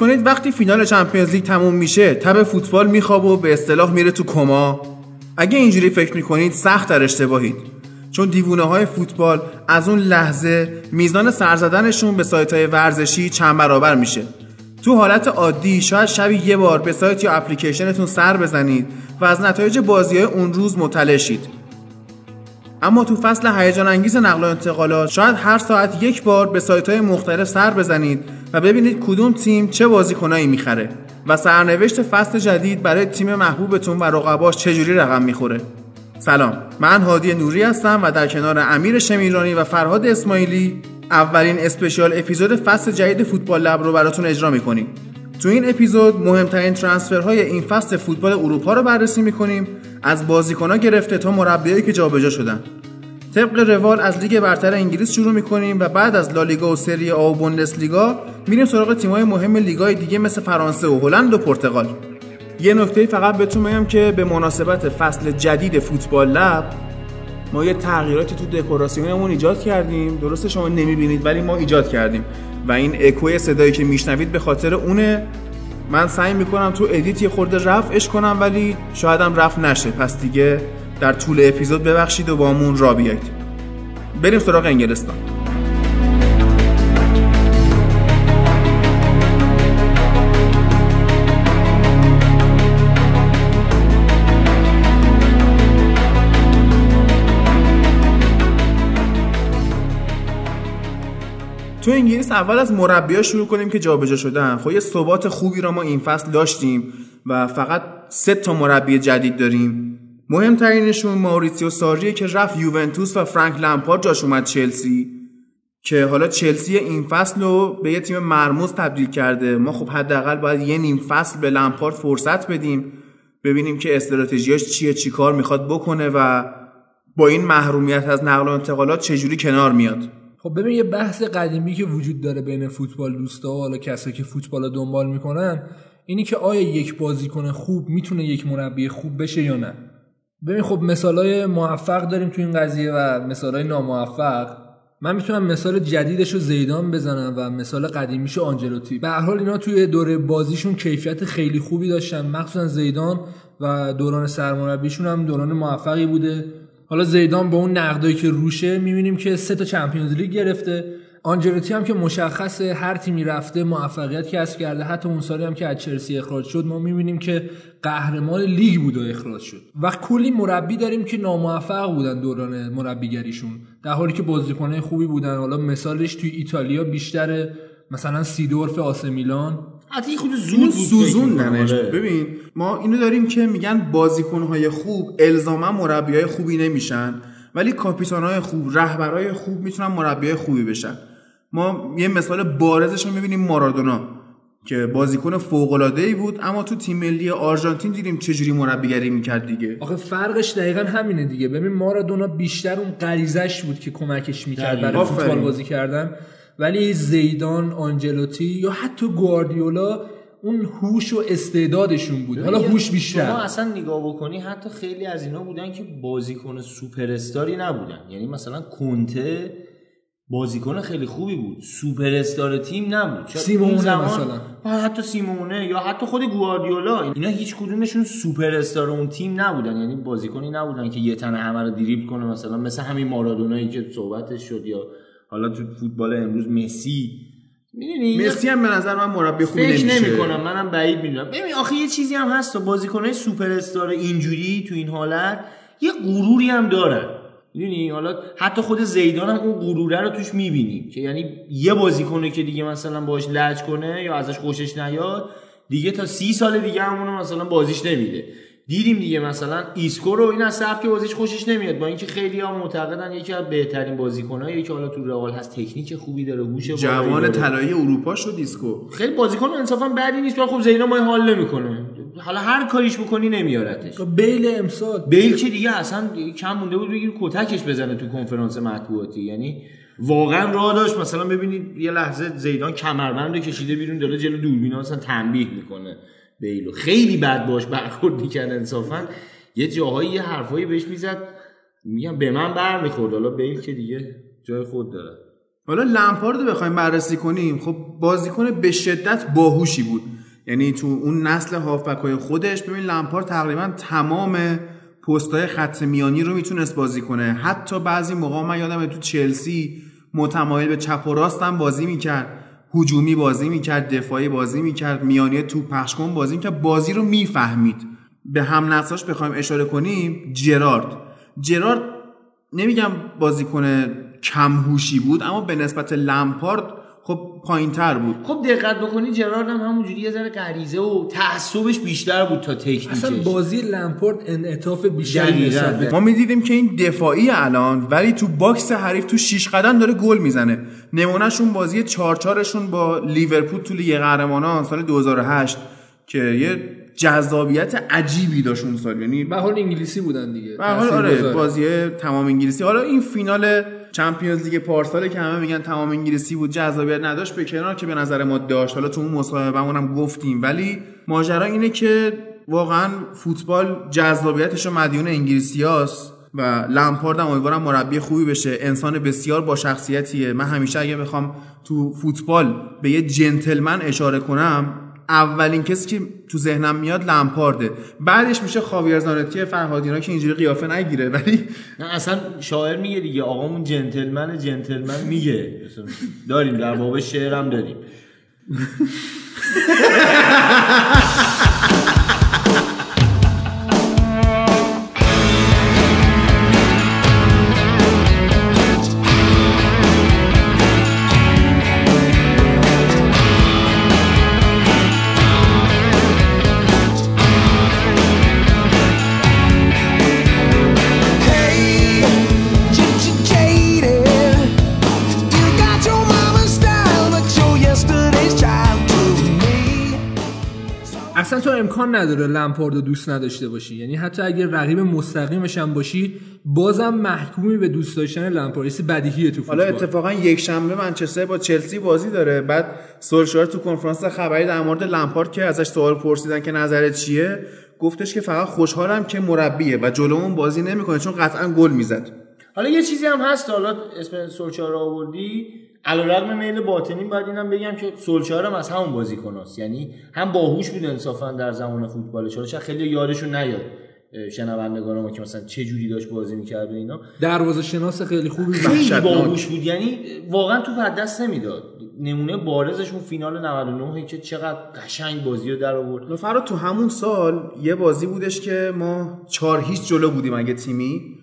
می‌کنید وقتی فینال چمپیونز لیگ تموم میشه تب فوتبال میخوابه و به اصطلاح میره تو کما. اگه اینجوری فکر می‌کنید سخت در اشتباهید. چون دیوونه های فوتبال از اون لحظه میزان سرزدنشون به سایت های ورزشی چند برابر میشه. تو حالت عادی شاید شبی یه بار به سایت یا اپلیکیشنتون سر بزنید و از نتایج بازی های اون روز مطلع شید. اما تو فصل هیجان انگیز نقل و انتقالات شاید هر ساعت یک بار به سایت های مختلف سر بزنید و ببینید کدوم تیم چه بازیکنایی می‌خره و سرنوشت فصل جدید برای تیم محبوبتون و رقباش چجوری رقم می‌خوره. سلام من هادی نوری هستم و در کنار امیر شمیرانی و فرهاد اسماعیلی اولین اسپشیال اپیزود فصل جدید فوتبال لب رو براتون اجرا می‌کنیم. تو این اپیزود مهمترین ترانسفرهای این فصل فوتبال اروپا رو بررسی می‌کنیم از بازیکنها گرفته تا مربیایی که جابجا شدن. طبق روال از لیگ برتر انگلیس شروع می‌کنیم و بعد از لالیگا و سری آ و بوندسلیگا میریم سراغ تیمای مهم لیگای دیگه مثل فرانسه و هلند و پرتغال. یه نکته فقط بهتون بگم که به مناسبت فصل جدید فوتبال لب ما یه تغییراتی تو دکوراسیونمون ایجاد کردیم. درسته شما نمی‌بینید ولی ما ایجاد کردیم. و این اکوی صدایی که میشنوید به خاطر اونه. من سعی می‌کنم تو ادیت یه خورده رفعش کنم ولی شایدم رفع نشه. پس دیگه در طول اپیزود ببخشید و با همون را بیایید. بریم سراغ انگلستان. تو انگلیس اول از مربیا شروع کنیم که جابجا شدن. خب یه ثبات خوبی را ما این فصل داشتیم و فقط سه تا مربی جدید داریم. مهمترینشون ماوریتیو ساریه که رفت یوونتوس و فرانک لمپارد جاش اومد چلسی که حالا چلسی این فصل رو به یه تیم مرموز تبدیل کرده. ما خب حداقل باید یه نیم فصل به لمپارد فرصت بدیم ببینیم که استراتژیاش چیه چیکار می‌خواد بکنه و با این محرومیت از نقل و انتقالات چجوری کنار میاد. خب ببین یه بحث قدیمی که وجود داره بین فوتبال دوستا و حالا کسایی که فوتبال رو دنبال می‌کنن اینی که آیا یک بازیکن خوب می‌تونه یک مربی خوب بشه یا نه. ببین خب مثالای موفق داریم تو این قضیه و مثالای ناموفق. من می‌تونم مثال جدیدش رو زیدان بزنم و مثال قدیمیش آنجلوتی. به هر حال اینا توی دوره بازیشون کیفیت خیلی خوبی داشتن. مخصوصا زیدان و دوران سرمربیشون هم دوران موفقی بوده. حالا زیدان با اون نقدایی که روشه می‌بینیم که سه تا چمپیونز لیگ گرفته. آنجلوتی هم که مشخصه هر تیمی رفته موفقیت کسب کرده. حتی اون سالی هم که از چلسی اخراج شد ما می‌بینیم که قهرمان لیگ بود و اخراج شد. و کلی مربی داریم که ناموفق بودن دوران مربیگریشون. در حالی که بازیکنهای خوبی بودن. حالا مثالش توی ایتالیا بیشتره مثلا سیدورف آسه میلان. حتی خود زود سوزوندنش. ببین ما اینو داریم که میگن بازیکنهای خوب الزاما مربیای خوبی نمیشن. ولی کاپیتانهای خوب رهبرای خوب می‌تونن مربیای خوبی بشن. ما یه مثال بارزش رو می‌بینیم مارادونا. که بازیکن فوق العاده ای بود اما تو تیم ملی آرژانتین دیدیم چجوری مربیگری می‌کرد دیگه. آخه فرقش دقیقا همینه دیگه. ببین مارادونا بیشتر اون غریزش بود که کمکش می‌کرد برای فوتبال بازی کردن. ولی زیدان آنجلوتی یا حتی گواردیولا اون هوش و استعدادشون بود. حالا هوش بیشتر. شما اصلا نگاه بکنی حتی خیلی از اینا بودن که بازیکن سوپر استاری نبودن. یعنی مثلا کنته بازیکن خیلی خوبی بود. سوپر استار تیم نبود. سیمئونه مثلا. حتی سیمئونه یا حتی خود گواردیولا. اینا هیچ کدومشون سوپر استار اون تیم نبودن. یعنی بازیکنی نبودن که یه تنه همه رو دریبل کنه مثلا. مثل همین مارادونایی که صحبتش شد یا حالا تو فوتبال امروز مسی. می‌دونی؟ مسی هم به نظر من مربی خوبی نمیشه. فکر نمی‌کنم. منم بعید می‌دونم. ببین آخه یه چیزی هم هست. بازیکنای سوپر استار اینجوری تو این حالت یه غروری هم دارن. می‌دونی؟ حالا حتی خود زیدان هم اون غروره رو توش می‌بینیم که یعنی یه بازیکنه که دیگه مثلا باش لج کنه یا ازش خوشش نیاد دیگه تا سی سال دیگه همونو مثلا بازیش نمیده. دیدیم دیگه مثلا ایسکو رو این از سبک بازیش خوشش نمیاد. با اینکه خیلی ها معتقدن یکی از بهترین بازیکنایی که حالا تو رئال هست. تکنیک خوبی داره هوش جوان طلایی اروپا شد ایسکو. خیلی بازیکن انصافا بدی نیست ولی خب زیدان باش حال نمی‌کنه. حالا هر کاریش بکنی نمیارتش. بیل امسال. بیل که دیگه اصلا کم مونده بود بگیر کتکش بزنه تو کنفرانس مطبوعاتی. یعنی واقعا راه داشت مثلا ببینید یه لحظه زیدان کمربند رو کشیده بیرون داره جلو دوربینا مثلا تنبیه می‌کنه بیلو خیلی بد باش برخورد می‌کرد انصافا. یه جاهایی یه حرفایی بهش می‌زد. میگم به من بر می‌خورد حالا بیل که دیگه جای خود داره. حالا لمپارد بخوایم بررسی کنیم. خب بازیکن به شدت باهوشی بود. یعنی تو اون نسل هافبک های خودش ببین لمپارد تقریبا تمام پستای خط میانی رو می‌تونست بازی کنه. حتی بعضی موقع من یادم تو چلسی متمایل به چپ و راست هم بازی می‌کرد. هجومی بازی می‌کرد دفاعی بازی می‌کرد میانی تو پخش بازی می‌کرد. بازی رو می‌فهمید. به هم نساش بخوایم اشاره کنیم جرارد. جرارد نمیگم بازیکن کم هوشی بود اما به نسبت لمپارد خب پایین تر بود. خب دقت بکنی جرارد هم همونجوری یه ذره غریزه و تعصبش بیشتر بود تا تکنیکش. اصلا بازی لمپارد انعطاف بیشتری به ما می‌دیدیم که این دفاعی الان ولی تو box حریف تو شیش قدم داره گل می‌زنه. نمونه‌شون بازی چهار چارشون با لیورپول تو لیگ قهرمانان سال 2008 که یه جذابیت عجیبی داشت اون سال. یعنی به حال انگلیسی بودن دیگه. به حال آره. بازی تمام انگلیسی. حالا این فینال چمپیونز لیگ پارسال که همه میگن تمام انگلیسی بود جذابیت نداشت به کنار که به نظر ما داشت. حالا تو اون مصاحبهمون هم گفتیم. ولی ماجرا اینه که واقعا فوتبال جذابیتش رو مدیون انگلیسیاست و لمپارد هم امیدوارم مربی خوبی بشه. انسان بسیار با شخصیتیه. من همیشه اگه بخوام تو فوتبال به یه جنتلمن اشاره کنم اولین کسی که تو ذهنم میاد لمپارده. بعدش میشه خاویر زانتی فرهادینا که اینجوری قیافه نگیره. ولی نه اصلا شاعر میگه دیگه آقامون جنتلمن جنتلمن میگه. داریم در باب شعر هم داریم امکان نداره لمپارد رو دوست نداشته باشی. یعنی حتی اگر رقیب مستقیمش هم باشی بازم محکومی به دوست داشتن لمپارد. بدیهیه تو حالا فوتبال. اتفاقا یک شنبه منچستر با چلسی بازی داره. بعد سولشار تو کنفرانس خبری در مورد لمپارد که ازش سوال پرسیدن که نظرت چیه؟ گفتش که فقط خوشحالم که مربیه و جلومون بازی نمی‌کنه چون قطعا گل می‌زد. حالا یه چیزی هم هست. حالا اسم سولچار رو آوردی. علیرغم میل باطنی باید اینم بگم که سولچار هم از همون بازیکناست یعنی هم باهوش بود انصافا در زمان فوتبالش حالا خیلی یادشون نیاد. شنوندگان ما که مثلا چه جوری داشت بازی می‌کرد و اینا. دروازه شناس خیلی خوبی خیلی. باهوش بود. یعنی واقعا تو از دست نمی‌داد. نمونه بارزش اون فینال 99 که چقدر قشنگ بازی رو در آورد. فراد تو همون سال یه بازی بودش که ما چهار هیچ جلو بودیم اگه تیمی.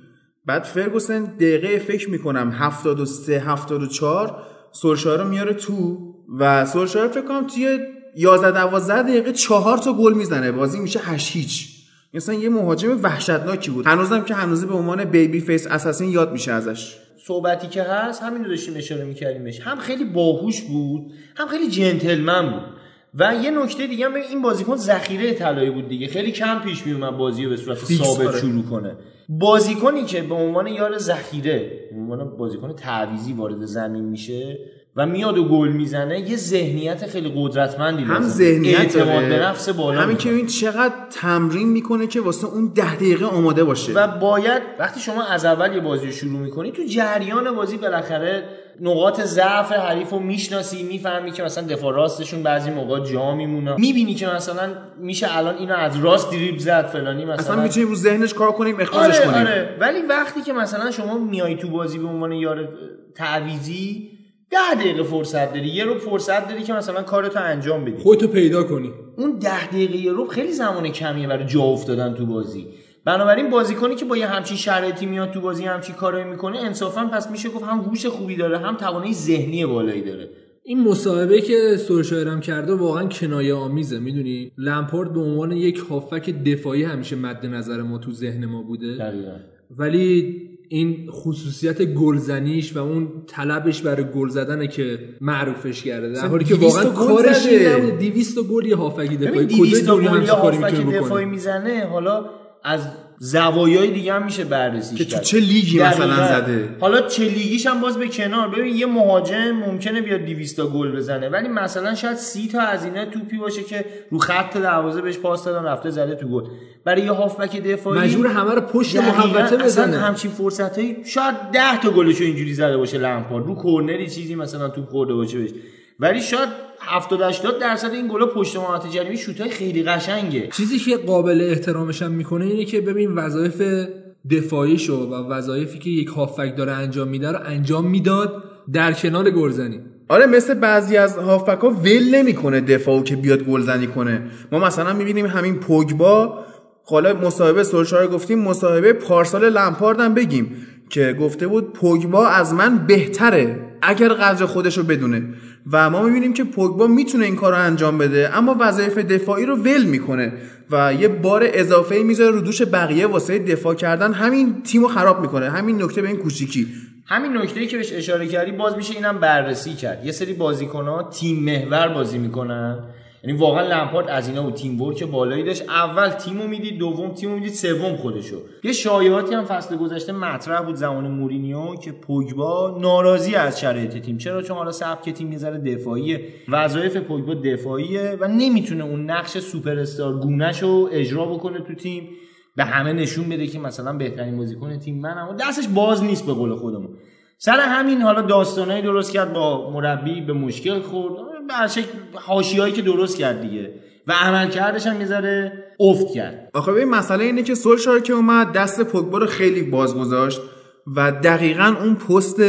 بعد فرگوسن دقیقه فکر می‌کنم 73 74 سولشار رو میاره تو و سولشار فکر کنم توی 11 12 دقیقه چهار تا گل می‌زنه. بازی میشه 8 هیچ. مثلا یه مهاجم وحشتناکی بود. هنوزم که هنوزه به عنوان baby face assassin یاد میشه ازش. صحبتی که هست همین رو داشتیم اشاره میکردیمش. هم خیلی باهوش بود هم خیلی جنتلمن بود. و یه نکته دیگه هم این بازیکن ذخیره طلایی بود دیگه خیلی کم پیش میومد بازی رو به صورت ثابت آره. شروع کنه بازیکنی که به عنوان یار ذخیره به عنوان بازیکن تعویضی وارد زمین میشه و میاد و گل می‌زنه یه ذهنیت خیلی قدرتمندی هم. ذهنیت اعتماد به نفس بالا همین که. این چقدر تمرین می‌کنه که واسه اون ده دقیقه آماده باشه. و باید وقتی شما از اول یه بازی رو شروع می‌کنی تو جریان بازی بالاخره نقاط ضعف حریف رو می‌شناسی می‌فهمی که مثلا دفاع راستشون بعضی موقع جا میمونه. می‌بینی که مثلا میشه الان اینو از راست دریبل زد فلانی مثلا. اصلا می‌تونیم رو ذهنش کار کنیم اخراجش آره کنیم. آره. ولی وقتی که مثلا شما میای تو بازی به عنوان یار تعویزی ده دقیقه فرصت داری. یه رو فرصت داری که مثلا کارتو انجام بدی. خودتو پیدا کنی. اون ده دقیقه یه رو خیلی زمان کمیه برای جا افتادن تو بازی. بنابراین بازیکنی که با یه همچین شرایطی میاد تو بازی همچین کارایی می‌کنه انصافا پس میشه گفت هم هوش خوبی داره هم توانایی ذهنی بالایی داره. این مصاحبه که سرشایرم کرده واقعا کنایه آمیزه. می‌دونی؟ لمپارد به عنوان یک هافک دفاعی همیشه مد نظر ما تو ذهن ما بوده. دقیقاً. ولی این خصوصیت گلزنیش و اون طلبش برای گل زدنه که معروفش کرده در حالی که 200 واقعا کارش زده. این نبوده 200 گل یه هافکی دفاعی. 200 کجای دنیا همچین کاری می‌تونه دفاعی بکنه؟ می‌زنه حالا از زوایای دیگه هم میشه بررسی که تو چه لیگی مثلا زده؟ حالا چه لیگیش هم باز به کنار. ببین یه مهاجم ممکنه بیاد 200 تا گل بزنه ولی مثلا شاید 30 تا از اینا توپی باشه که رو خط دروازه بهش پاس دادن رفته زده تو گل. برای یه هافبک دفاعی مجبور همه رو پشت دقیقاً محوطه بزنه. همچین فرصتایی شاید 10 تا گلشو اینجوری زده باشه لمپارد رو کرنری چیزی مثلا توپ خورده باشه بهش. ولی شاید 70 80 درصد این گلا پشت محوطه جریمه شوتای خیلی قشنگه. چیزی که قابل احترامش هم می‌کنه اینه که ببین وظایف دفاعیشو و وظایفی که یک هافک داره انجام میده رو انجام می‌داد در کنار گلزنی. آره مثل بعضی از هافبک ها ول نمی‌کنه دفاعو که بیاد گلزنی کنه. ما مثلا می‌بینیم همین پوگبا حالا مصاحبه سولشار گفتیم مصاحبه پارسال لمپاردم بگیم که گفته بود پوگبا از من بهتره اگر قدر خودش رو بدونه. و ما می‌بینیم که پوگبا می‌تونه این کار رو انجام بده اما وظایف دفاعی رو ول می‌کنه و یه بار اضافه می‌ذاره رو دوش بقیه واسه دفاع کردن. همین تیم رو خراب می‌کنه. همین نکته به این کوچیکی. همین نکته که بهش اشاره کردی باز میشه اینم بررسی کرد. یه سری بازیکن‌ها تیم محور بازی می‌کنن. یعنی واقعا لمپارد از اینا بود تیم ورک بالایی داشت. اول تیمو می‌دید دوم تیمو می‌دید سوم خودشو. یه شایعاتی هم فصل گذشته مطرح بود زمان مورینیو که پوگبا ناراضی از شرایط تیم. چرا؟ چون حالا سبک تیم یه ذره دفاعیه. وظایف پوگبا دفاعیه و نمی‌تونه اون نقش سوپر استار گونه‌شو اجرا بکنه تو تیم. به همه نشون بده که مثلا بهترین بازیکن تیم منم و دستش باز نیست به قول خودمون. سر همین حالا داستانایی درست کرد با مربی به مشکل خورد. به شکل حاشیهایی که درست کرد دیگه. و عملکردش هم یه ذره افت کرد. آخه ببین مسئله اینه که سولشار که اومد دست پوگبا رو خیلی باز گذاشت و دقیقا اون پست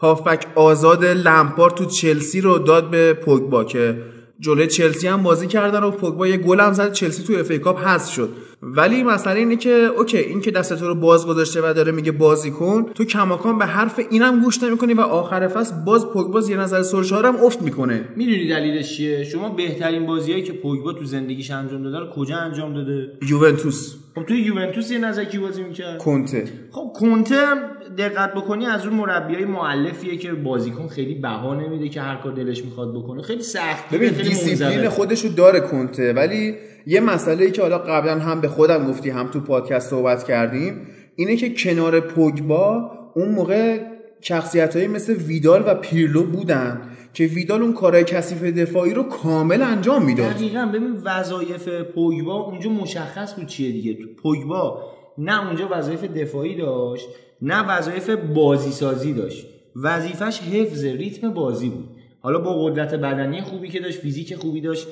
هافبک آزاد لمپارد تو چلسی رو داد به پوگبا که جلوی چلسی هم بازی کردن و پوگبا یه گل هم زد. چلسی تو FA Cup حذف شد. ولی مسئله اینه که okay این که دست تو رو باز گذاشته و داره میگه بازی کن تو کماکان به حرف اینم گوش نمی‌کنی و آخر فصل باز پوگبا زیر نظر سولشار هم افت می‌کنه. می‌دونی دلیلش چیه؟ شما بهترین بازیایی که پوگبا تو زندگیش انجام داده رو کجا انجام داده؟ یوونتوس. خب توی یوونتوس زیر نظر کی بازی می‌کرد؟ کنته. خب کنته دقت بکنی از اون مربیای مؤلفیه که بازیکن خیلی بها نمیده که هر کار دلش می‌خواد بکنه. خیلی سخت ببین دیسیپلین منضبط. خودشو داره کنته ولی یه مسئله ای که حالا قبلا هم به خودم گفتی هم تو پادکست صحبت کردیم اینه که کنار پوگبا اون موقع شخصیت مثل ویدال و پیرلو بودن که ویدال اون کارهای کثیف دفاعی رو کامل انجام می‌داد. دقیقا. ببین وظایف پوگبا اونجا مشخص بود چیه دیگه. پوگبا نه اونجا وظایف دفاعی داشت نه وظایف بازی سازی داشت. وظیفش حفظ ریتم بازی بود. حالا با قدرت بدنی خوبی که داشت فیزیک خوبی داشت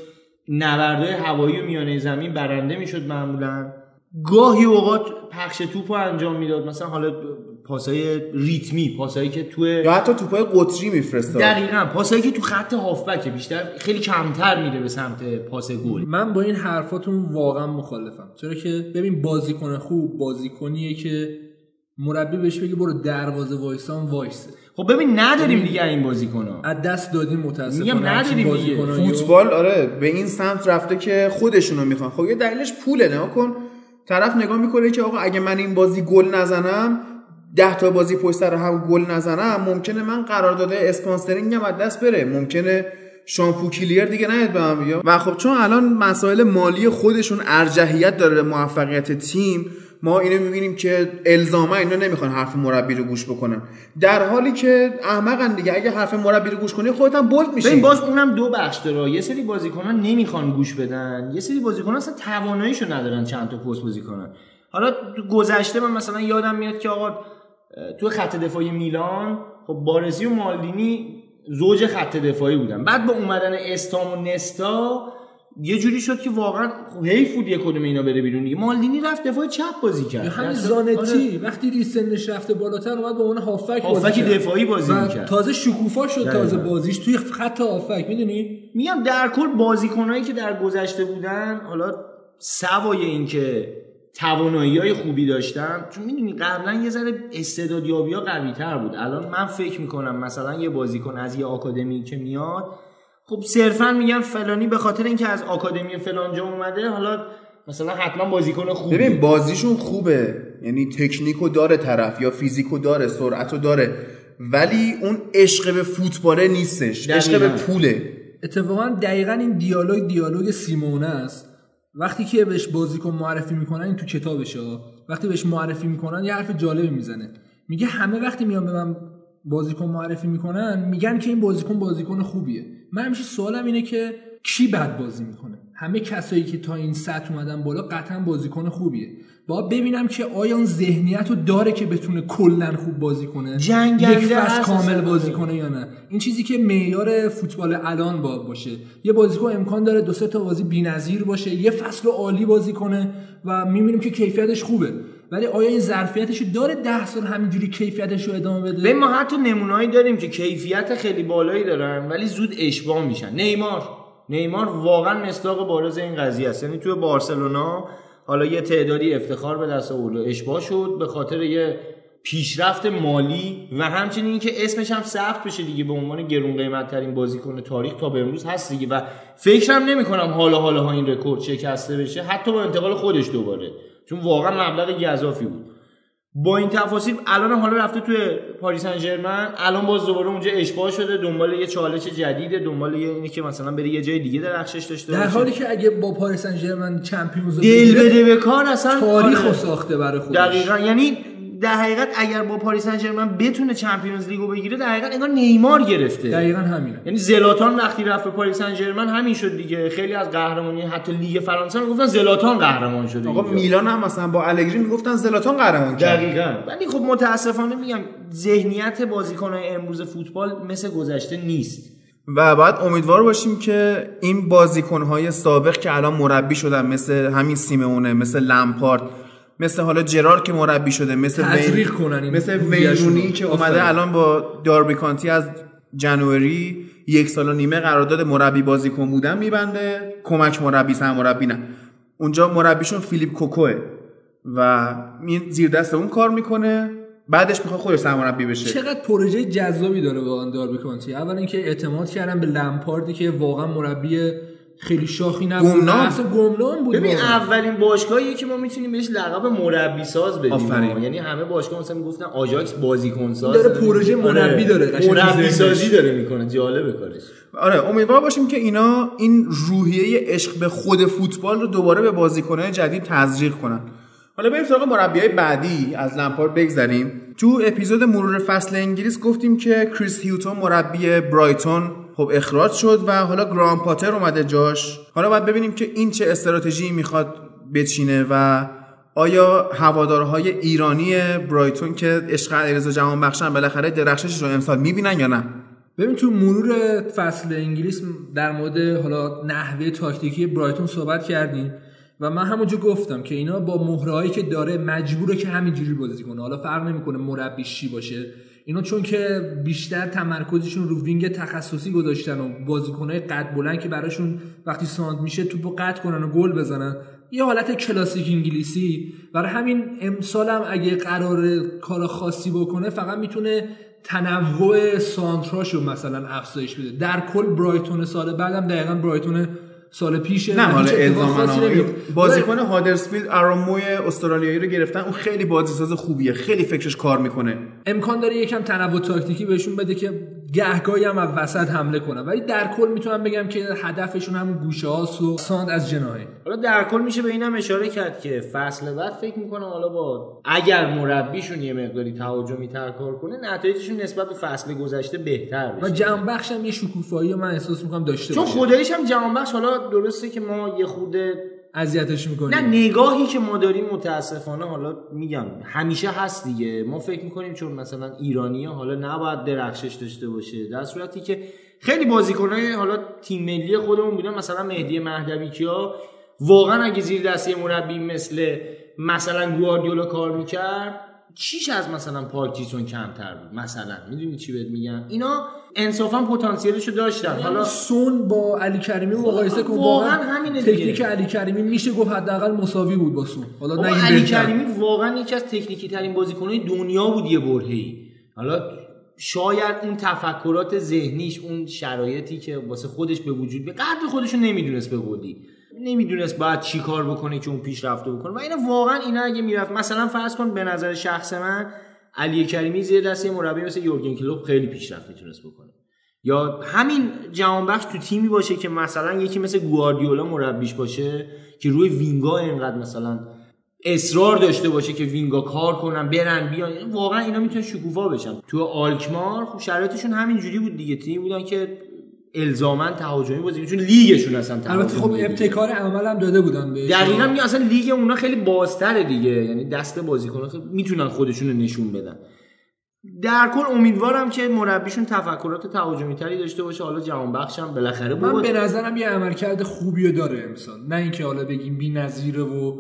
نبردهای هوایی و میانه زمین برنده می‌شد معمولا. گاهی اوقات پخش توپ رو انجام می‌داد. مثلا حالا پاسای ریتمی پاسایی که توی یا حتی توپای قطری میفرستاد. دقیقا پاسایی که تو خط هافبک بیشتر خیلی کمتر میره به سمت پاس گل. من با این حرفاتون واقعا مخالفم. چرا که ببین بازیکن خوب بازیکنیه که مربی بهش بگه برو دروازه وایسان وایسه. خب ببین نداریم دیگه این بازیکن‌ها از دست دادیم متاسفانه. میگم نداریم رو. فوتبال آره به این سمت رفته که خودشونو می‌خوان. خب یه دلیلش پوله نه کن. طرف نگاه می‌کنه که آقا اگه من این بازی گل نزنم ده تا بازی پشت سر هم گل نزنم ممکنه من قرارداد اسپانسرینگم از دست بره. ممکنه شامپو کلیر دیگه نیاد به من بیا و خب چون الان مسائل مالی خودشون ارجحیت داره به موفقیت تیم ما اینو می‌بینیم که الزاما اینا نمی‌خوان حرف مربی رو گوش بکنن. در حالی که احمقن دیگه. اگه حرف مربی رو گوش کنی خودت هم بولد میشی. ببین باز اونم دو بخش داره. یه سری بازیکنان نمی‌خوان گوش بدن. یه سری بازیکنان اصلا تواناییشو ندارن چند تا پست بازی کنن. حالا گذشته من مثلا یادم میاد که آقا تو خط دفاعی میلان خب بارزی و مالدینی زوج خط دفاعی بودن. بعد با اومدن استام و نستا یه جوری شد که واقعا حیف بود یه کدوم اینا بره بیرون دیگه مالدینی رفت دفاع چپ بازی کرد همین آره. زانتی وقتی ری سنش رفته بالاتر اومد به عنوان هافک هافک بازی کرد. دفاعی بازی و می‌کرد. تازه شکوفا شد دقیقاً. تازه بازیش توی خط هافک می‌دونی میگم در کل بازیکنایی که در گذشته بودن حالا سوای اینکه توانایی های خوبی داشتن چون می‌دونی قبلا یه ذره استعدادیابی ها قوی تر بود الان من فکر می‌کنم مثلا یه بازیکن از یه آکادمی که میاد خب صرفا میگن فلانی به خاطر اینکه از آکادمی فلانجا اومده حالا مثلا حتما بازیکن خوبی ببین بازیشون خوبه. یعنی تکنیکو داره طرف یا فیزیکو داره سرعتو داره. ولی اون عشق به فوتباله نیستش. عشق به. پوله. اتفاقا دقیقا این دیالوگ دیالوگ سیمونه است. وقتی که بهش بازیکن معرفی می‌کنن این تو کتابشه. ها. وقتی بهش معرفی می‌کنن یه حرف جالبی می‌زنه. میگه همه وقتی میان به من بازیکن معرفی می‌کنن میگن که این بازیکن بازیکن خوبیه. من همیشه سوالم اینه که کی بد بازی می‌کنه؟ همه کسایی که تا این سطح اومدن بالا قطعا بازیکن خوبیه. با ببینم که آیا اون ذهنیت رو داره که بتونه کلا خوب بازی کنه؟ یک فصل کامل. بازی کنه یا نه؟ این چیزی که معیار فوتبال الان با باشه. یه بازیکن امکان داره دو سه تا بازی بی‌نظیر باشه یه فصل رو عالی بازی کنه و می‌بینیم که کیفیتش خوبه. ولی آیا این ظرفیتش داره ده سال همینجوری کیفیتش رو ادامه بده؟ ما حتی نمونهایی داریم که کیفیت خیلی بالایی دارن ولی زود اشباه میشن. نیمار. نیمار واقعا مصداق بارز این قضیه است. یعنی توی بارسلونا حالا یه تعدادی افتخار به دست آورد اشباع شد به خاطر یه پیشرفت مالی و همچنین اینکه اسمش هم ثبت بشه دیگه به عنوان گرون قیمت ترین بازیکن تاریخ تا به امروز هست دیگه. و فکرم نمی کنم حالا حالا ها این رکورد شکسته بشه. حتی با انتقال خودش دوباره. چون واقعا مبلغ گزافی بود با این تفاصیل الان حالا رفته توی پاریس سن ژرمن الان باز دوباره اونجا اشباع شده دنبال یه چالش جدیده دنبال یه اینه که مثلا بره یه جای دیگه درخشش داشته در. حالی که اگه با پاریس سن ژرمن Champions دل بده به کار اصلا تاریخ آره. ساخته برای خودش دقیقا یعنی در حقیقت اگر با پاریس سن ژرمن بتونه Champions League و بگیره در حقیقت انگار نیمار گرفته. دقیقا همینه. یعنی زلاتان وقتی رفت به پاریس سن ژرمن همین شد دیگه. خیلی از قهرمانی حتی لیگ فرانسه رو گفتن زلاتان قهرمان شده آقا. میلان هم مثلا با الگری می‌گفتن زلاتان قهرمان کرد. دقیقا. ولی خب متاسفانه میگم ذهنیت بازیکنهای امروز فوتبال مثل گذشته نیست. و باید امیدوار باشیم که این بازیکنهای سابق که الان مربی شدن مثل همین سیمونه مثل لمپارد مثل حالا جرار که مربی شده مثل تزریق کنن مثل. ویرونی که اومده. الان با داربی کانتی از جنوری یک سال و نیمه قرارداد مربی بازیکن بودن میبنده. کمک مربی سرمربی نه. اونجا مربیشون فیلیپ کوکوه و این زیر دست اون کار می‌کنه. بعدش می‌خواد خودش سرمربی بشه. چقدر پروژه جذابی داره واقعا داربی کانتی. اول اینکه اعتماد کردن به لمپاردی که واقعا مربی خیلی شاخی نبود گمنام. اصلا گمنام بود ببین. اولین باشگاهیه که ما می‌تونیم بهش لقب مربی ساز بدیم آفرین. یعنی همه باشگاه مثلا می‌گفتن آژاکس بازیکن ساز داره پروژه مربی داره، مربی. سازی داره می‌کنه جالبه کارش آره امیدوار باشیم که اینا این روحیه عشق به خود فوتبال رو دوباره به بازیکنهای جدید تزریق کنن حالا بریم سراغ مربیای بعدی از لمپارد بگذریم تو اپیزود مرور فصل انگلیس گفتیم که کریس هیوتون مربی برایتون خب اخراج شد و حالا گرام پاتر اومده جاش. حالا باید ببینیم که این چه استراتژی می‌خواد بچینه و آیا هوادارهای ایرانی برایتون که عشق علیرضا جهان بخشن بالاخره درخشش رو امسال می‌بینن یا نه؟ ببین تو مرور فصل انگلیس در مورد حالا نحوه تاکتیکی برایتون صحبت کردیم و من همونجا گفتم که اینا با مهرهایی که داره مجبوره که همینجوری بازی کنه. حالا فرق نمی‌کنه مربیش چی باشه. اینا چون که بیشتر تمرکزشون رو wing تخصصی گذاشتن و بازیکنهای قد بلند که براشون وقتی سانتر میشه توپو قطع کنن و گل بزنن. یه حالت کلاسیک انگلیسی. برای همین امسال هم اگه قرار کار خاصی بکنه فقط می‌تونه تنوع سانتراشو مثلا افزایش بده. در کل برایتون سال بعدم دقیقا برایتون سال پیشه نه حالا الزاما نمیفته. بازیکن هادرسفیلد آرون موی استرالیایی رو گرفتن اون خیلی بازیساز خوبیه خیلی فکرش کار می‌کنه امکان داره یکم تنوع تاکتیکی بهشون بده که گهگاهی هم از وسط حمله کنن ولی در کل می‌تونم بگم که هدفشون همون گوشه هاست و ساند از جناهه حالا در کل میشه به اینم اشاره کرد که فصل بعد فکر می‌کنم حالا با اگر مربیشون یه مقداری تهاجمی تر کار کنه نتایجشون نسبت به فصل گذشته بهتر و بشه. جمع بخش هم یه شکوفایی من احساس می‌کنم داشته چون خداییش هم بخش حالا درسته که ما یه خود اذیتش می‌کنیم نه نگاهی که ما داریم متاسفانه حالا میگم همیشه هست دیگه. ما فکر می‌کنیم چون مثلا ایرانی حالا نباید درخشش داشته باشه. در صورتی که خیلی بازیکنهای حالا تیم ملی خودمون بودن مثلا مهدی مهدوی کیا واقعا اگه زیر دستی مربی مثل مثلا گواردیولا کار می‌کرد چیش از مثلا پارک جیسون کمتر بود؟ مثلا می‌دونی چی بهت میگم؟ اینا انصافا پتانسیلشو داشتن. حالا حالا سون با علی کریمی مقایسه کن واقعا همینه دیگه. تکنیک علی کریمی میشه گفت حداقل مساوی بود با سون. حالا علی. کریمی واقعا یکی از تکنیکی ترین بازیکنهای دنیا بود یه برهه‌ای. حالا شاید اون تفکرات ذهنیش اون شرایطی که واسه خودش به وجود به قدر خودشون نمی‌دونست به قولی. نمی‌دونست باید چی کار بکنه که اون پیشرفته بکنه. و اینا واقعا اینا اگه می‌رفت مثلا فرض کن به نظر شخص من علی کریمی زیر دست یه مربی مثل یورگن کلوپ خیلی پیشرفت می‌تونست بکنه. یا همین جهانبخش تو تیمی باشه که مثلا یکی مثل گواردیولا مربیش باشه که روی وینگا اینقدر مثلا اصرار داشته باشه که وینگا کار کنن برن بیان. واقعا اینا می‌تونه شکوفا بشن. تو آلکمار خب شرایطشون همینجوری بود دیگه. تیم بودن که الزاما تهاجمی بازی چون لیگشون اصلا البته خب. ابتکار عمل هم داده بودن به دقیقا میگه اصلا لیگ اونا خیلی بازتره دیگه. یعنی دست بازیکن‌ها خیلی می‌تونن خودشون رو نشون بدن. در کل امیدوارم که مربیشون تفکرات تهاجمی تری داشته باشه. حالا جهان بخشم بالاخره من بود. به نظرم یه عملکرد خوبی داره امسال. نه اینکه حالا بگیم بی‌نظیره و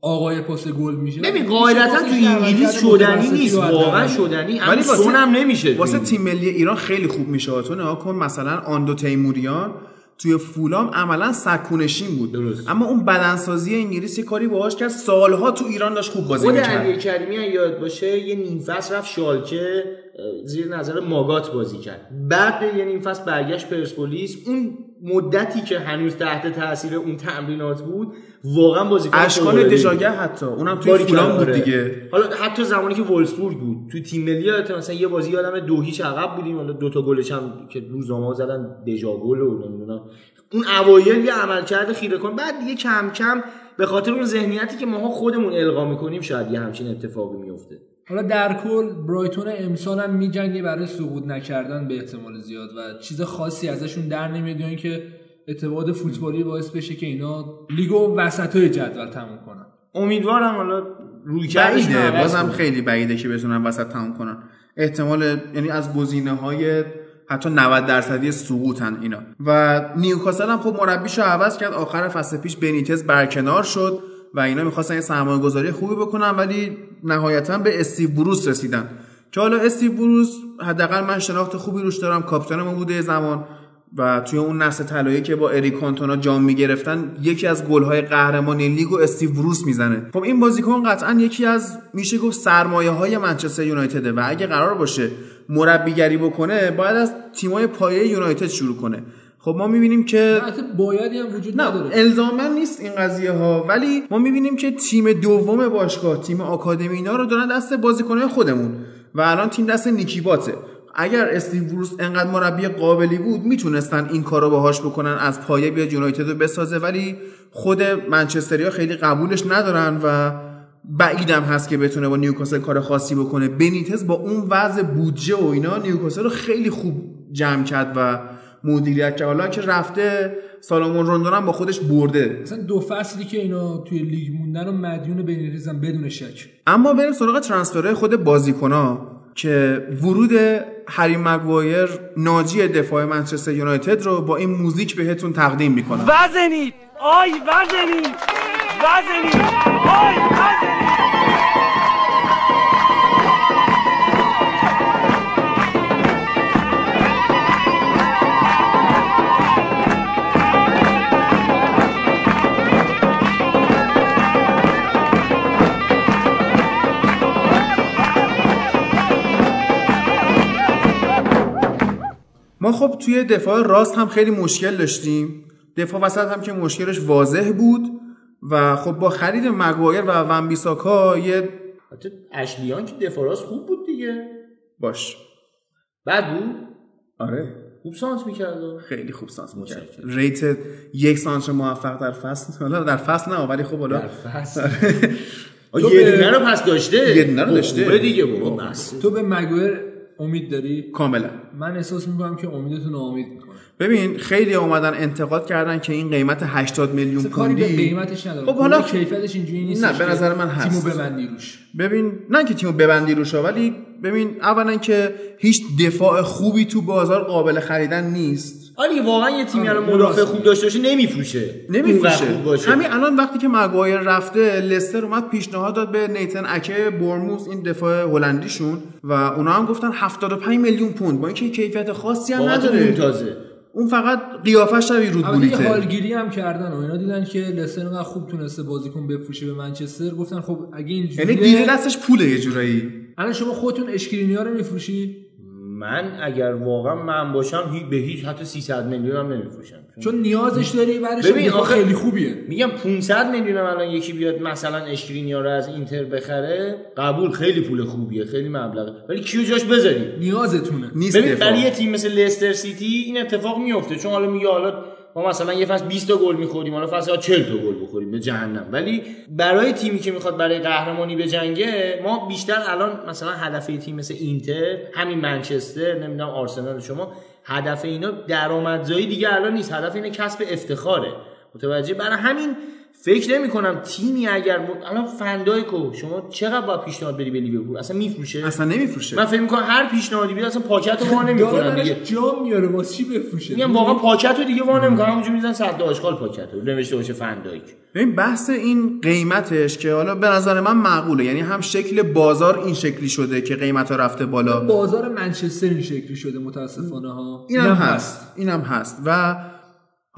آقای پاس گل میشه؟ ببین قاعدتا تو انگلیس شدنی نیست واقعا. شدنی. ولی سونم نمیشه واسه. تیم ملی ایران خیلی خوب میشه تو نگاه کن مثلا آندو تیموریان توی فولام عملا سکونشین بود. درست. اما اون بدنسازی انگلیس یه کاری باهاش کرد. سالها تو ایران داشت خوب بازی خود می‌کرد. علی کریمی اگه یاد باشه یه نیم فصل رفت شالکه زیر نظر ماگات بازی کرد. بعد یه نیم فصل برگشت پرسپولیس. اون مدتی که هنوز تحت تاثیر اون تمرینات بود واقعا بازیکن اشکان. دژاگه حتی. اونم توی فولام بود آره. دیگه. حالا حتی زمانی که وولسبورگ بود تو تیم ملی مثلا یه بازی یادم دو هیچ عقب بودیم. حالا دو تا گلش هم که روزنامه‌ها زدن دژا گل و نمی‌دونم. اون اوایل یه عملکرد خیره کن بعد دیگه کم کم به خاطر اون ذهنیتی که ماها خودمون القا می‌کنیم شاید یه همچین اتفاقی میفته حالا در کل برایتون امسال هم میجنگه برای سقوط نکردن به احتمال زیاد و چیز خاصی ازشون در نمیاد یا اینکه اعتماد فوتبالی باعث بشه که اینا لیگو وسطای جدول تموم کنن. امیدوارم حالا روی بعیده بازم. خیلی بعیده که بتونن وسط تموم کنن. احتمال یعنی از گزینه های حتی 90 درصدی سقوطن اینا. و نیوکاسل هم خب مربیشو عوض کرد. آخر فصل پیش بنیتز برکنار شد و اینا می‌خواستن یه سرمایه گذاری خوبی بکنن ولی نهایتا به استیو بروس رسیدن. که حالا استیو بروس حداقل من شناخت خوبی روش دارم کاپیتان ما بوده زمان و توی اون نسل طلایی که با اریک کانتونا جام می‌گرفتن یکی از گل‌های قهرمانی لیگو استیو بروس می‌زنه. خب این بازیکن قطعا یکی از میشه گفت سرمایه های منچستر یونایتده و اگه قرار باشه مربیگری بکنه باید از تیمای پایه یونایتد شروع کنه. خب ما می‌بینیم که بایدی هم وجود نه نداره. الزاما نیست این قضیه ها. ولی ما می‌بینیم که تیم دوم باشگاه تیم آکادمی اینا رو دارن دست بازیکنهای خودمون. و الان تیم دست نیکیباته اگر استیو بروس انقدر مربی قابلی بود می‌تونستن این کارو باهاش بکنن از پایه بیاد یونایتد رو بسازه. ولی خود منچستریا خیلی قبولش ندارن و بعیدم هست که بتونه با نیوکاسل کار خاصی بکنه. بنیتز با اون وضع بودجه و اینا نیوکاسل رو خیلی خوب جمع کرد و مدیریت کرد. حالا که رفته سالامون روندون هم با خودش برده. مثلا دو فصلی که اینا توی لیگ موندن و مدیون بنیتزن بدون شک. اما بریم سراغ ترانسفرهای خود بازیکنها که ورود هری مگوایر ناجی دفاع منچستر یونایتد رو با این موزیک بهتون تقدیم می‌کنم. وزنید! آی وزنید! وزنید! آی وزنید! ما خب توی دفاع راست هم خیلی مشکل داشتیم. دفاع وسط هم که مشکلش واضح بود و خب با خرید مگوایر و ونبیساکا یه حتی اشلیان که دفاراس خوب بود دیگه. باش. بعد بود؟ آره. خوب سانت می‌کرد. خیلی خوب سانس می‌کرد. ریت یک سانس موفق در فصل. حالا در فصل نه ولی خب حالا آه، تو یه به- دونه رو پس داشته. یه دونه رو داشته. دیگه تو به مگویر امید داری؟ کاملا. من احساس می‌کنم که امیدتون رو امید می‌کنه ببین خیلی اومدن انتقاد کردن که این قیمت 80 میلیون کاری به پوندی قیمتش نداره خب حالا- کیفیتش اینجوری نیست نه، به نظر من هست. تیمو ببندی روش. ببین نه که تیمو ببندی روشا ولی ببین اولا که هیچ دفاع خوبی تو بازار قابل خریدن نیست. آره واقعا یه تیمی الان مدافع خوب. داشته باشه نمیفروشه. نمیفروشه. همین الان وقتی که مگوایر رفته لستر اومد پیشنهاد داد به نیتن اکه برموس این دفاع هلندیشون و اونا هم گفتن 75 میلیون پوند. با اینکه کیفیت خاصی هم نداره. اون تازه اون فقط قیافش شبیه رود بولیته. حالگیری هم کردن و اینا دیدن که لستر انقدر خوب تونسته بازیکن بفروشه به منچستر. گفتن خب اگه یعنی اینجوریه دیره دستش پوله یه جورایی. الان شما خودتون اشکرینیا رو میفروشی؟ من اگر واقعا من باشم هی- به هیچ حتی 300 میلیون هم نمیفروشم. چون نیازش داری برش ببین، آخه- خیلی خوبیه. میگم 500 میلیون الان یکی بیاد مثلا اشکرینیا رو از اینتر بخره قبول خیلی پول خوبیه خیلی مبلغه. ولی کیو جاش بذاری؟ نیازتونه. نیست ببین برای یه تیم مثل لستر سیتی این اتفاق میفته چون حالا میگه حالا ما مثلا یه فصل 20 تا گل می‌خوریم حالا فصل 40 تا گل بخوریم به جهنم. ولی برای تیمی که می‌خواد برای قهرمانی بجنگه ما بیشتر الان مثلا هدف تیم مثل اینتر همین منچستر نمی‌دونم آرسنال شما هدف اینا درآمدزایی دیگه الان نیست. هدف اینه کسب افتخاره. متوجه؟ برای همین فکر نمی کنم تیمی اگر م... الان فندایکو شما چقدر با پیشنهاد بری به لیورپول؟ اصلا میفروشه؟ اصلا نمیفروشه. من فکر می‌کنم هر پیشنهادی بیاد اصلا پاکت رو وا نمی‌کنن داره دیگه. جام میاره واسه چی بفروشه؟ میگم واقعا پاکت رو دیگه وا نمی‌کنن همونجوری می‌زنن صد آشغال پاکت رو نوشته باشه فندایک ببین بحث این قیمتش که حالا به نظر من معقوله. یعنی هم شکل بازار این شکلی شده که قیمت ها رفته بالا. بازار منچستر این شکلی شده متاسفانه ها. اینم هست. اینم هست. و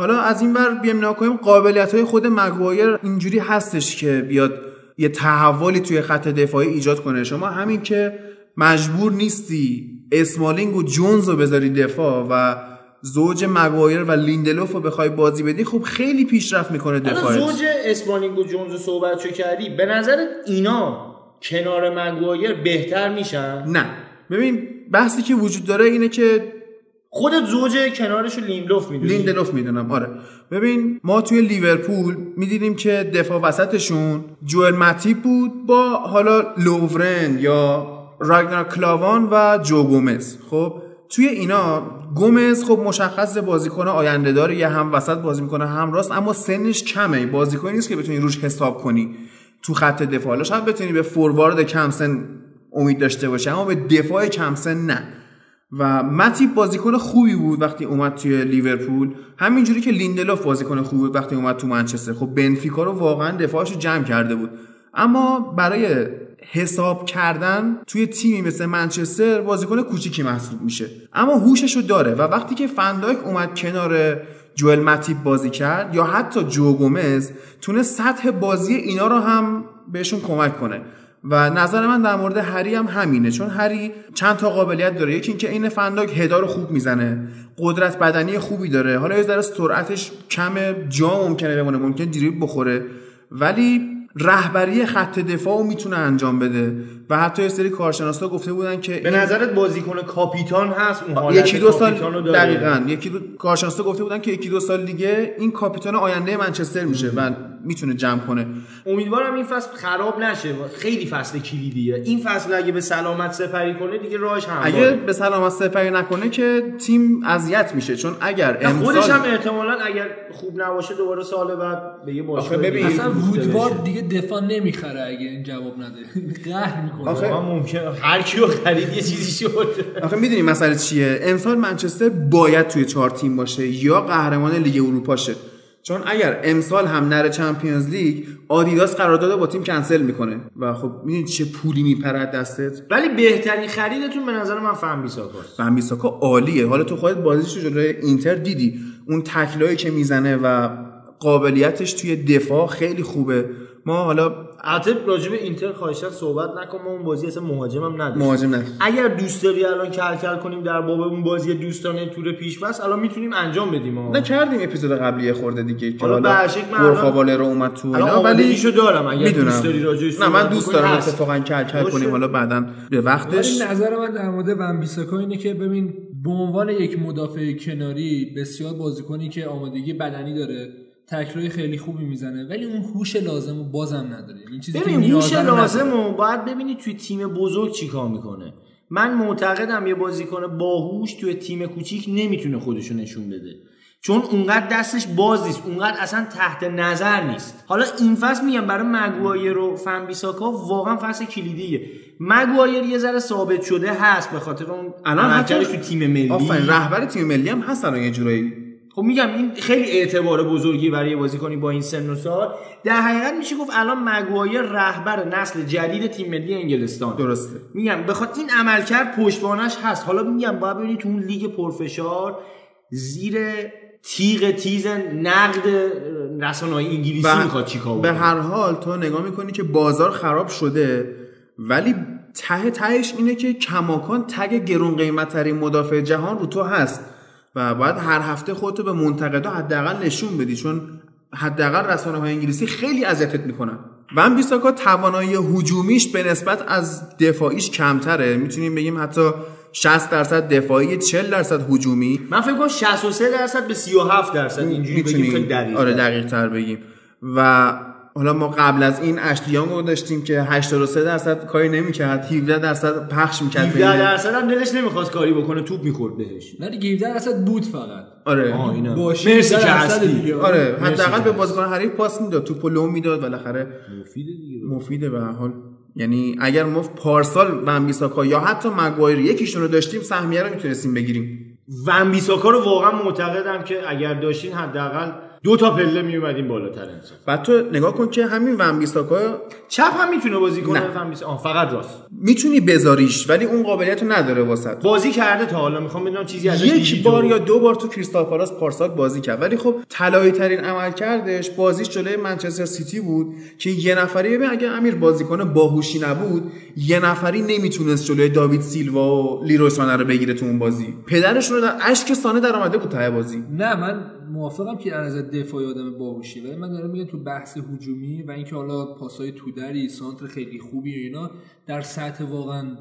حالا از این ور بیام نگاه کنیم قابلیت های خود مگوایر اینجوری هستش که بیاد یه تحولی توی خط دفاعی ایجاد کنه. شما همین که مجبور نیستی اسمالینگ و جونز رو بذاری دفاع و زوج مگوایر و لیندلوف رو بخوای بازی بدی خب خیلی پیشرفت می‌کنه دفاعت. زوج اسمالینگ و جونز رو صحبتشو کردی؟ به نظر اینا کنار مگوایر بهتر میشن؟ نه. ببین بحثی که وجود داره اینه که خودت زوج کنارش لیندلوف می‌دونی. لیندلوف می‌دونم آره. ببین ما توی لیورپول می‌دیدیم که دفاع وسطشون جوئل ماتیپ بود با حالا لوورن یا راگنار کلاوان و جو گومز. خب توی اینا گومز خب مشخص بازیکن آینده داره یه هم وسط بازی می‌کنه هم راست اما سنش کمه. بازیکنی نیست که بتونی روش حساب کنی تو خط دفاع. حالا شاید بتونی به فوروارد کم سن امید داشته باشی اما به دفاع کم سن نه. و متیب بازیکن خوبی بود وقتی اومد توی لیورپول. همینجوری که لیندلوف بازیکن خوبی بود وقتی اومد تو منچستر. خب بنفیکا رو واقعا دفاعش جمع کرده بود. اما برای حساب کردن توی تیمی مثل منچستر بازیکن کوچیکی محسوب میشه. اما هوشش رو داره و وقتی که فندایک اومد کنار جوئل متیب بازی کرد یا حتی جو گومز تونه سطح بازی اینا رو هم بهشون کمک کنه. و نظر من در مورد هری هم همینه چون هری چند تا قابلیت داره. یکی اینکه این فنداک هدا رو خوب می‌زنه قدرت بدنی خوبی داره. حالا یه ذره سرعتش کم جا ممکنه بمونه ممکن دریبل بخوره. ولی رهبری خط دفاع رو می‌تونه انجام بده. و حتی یه سری کارشناسا گفته بودن که به نظرت بازیکن کاپیتان هست؟ اون حالت یکی دو سال؟ دقیقا. یکی دو کارشناسا گفته بودن که یکی دو سال دیگه این کاپیتان آینده منچستر میشه. و می‌تونه جمع کنه. امیدوارم این فصل خراب نشه. خیلی فصل کلیدیه. این فصل اگه به سلامت سپری کنه دیگه راهش هم اگه به سلامت سپری نکنه که تیم اذیت میشه. چون اگر خودش امسال هم احتمالا اگر خوب نباشه دوباره سال بعد به یه باشگاه آخه ببین، اصلا وودوارد. دیگه دفاع نمی‌خره اگه این جواب نده. قهر می‌کنه. آخه- ممکنه. هر کیو خرید یه چیزی شد. آخه می‌دونی مسئله چیه؟ امسال منچستر باید توی چهار تیم باشه یا قهرمان لیگ اروپا شه. چون اگر امسال هم نره Champions League آدیداس قرارداد با تیم کنسل می‌کنه. و خب می‌دونی چه پولی میپرد دستت؟ ولی بهترین خریدتون به نظر من ون بیساکاست. ون بیساکا عالیه. حالا تو خودت بازیش رو جلوی اینتر دیدی. اون تکلایی که می‌زنه و قابلیتش توی دفاع خیلی خوبه. ما حالا البته راجع به اینتر خواهشات صحبت نکن ما اون بازی اصلا مهاجمم نداشت مهاجم نه اگر دوست داری الان کل کل کنیم در باب اون بازی دوستانه تور پیش بس الان می‌تونیم انجام بدیم ها. نه کردیم اپیزود قبلی یه خورده دیگه که حالا گرخاواله رو اومد تو الان اینا ولی آمادگیشو دارم اگر می‌دونم دوست داری راجعش نه من دوست دارم. اتفاقا کل کل باشه. کنیم حالا بعدا به وقتش نظر من در مورد ونبیساکا اینه که ببین به عنوان یک مدافع کناری بسیار بازیکنی که آمادگی بدنی داره تکرای خیلی خوبی می‌زنه ولی اون هوش لازم رو بازم نداره. این چیزی که ببین نیاز هوش. لازم رو باید ببینید توی تیم بزرگ چیکار می‌کنه. من معتقدم یه بازیکن باهوش توی تیم کوچیک نمی‌تونه خودشو نشون بده. چون اونقدر دستش باز نیست اونقدر اصلا تحت نظر نیست. حالا این فصل میگم برای مگوایر و فنبیساکا واقعا فصل کلیدیه. مگوایر یه ذره ثابت شده هست به خاطر اون الان حتی تو تیم ملی. آفرین رهبر تیم ملی هم هست الان یه جورایی. خب میگم این خیلی اعتبار بزرگی برای بازیکنی با این سن و سال. در حقیقت میشه گفت الان مگوایر رهبر نسل جدید تیم ملی انگلستان. درسته. میگم بخاطر این عملکرد پشتوانش هست. حالا میگم باید ببینید تو اون لیگ پرفشار زیر تیغ تیز نقد رسانه‌های انگلیسی می‌خواد چیکار به هر حال تو نگاه می‌کنی که بازار خراب شده ولی ته تهش اینه که کماکان تگ گرون قیمتترین مدافع جهان رو تو هست. و باید هر هفته خودتو به منتقدا حداقل نشون بدی چون حداقل رسانه های انگلیسی خیلی اذیتت می‌کنن. ون بیساکا توانایی هجومیش به نسبت از دفاعیش کمتره. می‌تونیم بگیم حتی 60 درصد دفاعی 40 درصد هجومی. من فکر کنم 63 درصد به 37 درصد اینجوری بگیم خیلی می‌تونیم دقیق آره دقیق تر بگیم. و حالا ما قبل از این اشتیانگ رو داشتیم که 83 درصد کاری نمی‌کرد 17 درصد پخش می‌کرد. 17 درصد هم دلش نمی‌خواست کاری بکنه توپ می‌خورد بهش. نه دیگه 17 درصد بود فقط. آره. آه اینا. باشه مرسی 17 که هستی. آره مرسی حداقل به بازیکن حریف پاس می‌داد توپو لو می‌داد بالاخره مفیده دیگه. مفیده به هر حال. یعنی اگر ما پارسال ون بیساکا یا حتی مگوایر یکیشون رو داشتیم سهمیه رو می‌تونستیم بگیریم. ون بیساکا رو واقعا معتقدم که اگر داشتین حداقل دو تا پله میومدین بالاتر انصاف بعد تو نگاه کن که همین ون بیساکا چپ هم می‌تونه بازی کنه. نه. ون بیساکا آه فقط راست. می‌تونی بذاریش ولی اون قابلیت رو نداره واسط بازی کرده تا حالا. می‌خوام بدونم چیزی ازش یک بار؟ یا دو بار تو کریستال پالاس پارسال بازی کرد. ولی خب طلایی ترین عمل کردش بازیش جلوی منچستر سیتی بود که یه نفری ببین اگه امیر بازیکن باهوشی نبود یه نفری نمی‌تونست جلوی داوید سیلوا و لیروی سانه رو بگیره تو اون بازی. پدرشون رو در اشک سانه در اومده بود ته بازی. نه من موافقم که از نظر دفاعی آدم باهوشی ولی من دارم میگم تو بحث هجومی و اینکه حالا پاسای تودری سانتر خیلی خوبی و اینا در سطح واقعا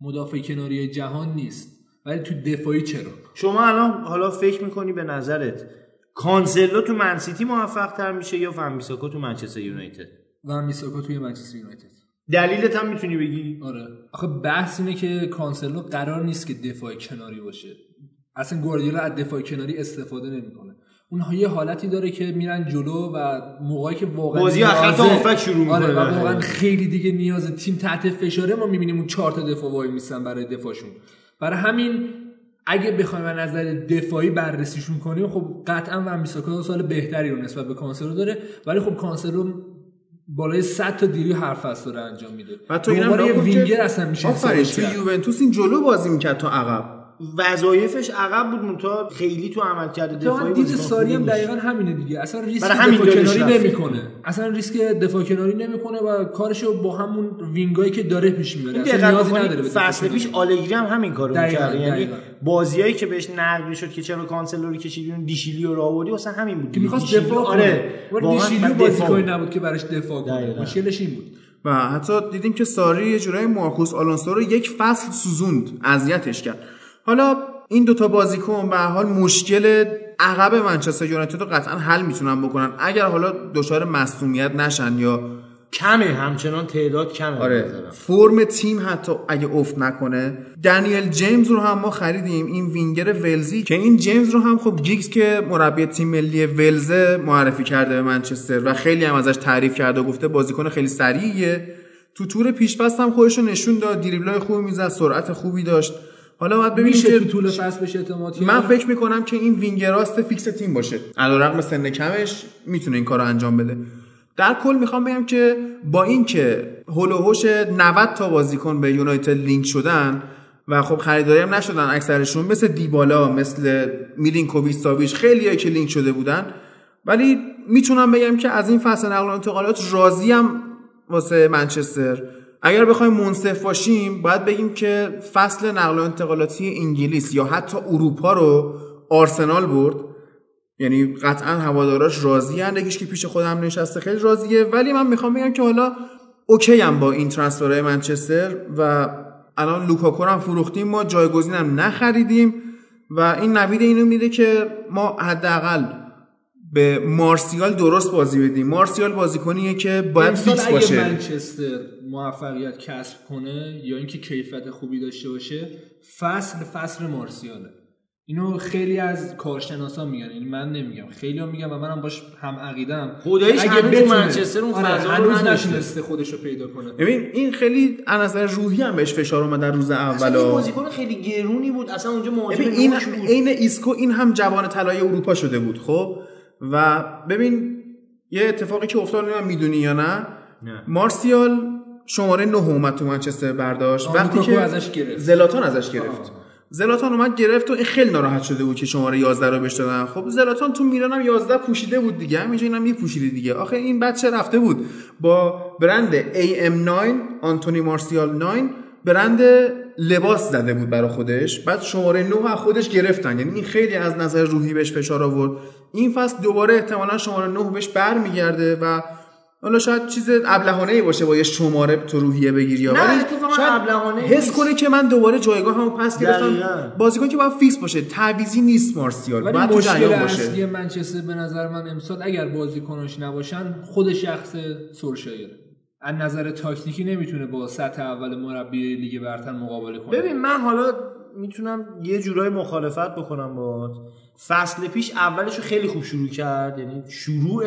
مدافع کناری جهان نیست. ولی تو دفاعی چرا؟ شما الان حالا فکر می‌کنی به نظرت کانسلو تو منسیتی موفق تر میشه یا ون بیساکا تو منچستر یونایتد؟ ون بیساکا توی منچستر یونایتد. دلیلت هم می‌تونی بگی؟ آره. آخه بحث اینه که کانسلو قرار نیست که دفاع کناری باشه. اصلا گواردیولا از دفاع کناری استفاده نمی‌کنه اونها یه حالتی داره که میرن جلو و موقعی که واقعا بازی از خط نیازه- هافک شروع می‌کنه آره و واقعا. خیلی دیگه نیاز تیم تحت فشاره ما می‌بینیم اون چهار تا دفاع وایمیسن برای دفاعشون برای همین اگه بخوایم از نظر دفاعی بررسیشون کنیم خب قطعا ون بیساکا سال بهتری رو نسبت به کانسلو داره ولی خب کانسلو بالای 100 تا دریبل هر فصل داره انجام میده بعد تو اینم وینگر اصلا میشه آفرین تو. یوونتوس این جلو بازی می‌کرد تا عقب وظایفش عقب بود منتها خیلی تو عمل کرده دفاعی دید بازیکن ساری هم دقیقا همینه دیگه. اصلا ریسک دفاع کناری. نمی‌کنه. اصلا ریسک دفاع کناری نمی‌کنه و کارشو با همون wing ایی که داره پیش می‌بره. اصلا نیازی نداره فصل پیش. آلگری هم همین کارو می‌کرد. یعنی. بازیایی که بهش نقد می‌شد که چرا کانسلو رو کشیدی اون دیشیلیو رو آوردی واسه همین بود. که می‌خواست دفاع آره کنه. دیشیلیو بازیکنی دفاع. نبود که براش دفاع کنه. مشکلش این بود. و حتی دیدیم که ساری یه جورای مارکوس آلونسو رو یک فصل سوزوند اذیتش کرد. حالا این دوتا بازیکن به حال مشکل عقب منچستر یونایتد رو قطعا حل می‌تونن بکنن. اگر حالا دچار مصونیت نشن یا کمه همچنان تعداد کمه. آره. فرم تیم حتی اگه افت نکنه دنیل جیمز رو هم ما خریدیم این وینگر ولزی که این جیمز رو هم خب گیگز که مربی تیم ملی ولز معرفی کرده به منچستر و خیلی هم ازش تعریف کرده و گفته بازیکن خیلی سریعیه. تو تور پیش فصل هم خودش رو نشون داد دریبلای خوبی می‌زد سرعت خوبی داشت. حالا باید ببینیم که تو طول فصل بهش اعتماد من فکر می‌کنم که این وینگراست فیکس تیم باشه. علیرغم سن کمش می‌تونه این کار رو انجام بده. در کل می‌خوام بگم که با اینکه هول و هوش 90 تا بازیکن به یونایتد لینک شدن و خب خریداری هم نشدن اکثرشون مثل دیبالا مثل میلینکوویچ ساویچ خیلی که لینک شده بودن. ولی می‌تونم بگم که از این فصل نقل و انتقالات راضیم واسه منچستر. اگر بخوایم منصف باشیم باید بگیم که فصل نقل و انتقالاتی انگلیس یا حتی اروپا رو آرسنال برد. یعنی قطعا هواداراش راضی هن که پیش خودم نشسته خیلی راضیه. ولی من می‌خوام بگم که حالا okay هم با این transfer های منچستر و الان لوکاکو هم فروختیم. ما جایگزین هم نخریدیم و این نوید اینو میده که ما حداقل به مارسیال درست بازی بدیم. مارسیال بازیکنیه که باید فیکس اگه باشه. منچستر موفقیت کسب کنه یا اینکه کیفیت خوبی داشته باشه فصل فصل مارسیاله. اینو خیلی از کارشناسا میگن. یعنی من نمیگم. خیلی هم میگن و منم باش هم عقیدم خداییش اگه بتونه- منچستر اون آره، فضا رو نداشته. نتونسته خودش رو پیدا کنه. ببین این خیلی از نظر روحی هم بهش فشار اومد در روز اصلا این بازیکن خیلی گرونی بود. اصلا اونجا مهاجم این عین ایسکو این هم جوان طلای اروپا شده بود خب؟ و ببین یه اتفاقی که افتاد نمی‌دونم می‌دونی یا نه؟ نه. مارسیال شماره نه اومد تو منچستر برداشت. آه، وقتی که ازش گرفت. زلاتان ازش گرفت. زلاتان اومد گرفت و این خیلی ناراحت شده بود که شماره 11 رو بهش دادن. خب زلاتان تو میلان هم 11 پوشیده بود دیگه. همینجا اینم میپوشیده دیگه. آخه این بچه رفته بود با برند AM9 آنتونی مارسیال 9 برند لباس زده بود برای خودش. بعد شماره 9 از خودش گرفتن. یعنی این خیلی از نظر روحی بهش فشار آورد. این فصل دوباره احتمالا شماره 9 بهش برمیگرده و حالا شاید چیز ابلهانه ای باشه با یه شماره تو روحیه بگیری. نه، ولی شاید ابلهانه حس. کنه که من دوباره جایگاه همو پس گرفتم. بازیکن که باید فیکس باشه. تعویزی نیست مارسیال. ولی باید تو مشکل جریان باشه. اصلی منچستر به نظر من امسال اگر بازیکناش نباشن خود شخص سولشایره از نظر تاکتیکی نمی‌تونه با سطح اول مربی لیگ برتر مقابله کنه. ببین من حالا می‌تونم یه جورای مخالفت بکنم با فصل پیش اولش رو خیلی خوب شروع کرد یعنی شروع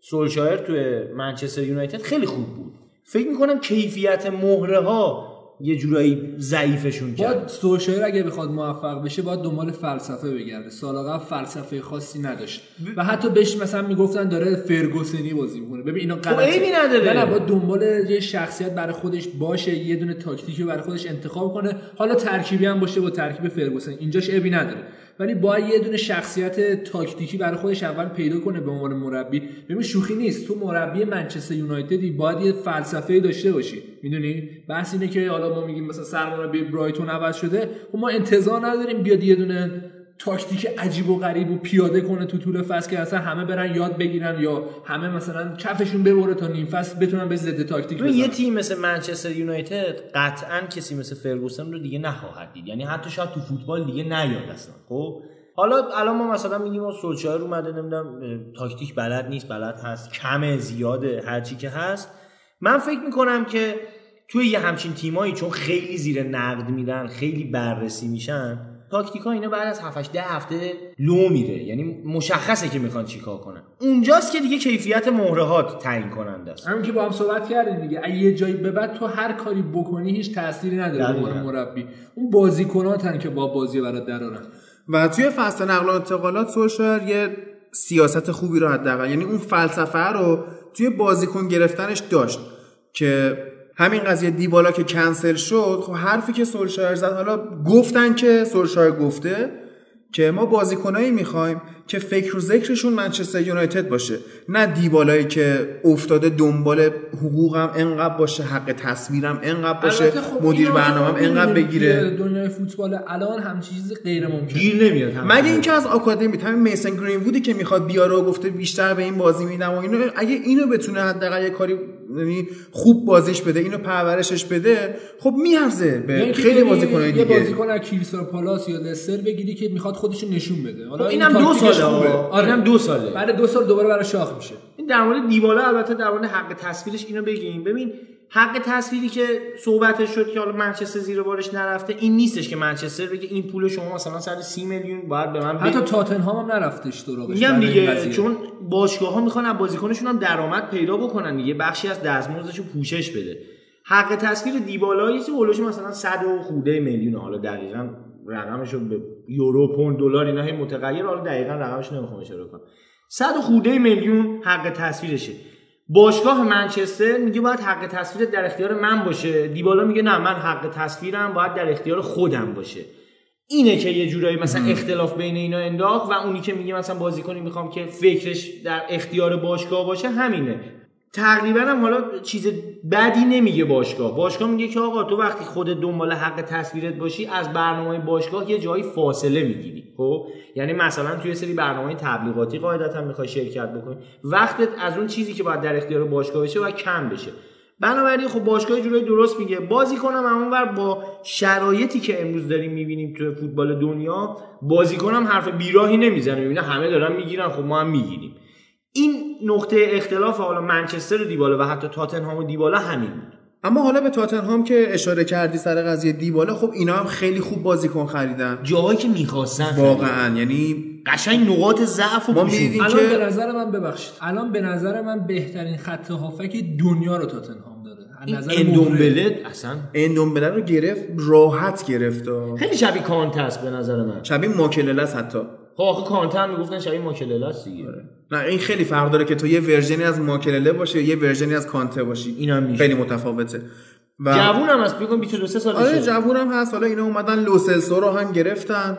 سولشایر توی منچستر یونایتد خیلی خوب بود. فکر می‌کنم کیفیت مهره ها یه جورایی ضعیفشون کرد. باید سولشایر اگه بخواد موفق بشه باید دنبال فلسفه بگرده. سال قبل فلسفه خاصی نداشت. و حتی بهش مثلا می‌گفتن داره فرگوسنی بازی می‌کنه. ببین اینا غلطه. عیبی نداره. نه باید دنبال یه شخصیت برای خودش باشه یه دونه تاکتیکی برای خودش انتخاب کنه. حالا ترکیبی هم باشه با ترکیب فرگوسن اینجاش عیبی نداره. ولی باید یه دونه شخصیت تاکتیکی برای خودش اول پیدا کنه به عنوان مربی. ببین شوخی نیست. تو مربی منچستر یونایتدی باید یه فلسفه داشته باشی. می‌دونی؟ بحث اینه که حالا ما میگیم مثلا سرمربی برایتون عوض شده. خب ما انتظار نداریم بیاد یه دونه تاکتیک عجیب و غریب و پیاده کنه تو طول فصل که اصلا همه برن یاد بگیرن یا همه مثلا کفشون ببره تا نیم فصل بتونن به ضد تاکتیک ببین یه بزنن. تیم مثل منچستر یونایتد قطعا کسی مثل فرگوسن رو دیگه نخواهد دید. یعنی حتی شاید تو فوتبال دیگه نیاد اصلا خب؟ حالا الان ما مثلا میگیم سولشایر اومده نمی‌دونم تاکتیک بلد نیست بلد هست کم زیاده هر چی که هست. من فکر می‌کنم که توی یه همچین تیمایی چون خیلی زیر نقد میرن خیلی بررسی میشن تاکتیک ها اینا بعد از 7 ده هفته لو میره. یعنی مشخصه که می‌خوان چیکار کنن. اونجاست که دیگه کیفیت مهره ها تعیین کننده است. همین که با هم صحبت کردیم دیگه. اگه یه جایی به بعد تو هر کاری بکنی هیچ تأثیری نداره به. عنوان مربی. اون بازیکناتن که با بازی برات درارن. و توی فصل نقل و انتقالات سولشایر یه سیاست خوبی رو حداقل یعنی اون فلسفه رو توی بازیکن گرفتنش داشت که همین قضیه دیبالا که کنسل شد خب حرفی که سولشایر زد حالا گفتن که سولشایر گفته که ما بازیکنایی می‌خوایم که فکر و ذکرشون منچستر یونایتد باشه نه دیبالایی که افتاده دنبال حقوقم انقدر باشه حق تصویرم انقدر باشه خب مدیر آدم انقدر بگیره دنیای فوتبال الان همچین چیز غیر ممکنه گیر نمیاد. مگه اینکه از آکادمی همین میسن گرین وودی که می‌خواد بیاره و گفته بیشتر به این بازی میدم و اینو اگه اینو بتونه حداقل یه کاری یعنی خوب بازیش بده اینو پرورشش بده خب میارزه به یعنی خیلی بازیکنای یه دیگه. بازیکن از کریستال پالاس یا لستر بگیری که می‌خواد خودشو نشون بده. حالا خب این اینم دو تاکتیکش ساله. آره. آره. اینم دو ساله. بعد دو سال دوباره برای شاخ میشه. این در مورد دیبالا البته در مورد حق تصویرش اینو بگیم. ببین حق تصویری که صحبتش شد که حالا منچستر زیر بارش نرفته این نیستش که منچستر بگه این پول شما مثلا 130 میلیون باید به من حتی. تاتنهام هم نرفتش سراغش میگم دیگه. چون باشگاه ها می‌خوان از بازیکنشون هم درآمد پیدا بکنن دیگه بخشی از دستمزدش رو پوشش بده حق تصویر دیبالا یه هولوش مثلا 100 و خورده میلیون حالا دقیقا رقمش رو به یورو پوند دلار اینا هی متغیر حالا دقیقا رقمش نمی‌خوام اشاره کنم 100 و خورده میلیون حق تصویرشه باشگاه منچستر میگه باید حق تصویر در اختیار من باشه. دیبالا میگه نه من حق تصویرم باید در اختیار خودم باشه. اینه که یه جورایی مثلا اختلاف بین اینا انداخت و اونی که میگه مثلا بازیکنی می‌خوام که فکرش در اختیار باشگاه باشه همینه. تقریبا هم حالا چیز بدی نمیگه باشگاه. باشگاه میگه که آقا تو وقتی خودت دنبال حق تصویرت باشی از برنامه باشگاه یه جایی فاصله می‌گیری. خب؟ یعنی مثلا توی سری برنامه تبلیغاتی قاعدتا می‌خوای شرکت بکنی. وقتت از اون چیزی که باید در اختیار باشگاه بشه و کم بشه. بنابراین خب باشگاه جورایی درست میگه. بازیکنم همونور با شرایطی که امروز داریم می‌بینیم توی فوتبال دنیا بازیکنم حرف بیراهی نمی‌زنه. می‌بینه همه دارن می‌گیرن خب ما هم می‌گیریم. این نقطه اختلاف حالا منچستر و دیبالا و حتی تاتنهام و دیبالا همین بود. اما حالا به تاتنهام که اشاره کردی سر قضیه دیبالا خب اینا هم خیلی خوب بازیکن خریدن. جاهایی که می‌خواستن واقعا یعنی قشنگ نقاط ضعف و ما الان که- به نظر من ببخشید الان به نظر من بهترین خط هافک دنیا رو تاتنهام داره. نظر. اندومبله اصلا اندومبله رو گرفت راحت گرفت. خیلی شبیه کانته است به نظر من. شبیه ماکلله است حتی. خب آخه کانته هم می‌گفتن شبیه ماکلله است دیگه. نه این خیلی فرق داره که تو یه ورژنی از ماکلله باشه یه ورژنی از کانته باشی. اینم میشه. خیلی متفاوته. و جوون هم هست بگم 22 سالشه آره جوون هم هست. حالا اینا اومدن لوسلسو رو هم گرفتن.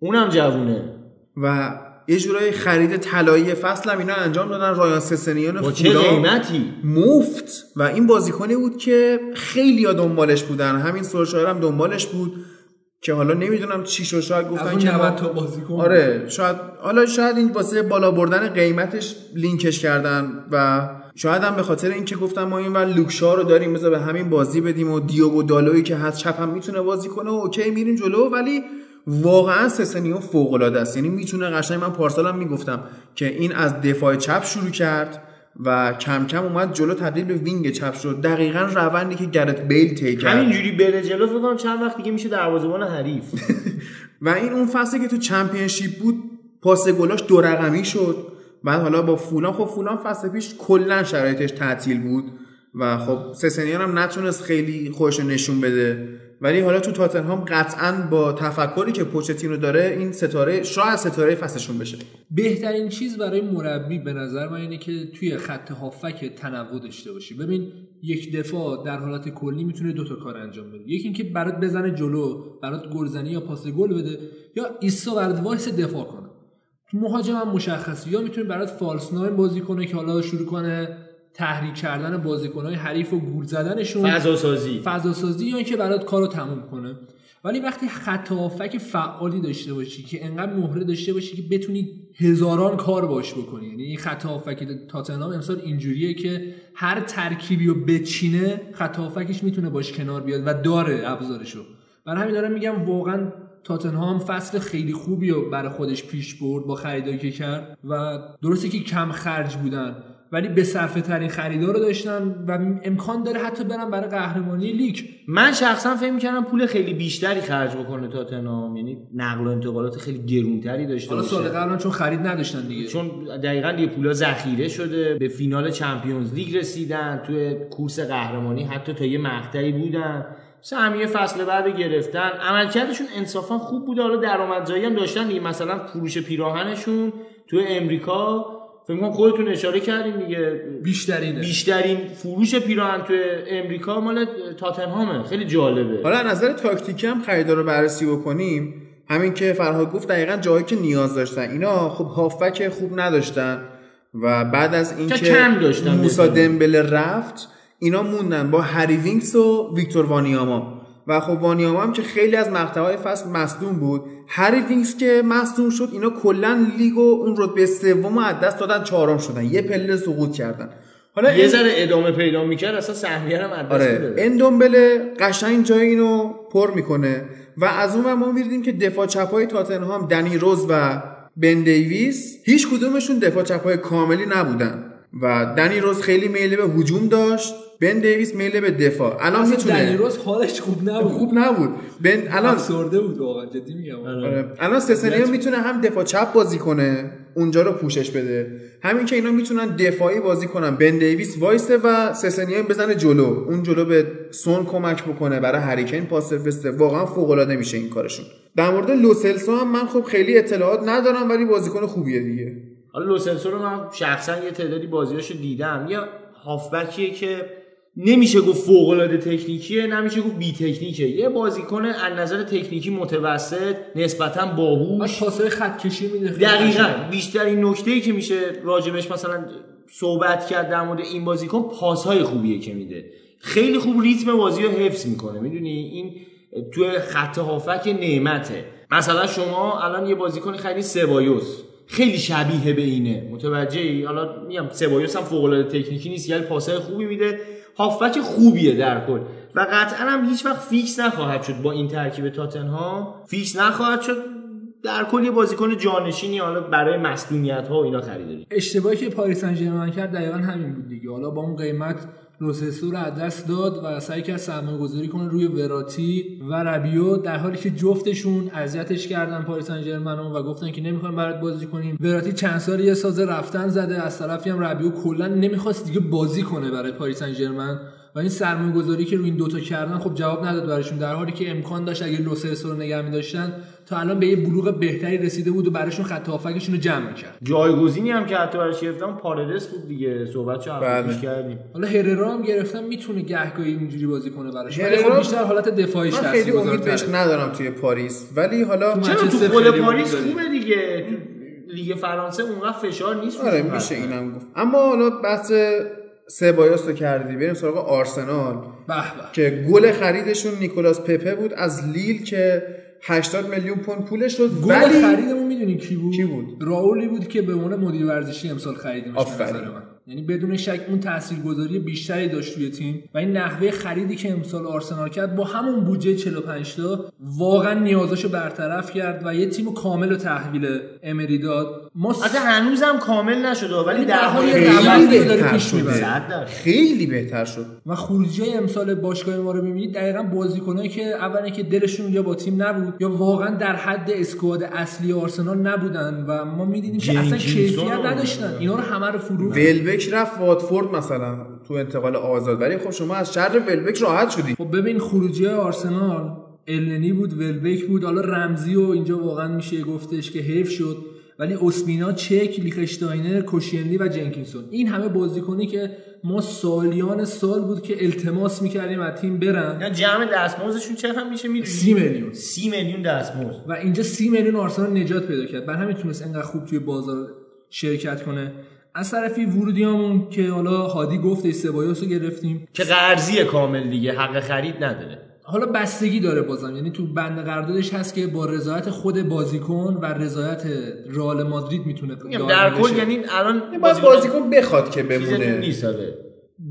اونم جوونه. و یه جورای خرید طلایی فصل هم اینا انجام دادن. رایان سسنیان با چه قیمتی؟ مفت. و این بازیکنی بود که خیلی دنبالش بودن. همین سولشایر هم دنبالش بود. که حالا نمی‌دونم چی شد شاید گفتن که 90 ما- تا بازیکن آره شاید حالا شاید این واسه بالا بردن قیمتش لینکش کردن و شاید هم به خاطر اینکه گفتم ما اینور لوک شا رو داریم بذار به همین بازی بدیم و دیوگو دالویی که هست چپ هم می‌تونه بازی کنه و okay میریم جلو. ولی واقعا سسنیو فوق العاده است. یعنی می‌تونه قشنگ من پارسالم می‌گفتم که این از دفاع چپ شروع کرد. و کم کم اومد جلو تبدیل به wing چپ شد. دقیقا روندی که گرت بیل طی کرد. همینجوری بره جلو فکر کنم چند وقت دیگه میشه دروازه‌بان حریف. و این اون فصلی که تو چمپیونشیپ بود پاس گلاش دو رقمی شد. بعد حالا با فولان خب فولان فصل پیش کلا شرایطش تعطیل بود. و خب سسنیان هم نتونست خیلی خودش رو نشون بده. ولی حالا تو تاتنهام قطعا با تفکری که پوچتینو داره این ستاره شاید ستاره فصلشون بشه. بهترین چیز برای مربی به نظر من اینه که توی خط هافک تنوع داشته باشی. ببین یک دفاع در حالت کلی می‌تونه دو تا کار انجام بده. یکی اینکه برات بزنه جلو برات گلزنی یا پاس گل بده یا ایسا برات وایسه دفاع کنه. تو مهاجم هم مشخصه. یا می‌تونه برات false بازی کنه که حالا شروع کنه. تحریک کردن بازیکنهای حریف و گول زدنشون. فضا سازی فضا سازی یا اینکه برات کارو تموم کنه. ولی وقتی خط هافبک فعالی داشته باشی که انقدر مهره داشته باشی که بتونی هزاران کار باش بکنی. یعنی این خط هافبک تاتنهام امسال اینجوریه که هر ترکیبی رو بچینه خط هافبکش می‌تونه باش کنار بیاد و داره ابزارشو. برای همین دارم میگم واقعا تاتنهام فصل خیلی خوبی رو برای خودش پیش برد با خریدایی که کرد و درسته که کم خرج بودن. ولی به صرفه ترین خریدار رو داشتن و امکان داره حتی برن برای قهرمانی لیگ. من شخصا فکر می‌کردم پول خیلی بیشتری خرج بکنه تاتنهام. یعنی نقل و انتقالات خیلی گرونتری داشته حالا سال باشه قبلا چون خرید نداشتن دیگه. چون دقیقا یه پولا ذخیره شده به فینال چمپیونز لیگ رسیدن توی کورس قهرمانی حتی تا یه مقطعی بودن. سهمیه فصل بعد رو گرفتن. عملکردشون انصافا خوب بوده حالا درآمدزایی هم داشتن دیگه. مثلا فروش پیراهنشون توی امریکا فکر کنم خودتون اشاره کردین دیگه. بیشترینه. بیشترین فروش پیراهن توی امریکا مال تاتنهامه. خیلی جالبه. حالا از نظر تاکتیکی هم خریدار رو بررسی بکنیم. همین که فرهاد گفت دقیقا جایی که نیاز داشتن. اینا خب هافبک خوب نداشتن و بعد از اینکه کم داشتن موسا. دمبله رفت اینا موندن با هری وینکس و ویکتور وانیاما. و خب وانیاما هم که خیلی از مقطعهای فصل مصدوم بود. هری وینکس که مصدوم شد اینا کلا لیگ و اون رتبه سوم از دست دادن چهارم شدن. یه پله سقوط کردن. حالا یه این- ذره ادامه پیدا می‌کرد اصلا سهمیه هم از آره. اندومبله قشنگ جای اینو پر می‌کنه و از اون ما می‌بینیم که دفاع چپای تاتنهام دنی روز و بن دیویس هیچ کدومشون دفاع چپای کاملی نبودن. و دنی روز خیلی میله به هجوم داشت. بن دیویس میله به دفاع. الان می‌تونه. دنی روز حالش خوب نبود. خوب نبود. بن الان افسرده بود واقعا جدی میگم. آره. الان سسنیو می‌تونه هم دفاع چپ بازی کنه اونجا رو پوشش بده. همین که اینا می‌تونن دفاعی بازی کنن. بن دیویس وایسه و سسنیو بزنه جلو. اون جلو به سون کمک بکنه برای هری کین پاس فرسته واقعا فوق العاده میشه این کارشون. در مورد لوسلسو هم من خب خیلی اطلاعات ندارم ولی بازیکن خوبیه دیگه. حالا لوسنسو رو من شخصا یه تعدادی بازیاشو دیدم. یا هافبکیه که نمیشه گفت فوق العاده تکنیکیه نمیشه گفت بی تکنیکه یه بازیکن از نظر تکنیکی متوسط نسبتا باهوش. پاسای خط کشی میده دقیقا. بیشترین نکته ای که میشه راجبش مثلا صحبت کرد در مورد این بازیکن پاسهای خوبیه که میده. خیلی خوب ریتم بازی رو حفظ می‌کنه. می‌دونی؟ این توی خط هافک نعمته. مثلا شما الان یه بازیکن خیلی سبایوس. خیلی شبیه به اینه. متوجهی؟ حالا میگم سبایوس هم فوق العاده تکنیکی نیست یعنی پاسهای خوبی میده. هافبک خوبیه در کل. و قطعا هم هیچ وقت فیکس نخواهد شد با این ترکیب تاتنهام. فیکس نخواهد شد. در کل یه بازیکن جانشینی حالا برای مصدومیت ها و اینا خریداری. اشتباهی که پاریس سن کرد دقیقا همین بود دیگه. حالا با اون قیمت لوسلسو رو از دست داد و سعی کرد سرمایه گذاری کنه روی وراتی و ربیو در حالی که جفتشون اذیتش کردن پاریس سن و گفتن که نمی‌خوایم برات بازی کنیم. وراتی چند سال یه ساز رفتن زده از طرفی هم ربیو کلا نمی‌خواست دیگه بازی کنه برای پاریس سن و این سرمایه گذاری که روی این دوتا کردن خب جواب نداد براشون در حالی که امکان داشت اگه لوسلسو رو نگه می‌داشتن تا الان به یه بلوغ بهتری رسیده بود و براشون خط هافبکشون رو جمع می‌کرد جایگزینی هم که حتی براش گرفتم پاردس بود دیگه صحبت چه بله. کردیم حالا هررا هم گرفتن می‌تونه گهگاهی اینجوری بازی کنه براش ولی خب بیشتر حالت دفاعیش من خیلی امید. بهش ندارم توی پاریس ولی حالا چرا تو خیلی پاریس. خوبه دیگه تو لیگ فرانسه اونقدر فشار نیست آره میشه. اینم گفت اما حالا بحث سبایاس رو کردی. بریم سراغ آرسنال. به به. که گل خریدشون نیکولاس پپه بود. از لیل که 80 میلیون پوند پولش شد گل ولی خریدمون می‌دونی کی بود؟ کی بود؟ راولی بود که به عنوان مدیر ورزشی امسال خریدیمش آفرین. یعنی بدون شک اون تاثیرگذاری بیشتری داشت توی تیم و این نحوه خریدی که امسال آرسنال کرد با همون بودجه 45 تا واقعا نیازاشو برطرف کرد و یه تیم کامل رو تحویل امری داد. ما س- حتی هنوزم کامل نشده ولی در حال خیلی داره بهتر پیش شده. خیلی بهتر شد. و خروجی امسال باشگاه ما رو می‌بینید دقیقا بازیکنایی که اولا که دلشون یا با تیم نبود یا واقعا در حد اسکواد اصلی آرسنال نبودن و ما می‌دیدیم که اصلا کیفیت نداشتن. اینا رو همه رو فرو ولبک رفت واتفورد مثلا تو انتقال آزاد. ولی خب شما از شر ولبک راحت شدی. خب ببین خروجی آرسنال النی بود ولبک بود. حالا رمزی و اینجا واقعا میشه گفتش که حیف شد. ولی اسمینا چک لیخشتاینر کوشیلنی و جنکینسون. این همه بازیکنی که ما سالیان سال بود که التماس می‌کردیم از تیم برن. نه جمع دستمزدشون چقدر میشه می‌دونی؟ سی میلیون. سی میلیون دستمزد. و اینجا سی میلیون آرسنال نجات پیدا کرد. بر همین تونست انقدر خوب توی بازار شرکت کنه. از طرفی ورودیامون که حالا هادی گفت سبایوس رو گرفتیم. که قرضی کامل دیگه حق خرید نداره. حالا بستگی داره بازم. یعنی تو بند قراردادش هست که با رضایت خود بازیکن و رضایت رئال مادرید می‌تونه در کل یعنی الان بازیکن بخواد که بمونه. نیست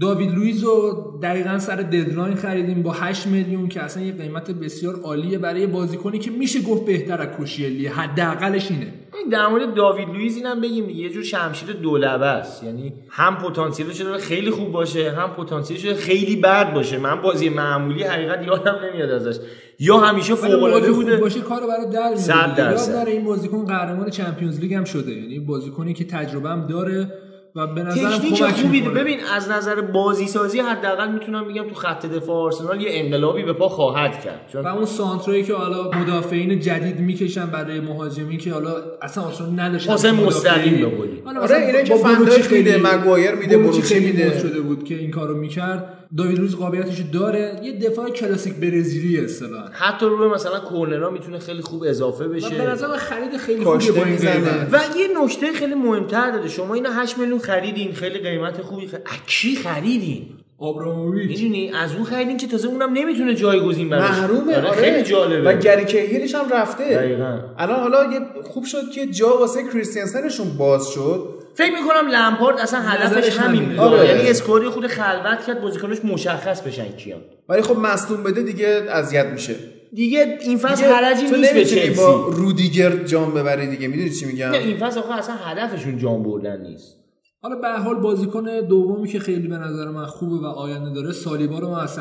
داوید لویز رو دقیقا سر deadline خریدیم با 8 میلیون که اصلا یه قیمت بسیار عالیه برای بازیکنی که میشه گفت بهتر از کوشیلنی حداقلش اینه. این در مورد داوید لوئیز اینم بگیم یه جور شمشیر دولبه است. یعنی هم پتانسیلش داره خیلی خوب باشه هم پتانسیلش خیلی بد باشه. من بازی معمولی حقیقت یادم نمیاد ازش. یا همیشه فوق العاده بوده. باشه کارو برای در میاره این بازیکن قهرمان چمپیونز لیگ هم شده. یعنی بازیکنی که تجربه هم داره. و به نظرم خوبی ببین از نظر بازی سازی حداقل می‌تونم بگم تو خط دفاع آرسنال یه انقلابی به پا خواهد کرد چون و اون سانترایی که حالا مدافعین جدید می‌کشن برای مهاجمین که حالا اصلا آرسنال حسین مدافعین. مستقیم. حالا آره، اینه که فنداش خیلی- میده، مگوایر میده، خیلی میده. شده بود که این کارو می‌کرد داوید لویز قابلیتش داره. یه دفاع کلاسیک برزیلی اصطلاحا حتی روی مثلا کورنرها می‌تونه خیلی خوب اضافه و به بشه نظر خرید خیلی خوبیه با این. قیمت. و یه نکته خیلی مهمتر داره شما اینو 8 میلیون خریدین. خیلی قیمت خوبی خرید. از کی خریدین؟ آبراموویچ. می‌دونی؟ از اون خریدین که تازه اونم نمی‌تونه جایگزین براش. محرومه. آره، آره. خیلی جالبه. و گری کهیلش هم رفته. دقیقاً. الان حالا یه خوب شد که جا واسه کریستیانسنشون باز شد. فکر می‌کنم لمپارد اصلا هدفش همین همینه. بود. آره. یعنی اسکوادی خود خلوت کرد بازیکنش مشخص بشن کیان. ولی خب مصدوم بده دیگه اذیت میشه. دیگه این فصل حرجی تو نیست به چلسی. با رودیگر جام ببری دیگه. می‌دونی چی میگم؟ نه این فصل آخه اصلا هدفشون جام بردن نیست. حالا به هر حال بازیکن دومی که خیلی به نظر من خوبه و آینده داره سالیبا رو ما از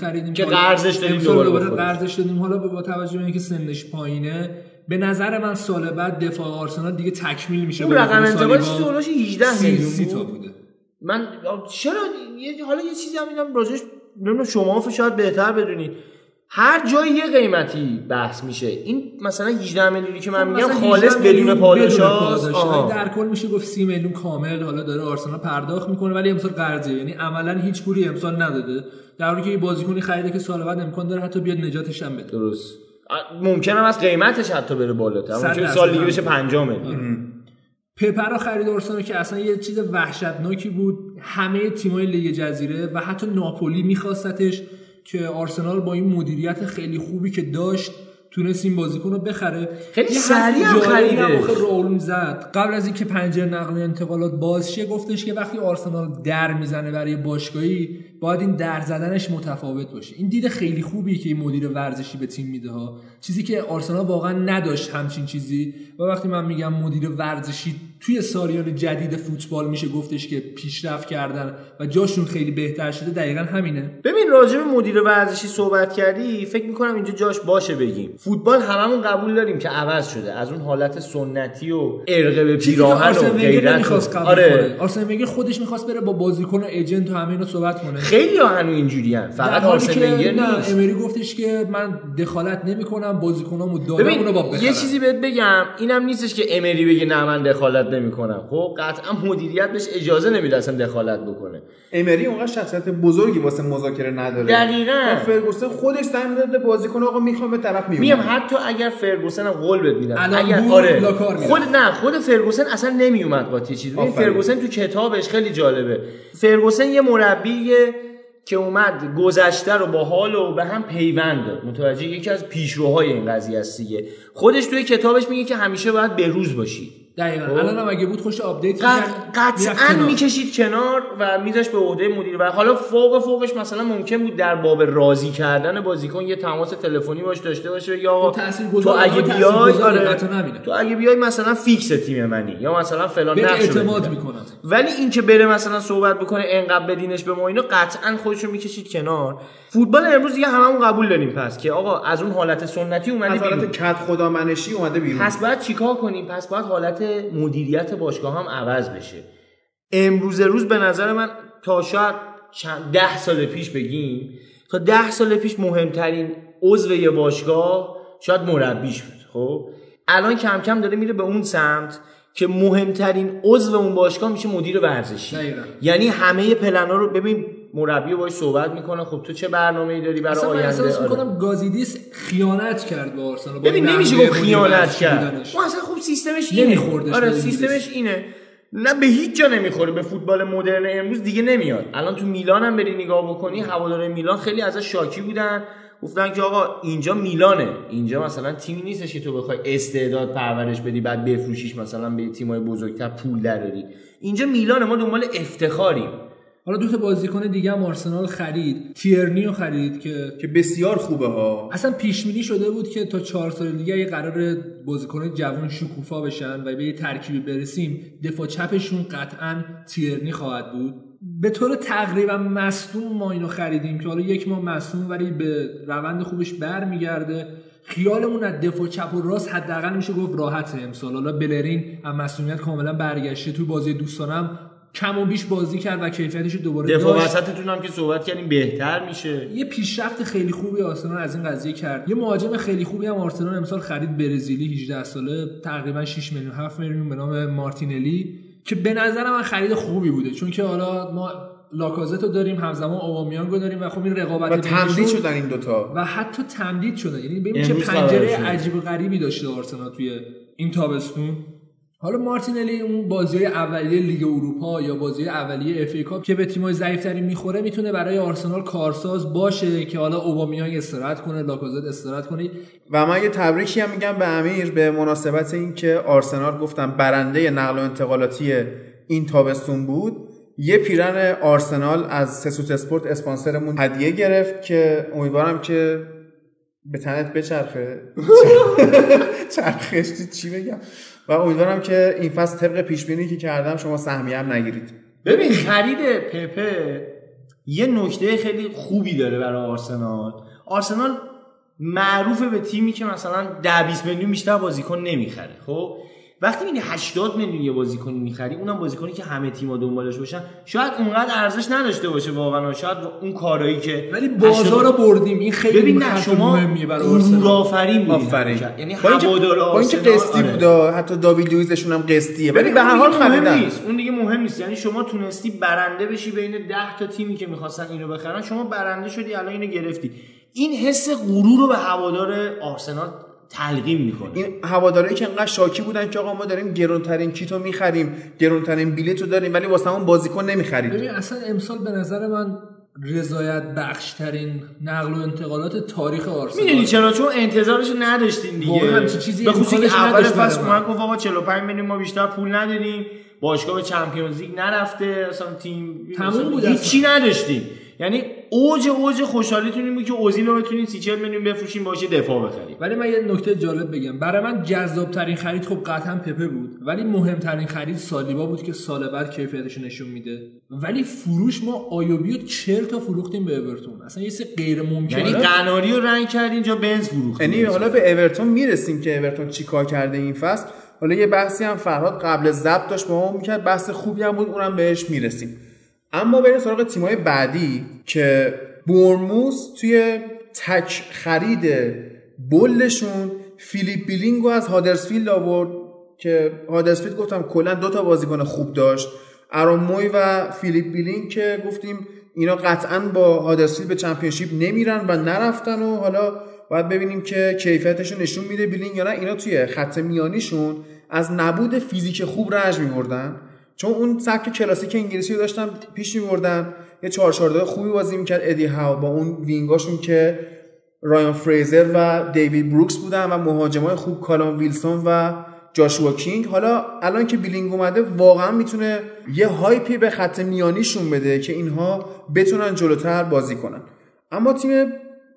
خریدیم. که قرضش دادیم دوباره. قرضش دادیم. حالا با توجه به اینکه سنش پایینه به نظر من سال بعد دفاع آرسنال دیگه تکمیل میشه اون رقم انتقالش. تو هلوش 18 سی, میلیون. تا بوده. من چرا حالا یه چیزی هم میدم راجعش نمی‌دونم شما شاید بهتر بدونی هر جایی یه قیمتی بحث میشه. این مثلا 18 میلیونی که من میگم خب مثلا خالص 18 بدون پاداش. در کل میشه گفت 30 میلیون کامل حالا داره آرسنال پرداخت می‌کنه ولی امسال قرضه. یعنی عملا هیچ پولی امسال نداده. در حالی که یه بازیکنی خریده که سال بعد امکان داره حتی بیاد نجاتش هم بده. درست. ممکنه هم از قیمتش حتی بره بالاتر ممکنه سال دیگه. بشه 50 میلیون. پپرا خرید آرسنال که اصلا یه چیز وحشتناکی بود. همه تیمای لیگ جزیره و حتی ناپولی میخواستتش که آرسنال با این مدیریت خیلی خوبی که داشت تونست این بازیکن رو بخره. خیلی سریع هم خریدش. زد. قبل از اینکه پنجره نقل انتقالات باز شه گفتش که وقتی آرسنال در می‌زنه برای باشگاهی باید این در زدنش متفاوت باشه. این دید خیلی خوبی که این مدیر ورزشی به تیم میده ها. چیزی که آرسنال واقعا نداشت همچین چیزی. و وقتی من میگم مدیر ورزشی توی سالیان جدید فوتبال میشه گفتش که پیشرفت کردن و جاشون خیلی بهتر شده دقیقا همینه. ببین راجع به مدیر ورزشی صحبت کردی فکر می‌کنم اینجا جاش باشه بگیم. فوتبال هممون قبول داریم که عوض شده. از اون حالت سنتی و ارقه به پیراهن و غیرت آره. آرسن ونگر خودش می‌خواست بره با بازیکن و ایجنت و همه اینا صحبت کنه. خیلی ها هنو اینجوری فقط آرسن ونگر نه امری گفتش که من دخالت نمی‌کنم بازیکنامو دارم اونو با بخرم. یه چیزی بهت بگم. اینم نیستش که امری بگه نه من دخالت نمی‌کنم خب قطعا مدیریت بهش اجازه نمیده اصلا دخالت بکنه. امری اونقدر شخصیت بزرگی واسه مذاکره نداره. دقیقاً. تا فرگوسن خودش زنگ داده بازیکن آقا می‌خوام به طرف میومد میگم حتی اگر فرگوسن هم قول بهت میدم. اگر آره. خود نه خود فرگوسن اصلا نمیومد قاطی چیز. فرگوسن تو کتابش خیلی جالبه. فرگوسن یه مربیه که اومد گذشته رو با حال و به هم پیوند داد. متوجه یکی از پیشروهای این قضیه است دیگه خودش توی کتابش میگه که همیشه باید به روز باشید دقیقاً خب. الان هم اگه بود خودشو update قطعا. می‌کشید کنار و میذاش به عهده مدیر و حالا فوق فوقش مثلا ممکن بود در باب راضی کردن بازیکن یه تماس تلفنی باش داشته باشه یا خب تو اگه بیای آره. تو اگه بیای مثلا فیکس تیم منی یا مثلا فلان نقشو اعتماد بدی. می‌کنم ولی اینکه بره مثلا صحبت بکنه انقدر بدینش به ما اینا قطعا خودشو می‌کشید کنار فوتبال امروز دیگه هممون قبول داریم پس که آقا از اون حالت سنتی اومده از حالت کت خدا منشی اومده بیرون پس باید چیکار کنیم پس باید حالت مدیریت باشگاه هم عوض بشه. امروز روز به نظر من تا شاید چند ده سال پیش بگیم تا ده سال پیش مهمترین عضو یه باشگاه شاید مربیش بود خب؟ الان کم کم داره میره به اون سمت که مهمترین عضو اون باشگاه میشه مدیر ورزشی. یعنی همه پلنا رو ببین مربی باش صحبت می‌کنه. خب تو چه برنامه‌ای داری برای اصلا من آینده؟ احساس آره. می‌کنم گازیدیس خیانت کرد به آرسنال با ببین نمیشه گفت خیانت کرد. بودنش. اون اصلا خوب سیستمش اینه. نمیخوردش آره. سیستمش اینه. نه به هیچ جا نمی‌خوره. به فوتبال مدرن امروز دیگه نمیاد. الان تو میلان هم بری نگاه بکنی هوادارهای میلان خیلی ازش شاکی بودن. گفتن که آقا اینجا میلانه. اینجا مثلا تیمی نیستش که تو بخوای استعداد پرورش بدی بعد بفروشیش مثلا به تیمای بزرگتر پول دراری اینجا میلانه. ما دنبال افتخاریم. حالا دو تا بازیکن دیگه هم آرسنال خرید. تیرنی رو خرید که که بسیار خوبه ها. اصلا پیش بینی شده بود که تا چهار سال دیگه یه قرار بازیکن جوان شکوفا بشن و به یه ترکیبی برسیم دفاع چپشون قطعا تیرنی خواهد بود. به طور تقریبا مصدوم ما اینو خریدیم که حالا یک ماه مصدوم ولی به روند خوبش برمیگرده. خیالمون از دفاع چپ و راست حداقل میشه گفت راحته امسال. حالا بلرین از مصدومیت کاملا برگشته. تو بازی دوستانم کم و بیش بازی کرد و کیفیتش رو دوباره دفاع. وسطتون هم که صحبت کردیم بهتر میشه. یه پیشرفت خیلی خوبی آرسنال از این قضیه کرد. یه مهاجم خیلی خوبی هم آرسنال امسال خرید برزیلی 18 ساله تقریبا 6 میلیون 7 میلیون به نام مارتینلی که به نظر من خرید خوبی بوده. چون که حالا ما لاکازت رو داریم همزمان اوبامیانگ رو داریم و خب این رقابت و تمدید شدن این دوتا. و حتی تمدید شده یعنی ببین چه پنجره. عجیب و غریبی داشته آرسنال توی این تابستون. حالا مارتینلی اون بازی اولیه لیگ اروپا یا بازی اولیه FA Cup که به تیم‌های ضعیف‌تری می‌خوره می‌تونه برای آرسنال کارساز باشه که حالا اوبامیانگ استراحت کنه لاکازت استراحت کنه. و من یه تبریکی هم میگم به امیر به مناسبت اینکه آرسنال گفتم برنده نقل و انتقالاتی این تابستون بود. یه پیرهن آرسنال از سسوت اسپورت اسپانسرمون هدیه گرفت که امیدوارم که به تنت بچرخه. چرخشتی چی بگم؟ و امیدوارم که این فصل طبق پیش بینی که کردم شما سهمیه هم نگیرید. ببین خرید پپه یه نکته خیلی خوبی داره برای آرسنال. آرسنال معروفه به تیمی که مثلا 10 20 میلیون بیشتر بازیکن نمی‌خره خب؟ وقتی می‌بینی 80 میلیون یه بازیکنی می‌خری اونم بازیکنی که همه تیم‌ها دنبالش باشن شاید اونقدر ارزش نداشته باشه واقعا شاید اون کارایی که ولی بازار رو بردیم این خیلی ببین نه شما آرسنال. آفرین. یعنی هوادار با اینکه قسطی آره. بودا حتی داوید لوئیزشون هم قسطیه. ولی به هر حال مهم خریدن نیست. اون دیگه مهم نیست. یعنی شما تونستی برنده بشی بین 10 تا تیمی که می‌خواستن اینو بخرن شما برنده شدی الان اینو گرفتی. این حس غرور رو به هوادار آرسنال تلقیم می‌کنه. این هوادارایی که انقدر شاکی بودن که آقا ما داریم گرونترین کیتو می‌خریم گرونترین بلیت رو داریم ولی واسه همون بازیکن نمی‌خرید ببین اصلا امسال به نظر من رضایت بخش ترین نقل و انتقالات تاریخ آرسنال. می‌دونی چرا؟ چون انتظارش رو نداشتین دیگه چیزی به امکانش که اول فصل. اومد گفت آقا 45 میلیون ما بیشتر پول نداریم باشگاه به چمپیونز لیگ نرفته اصلا تیم تموم بود هیچی نداشتیم. یعنی اوج اوج خوشحالیتون این بود که اوزیل رو بتونین 30 40 میلیون بفروشین باشه دفاع بخرید ولی من یه نکته جالب بگم. برای من جذاب ترین خرید خب قطعا پپه بود ولی مهمترین خرید سالیبا بود که سال بعد کیفیتش رو نشون میده. ولی فروش ما آیوبی رو 40 تا فروختیم به اورتون. اصلا یه سری غیر ممکنه. یعنی قناری رو رنگ کردین جا بنز فروختین. یعنی حالا به اورتون می‌رسیم که اورتون چیکار کرده این فصل. حالا یه بحثی هم فرهاد قبل ضبط داشت با ما می‌کرد. بحث خوبی هم بود اونم بهش می‌رسیم. اما بریم سراغ تیمای بعدی که بورموس توی تک خرید بلشون فیلیپ بیلینگو از هادرسفیلد آورد که هادرسفیلد گفتم کلا دو تا بازیکن خوب داشت. آرون موی و فیلیپ بیلینگ که گفتیم اینا قطعا با هادرسفیلد به Championship نمیرن و نرفتن و حالا باید ببینیم که کیفیتشون نشون میده بیلینگ یا نه. اینا توی خط میانیشون از نبود فیزیک خوب رنج میبردن. چون اون سبک کلاسیک انگلیسی رو داشتن پیش میبردن یه 4 4 خوبی بازی می‌کرد. ادی هاو با اون وینگاشون که رایان فریزر و دیوید بروکس بودن و مهاجمای خوب کالام ویلسون و جاشوا کینگ. حالا الان که بیلینگ اومده واقعا می‌تونه یه hype ی به خط میانیشون بده که اینها بتونن جلوتر بازی کنن. اما تیم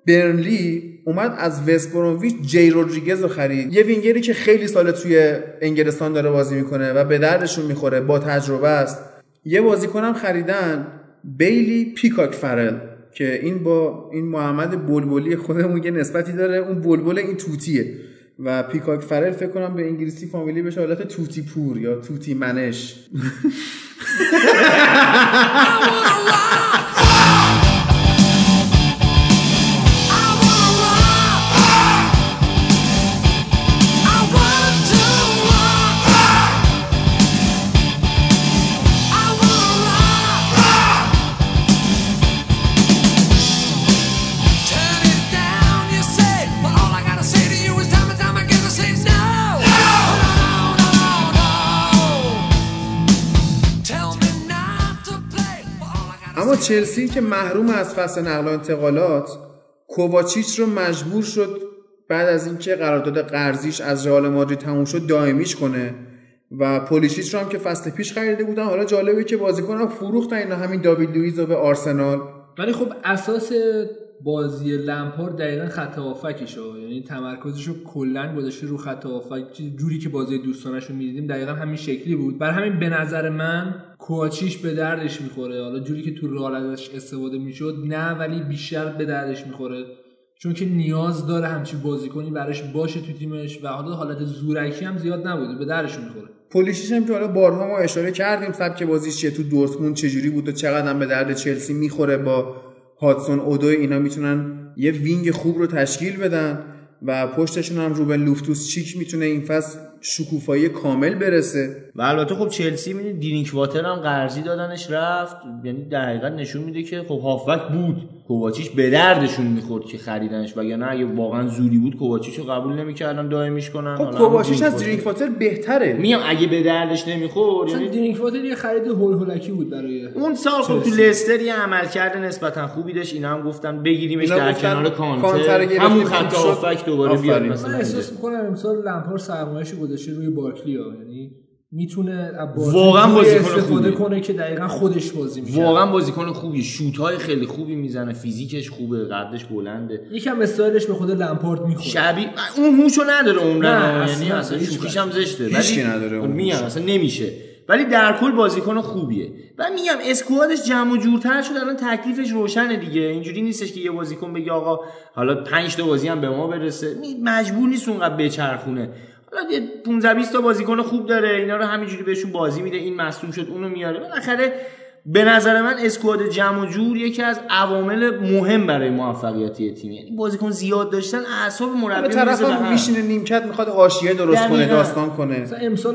برنلی اومد از وست جی رودریگز رو خرید. یه وینگری که خیلی سال توی انگلستان داره بازی می‌کنه و به دردشون می‌خوره با تجربه است. یه بازیکنم خریدن بیلی پیکاک فرل که این با این محمد بلبلی خودمون یه نسبتی داره. اون بلبل این توتیه و پیکاک فرل فکر کنم به انگلیسی فامیلی بشه حالت توتی پور یا توتی منش. چلسی که محروم از فصل نقل و انتقالات کوواچیچ رو مجبور شد بعد از اینکه قرارداد قرضیش از رئال مادرید تموم شد دائمیش کنه و پولیشیچ رو هم که فصل پیش خریده بودن حالا جالبه که بازیکنم فروختن اینا همین داوید لوئیز رو به آرسنال. ولی خب اساس بازی لمپارد دقیقا خط هافکشه یعنی تمرکزش رو کلا گذاشته رو خط هافک. جوری که بازی دوستانش رو می‌دیدیم دقیقا همین شکلی بود. بر همین به نظر من کوچیش به دردش می‌خوره. حالا جوری که تو رئال ازش استفاده می‌شد نه ولی بیشتر به دردش می‌خوره. چون که نیاز داره همچی بازیکنی براش باشه تو تیمش و حالا حالت زورکی هم زیاد نبوده به دردش می‌خوره. پولیشیچ هم که حالا بارها ما اشاره کردیم سبک بازیش چیه تو دورتموند چجوری بود و چقدر هم به درد چلسی می‌خوره با هادسون اودوی اینا می‌تونن یه وینگ خوب رو تشکیل بدن و پشتشون هم روبن لوفتوس چیک می‌تونه این فصل شکوفایی کامل برسه. و البته خب چلسی می‌دید درینک‌واتر هم قرضی دادنش رفت. یعنی در حقیقت نشون میده که خب هافبک بود. کوواچیچ به دردشون می‌خورد که خریدنش. وگرنه اگه واقعا زوری بود کوواچیچ رو قبول نمی‌کردن دائمیش کنن. خب حالا کوواچیچ از دینیک درینک واتر بهتره. میگم اگه به دردش نمی‌خورد یعنی دینیک واتر یه خرید هول هولکی بود برای اون سال خب تو لستر یه عملکرد نسبتا خوبی داشت. اینا هم گفتن بگیریمش در کنار کانتر. همون خط شد. هافک دوباره بیاد. مثلا احساس می‌کنم امسال لمپار سرمایه‌اش گذاشته روی بارکلی ها. یعنی می‌تونه واقعا بازیکن استفاده خوبیه. کنه که دقیقا خودش بازی میشه واقعا بازیکن خوبی شوت های خیلی خوبی می‌زنه. فیزیکش خوبه. قدش بلنده. یکم استایلش به خود لمپارد می‌خوره. شبیه اون موشو نداره. اصلا، یعنی اصلا شوخیش. هم زشته. ولی- نداره اون میگم. اصلا نمیشه. ولی در کل بازیکن خوبیه. و میگم اسکوادش جمع و جورتر شد. الان تکلیفش روشنه دیگه. اینجوری نیستش که یه بازیکن بگه آقا حالا 5 تا بازی هم به ما برسه. مجبور نیست اونقدر بچرخونه. یه 15 20 تا بازیکن خوب داره اینا رو همینجوری بهشون بازی میده این مصدوم شد اونو میاره. بالاخره به نظر من اسکواد جمع و جور یکی از عوامل مهم برای موفقیت تیم. یعنی بازیکن زیاد داشتن اعصاب مربی طرف. میشینه نیمکت می‌خواد حاشیه درست کنه. داستان کنه. مثلا امسال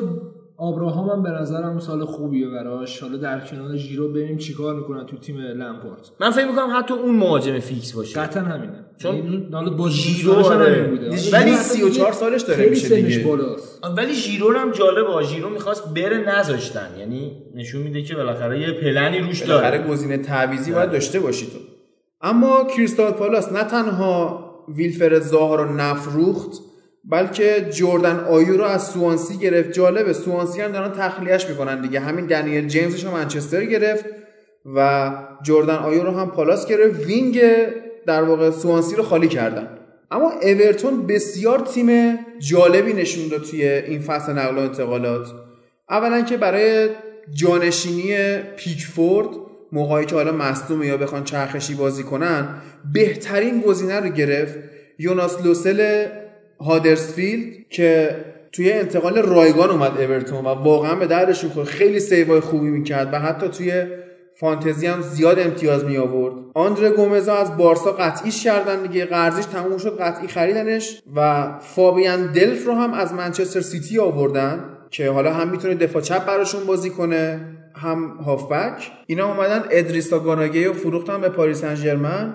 آبراهام هم به نظرم سال خوبیه براش. حالا در کنار ژیرو ببینیم چیکار می‌کنن تو تیم لمپارد من فکر می‌کنم حتی اون مهاجم فیکس باشه. قطعا همینه. چون یعنی حالا بازی ژیرو آره. بوده. ولی حالا 34 سالش داره میشه دیگه. بالاست. ولی ژیرو رو هم جالبه. ژیرو می‌خواست بره نذاشتن. یعنی نشون میده که بالاخره یه پلنی روش بالاخره داره گزینه تعویضی باید داشته باشی تو. اما کریستال پالاس نه تنها ویلفرد زاها رو نفروخت بلکه جردن آیو رو از سوانسی گرفت. جالبه سوانسی هم دارن تخلیهش می‌کنن دیگه. همین دنیل جیمزش رو منچستر گرفت و جردن آیو رو هم پالاس گرفت. وینگ در واقع سوانسی رو خالی کردن. اما اورتون بسیار تیم جالبی نشون داد توی این فصل نقل و انتقالات. اولا که برای جانشینی پیکفورد موقعی که حالا مصدومه یا بخوان چرخشی بازی کنن بهترین گزینه رو گرفت یوناس لوسل هادرسفیلد که توی انتقال رایگان اومد اورتون و واقعا به دردشون خورد. خیلی save ای خوبی می‌کرد و حتی توی فانتزی هم زیاد امتیاز می آورد. آندره گومزا از بارسا قطعیش کردن دیگه قرضیش تموم شد قطعی خریدنش. و فابیان دلف رو هم از منچستر سیتی آوردن که حالا هم می‌تونه دفاع چپ براشون بازی کنه هم هافبک. اینا اومدن ادریسا گانا گی رو فروختن به پاریس سن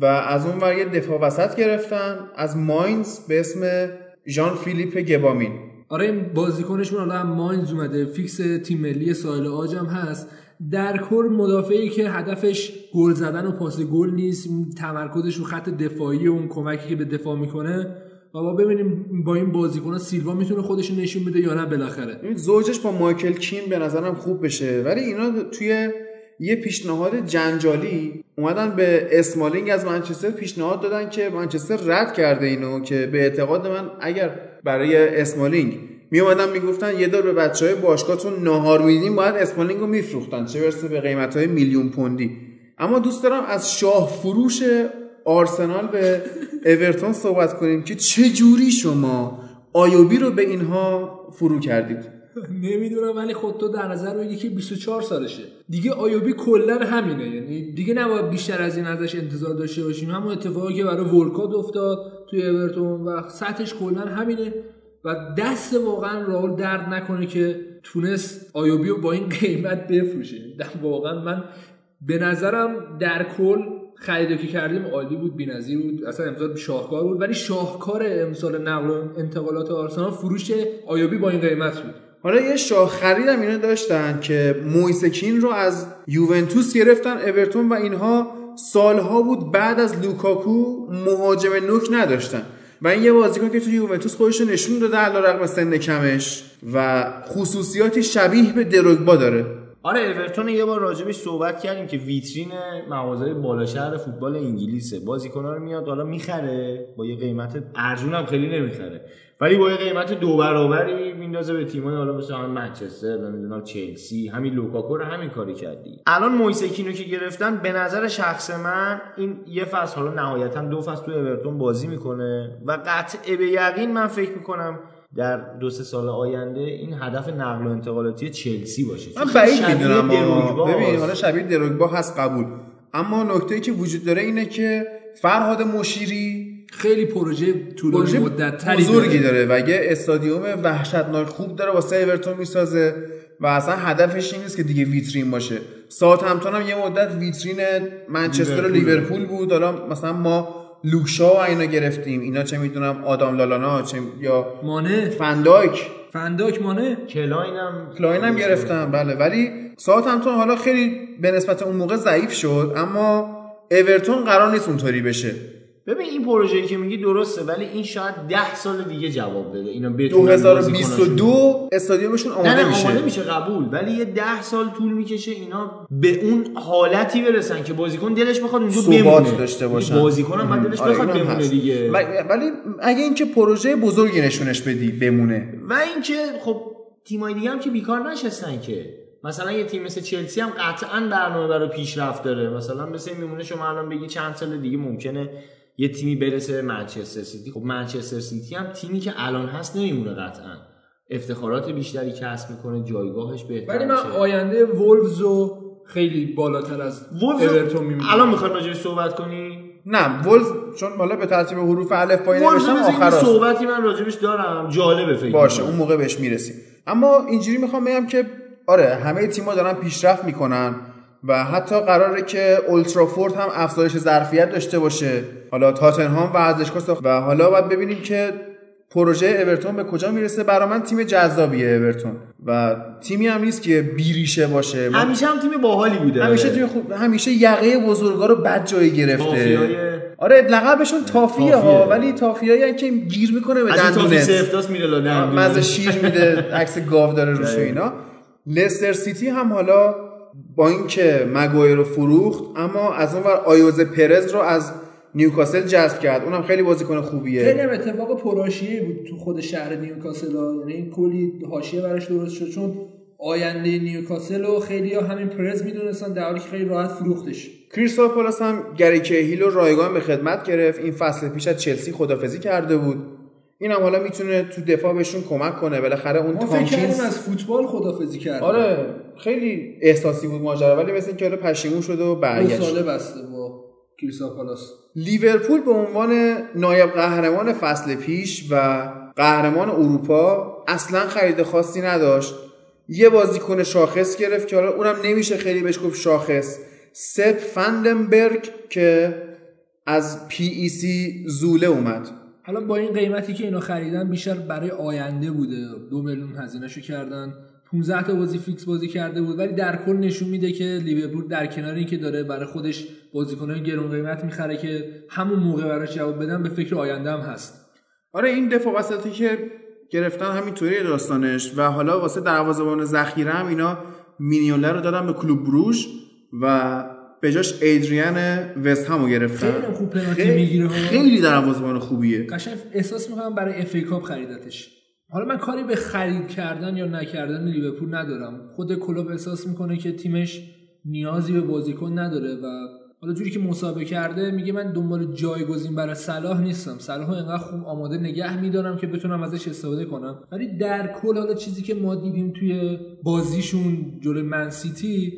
و از اون ور یه دفاع وسط گرفتن از ماینز به اسم ژان فیلیپ گبامین. آره این بازیکنشون حالا ماینز اومده. فیکس تیم ملی ساحل آج هم هست. در کل مدافعی که هدفش گل زدن و پاس گل نیست تمرکزش رو خط دفاعی و اون کمکی که به دفاع می‌کنه. و با ببینیم با این بازیکن سیلوا می‌تونه خودش نشون بده یا نه بالاخره. زوجش با مایکل کین به نظرم خوب بشه. ولی اینا توی یه پیشنهاد جنجالی اومدن به اسمالینگ از منچستر پیشنهاد دادن که منچستر رد کرده اینو که به اعتقاد من اگر برای اسمالینگ می اومدن می‌گفتن یه دور به بچه های باشگاهتون ناهار میدیم باید اسمالینگ رو میفروختن چه برسه به قیمت های میلیون پوندی. اما دوست دارم از شاه فروش آرسنال به اورتون صحبت کنیم که چه جوری شما آیوبی رو به اینها فرو کردید؟ نمی‌دونم ولی خود تو در نظر بگی که 24 سالشه. دیگه آیوبی کلا همینه. یعنی دیگه نباید بیشتر از این ازش انتظار داشته باشیم. همون اتفاقی که برای ولکاد افتاد توی اورتون و سطحش کلا همینه. و دست واقعا راول درد نکنه که تونست آیوبی رو با این قیمت بفروشه. واقعا من به نظرم در کل خریدی که کردیم عالی بود بی‌نظیر بود اصلا امسال شاهکار بود. ولی شاهکار امسال نقل انتقالات آرسنال فروش آیوبی با این قیمت بود. حالا یه شاه خرید هم اینا داشتن که مویسکین رو از یوونتوس گرفتن اورتون و اینها سالها بود بعد از لوکاکو مهاجم نوک نداشتن. و این یه بازیکن که توی یوونتوس خودش نشون داده علیرغم سن کمش و خصوصیاتی شبیه به دروگبا داره. آره اورتون یه بار راجبش صحبت کردیم که ویترین مغازه بالا شهر فوتبال انگلیسه. بازیکن‌ها رو میاد حالا می‌خره با یه قیمت ارزون هم خیلی نمی‌خره. ولی با یه قیمت دو برابری میندازه به تیم‌های حالا مثل همین منچستر نمی‌دونم چلسی همین لوکاکو رو همین کاری کردی. الان مویس کینو که گرفتن به نظر شخص من این یه فصل حالا نهایتا دو فصل تو اورتون بازی می‌کنه و قطع به یقین من فکر می‌کنم در دو سه سال آینده این هدف نقل و انتقالاتی چلسی باشه. من بعید می‌دونم. ببین حالا شبیه دروگبا هست قبول. اما نکته که وجود داره اینه که فرهاد مشیری خیلی پروژه طولانی مدت تری بزرگی داره و یه استادیوم وحشتناک خوب داره واسه اورتون می‌سازه و اصلا هدفش این نیست که دیگه ویترین باشه. ساعت همتون هم یه مدت ویترین منچستر و لیورپول. بود. حالا مثلا ما لوکشا و اینا گرفتیم. اینا چه می‌دونم آدام لالانا چه یا مانه. فنداک فنداک مانه. کلاینم کلاین هم گرفتم بله. ولی ساوتهمپتون حالا خیلی به نسبت اون موقع ضعیف شد اما اورتون قرار نیست اونطوری بشه. ببین این پروژه‌ای که میگی درسته ولی این شاید ده سال دیگه جواب بده. اینا بتونن بازیکناشون- 2022 استادیومشون نه آماده نه میشه. آماده میشه قبول. ولی یه ده سال طول می‌کشه اینا به اون حالتی برسن که بازیکن دلش بخواد اونجا بمونه. داشته باشن. بازیکن هم دلش آره، بخواد بمونه. دیگه. ولی اگه اینکه پروژه بزرگی نشونش بدی بمونه. و اینکه خب تیمای دیگه هم که بیکار نشستن که. مثلا یه تیم مثل چلسی هم قطعا برنامه برای پیشرفت داره. مثلا مثل میمونه شما الان بگی چند سال دیگه ممکنه یه تیمی برسه منچستر سیتی. خب منچستر سیتی هم تیمی که الان هست نمیمونه قطعا. افتخارات بیشتری کسب می‌کنه جایگاهش بهتر ولی من. آینده وولفز رو خیلی بالاتر از اورتون می‌بینم. الان می‌خواد راجعش صحبت کنی؟ نه ولز چون بالا به ترتیب حروف الف پای نوشتم آخر صحبتی من راجبش دارم. جالبه فکر باشه. اون موقع بهش می‌رسیم. اما اینجوری می‌خوام بگم که آره همه تیم‌ها دارن پیشرفت می‌کنن. و حتی قراره که اولترافورد هم افزایش ظرفیت داشته باشه. حالا تاتنهام ورزشگاه ساخت. و حالا باید ببینیم که پروژه اورتون به کجا می‌رسه. برا من تیم جذابیه اورتون. و تیمی هم نیست که بیریشه باشه. همیشه هم تیم باحالی بوده. همیشه تیم خوب همیشه یقه بزرگا رو بد جایی گرفته. مافیای- آره لقبشون تافیه ها تافیه. ولی تافیایی که گیر می‌کنه به دندونت. میره. مزه شیر میده عکس گاو داره روش اینا. لستر سیتی هم حالا با اینکه مگوایر رو فروخت اما از اون ور آیوزه پرز رو از نیوکاسل جذب کرد. اونم خیلی بازیکن خوبیه. خیلی هم اتفاق پرحاشیه بود تو خود شهر نیوکاسل. یعنی این کلی حاشیه براش درست شد چون آینده نیوکاسل و خیلی ها همین پرز می‌دونستن در حالی که خیلی راحت فروختش. کریستال پالاس هم گری کهیل رو رایگان به خدمت گرفت. این فصل پیش از چلسی خداحافظی کرده بود. این هم حالا می‌تونه تو دفاع بهشون کمک کنه. بالاخره اون تامکینز از فوتبال خدافزی کردیم آره خیلی احساسی بود ماجرا. ولی مثل اینکه حالا پشیمون شده و برگشت. ساله بسته با کریستال پالاس. لیورپول به عنوان نایب قهرمان فصل پیش و قهرمان اروپا اصلا خرید خاصی نداشت. یه بازیکن شاخص گرفت که حالا اونم نمیشه خیلی بهش گفت شاخص. سپ فندنبرگ که از پی ای سی زوله اومد. حالا با این قیمتی که اینو خریدن بیشتر برای آینده بوده. دو میلیون هزینهشو کردن. 15 تا بازی فیکس بازی کرده بود. ولی در کل نشون میده که لیورپول در کنار اینکه داره برای خودش بازیکنان گرون قیمت می‌خره که همون موقع براش جواب بدن به فکر آینده هم هست. آره این دفاع وسطی که گرفتن همینطوری داستانش و حالا واسه دروازه‌بان ذخیره هم اینا مینیوله رو دادن به کلوب بروژ و به جاش ایدریان وست همو گرفتن. خیلی خوب پنالتی خیلی- می‌گیره. خیلی دروازه‌بان خوبیه. قشنگ احساس می‌کنم برای اف ای کاپ خریدتش. حالا من کاری به خرید کردن یا نکردن لیورپول ندارم. خود کلوب احساس می‌کنه که تیمش نیازی به بازیکن نداره و حالا جوری که مسابقه کرده میگه من دنبال جایگزین برای صلاح نیستم. صلاح انقدر خوب آماده نگه میدارم که بتونم ازش استفاده کنم. ولی در کل حالا چیزی که ما دیدیم توی بازیشون جلوی منسیتی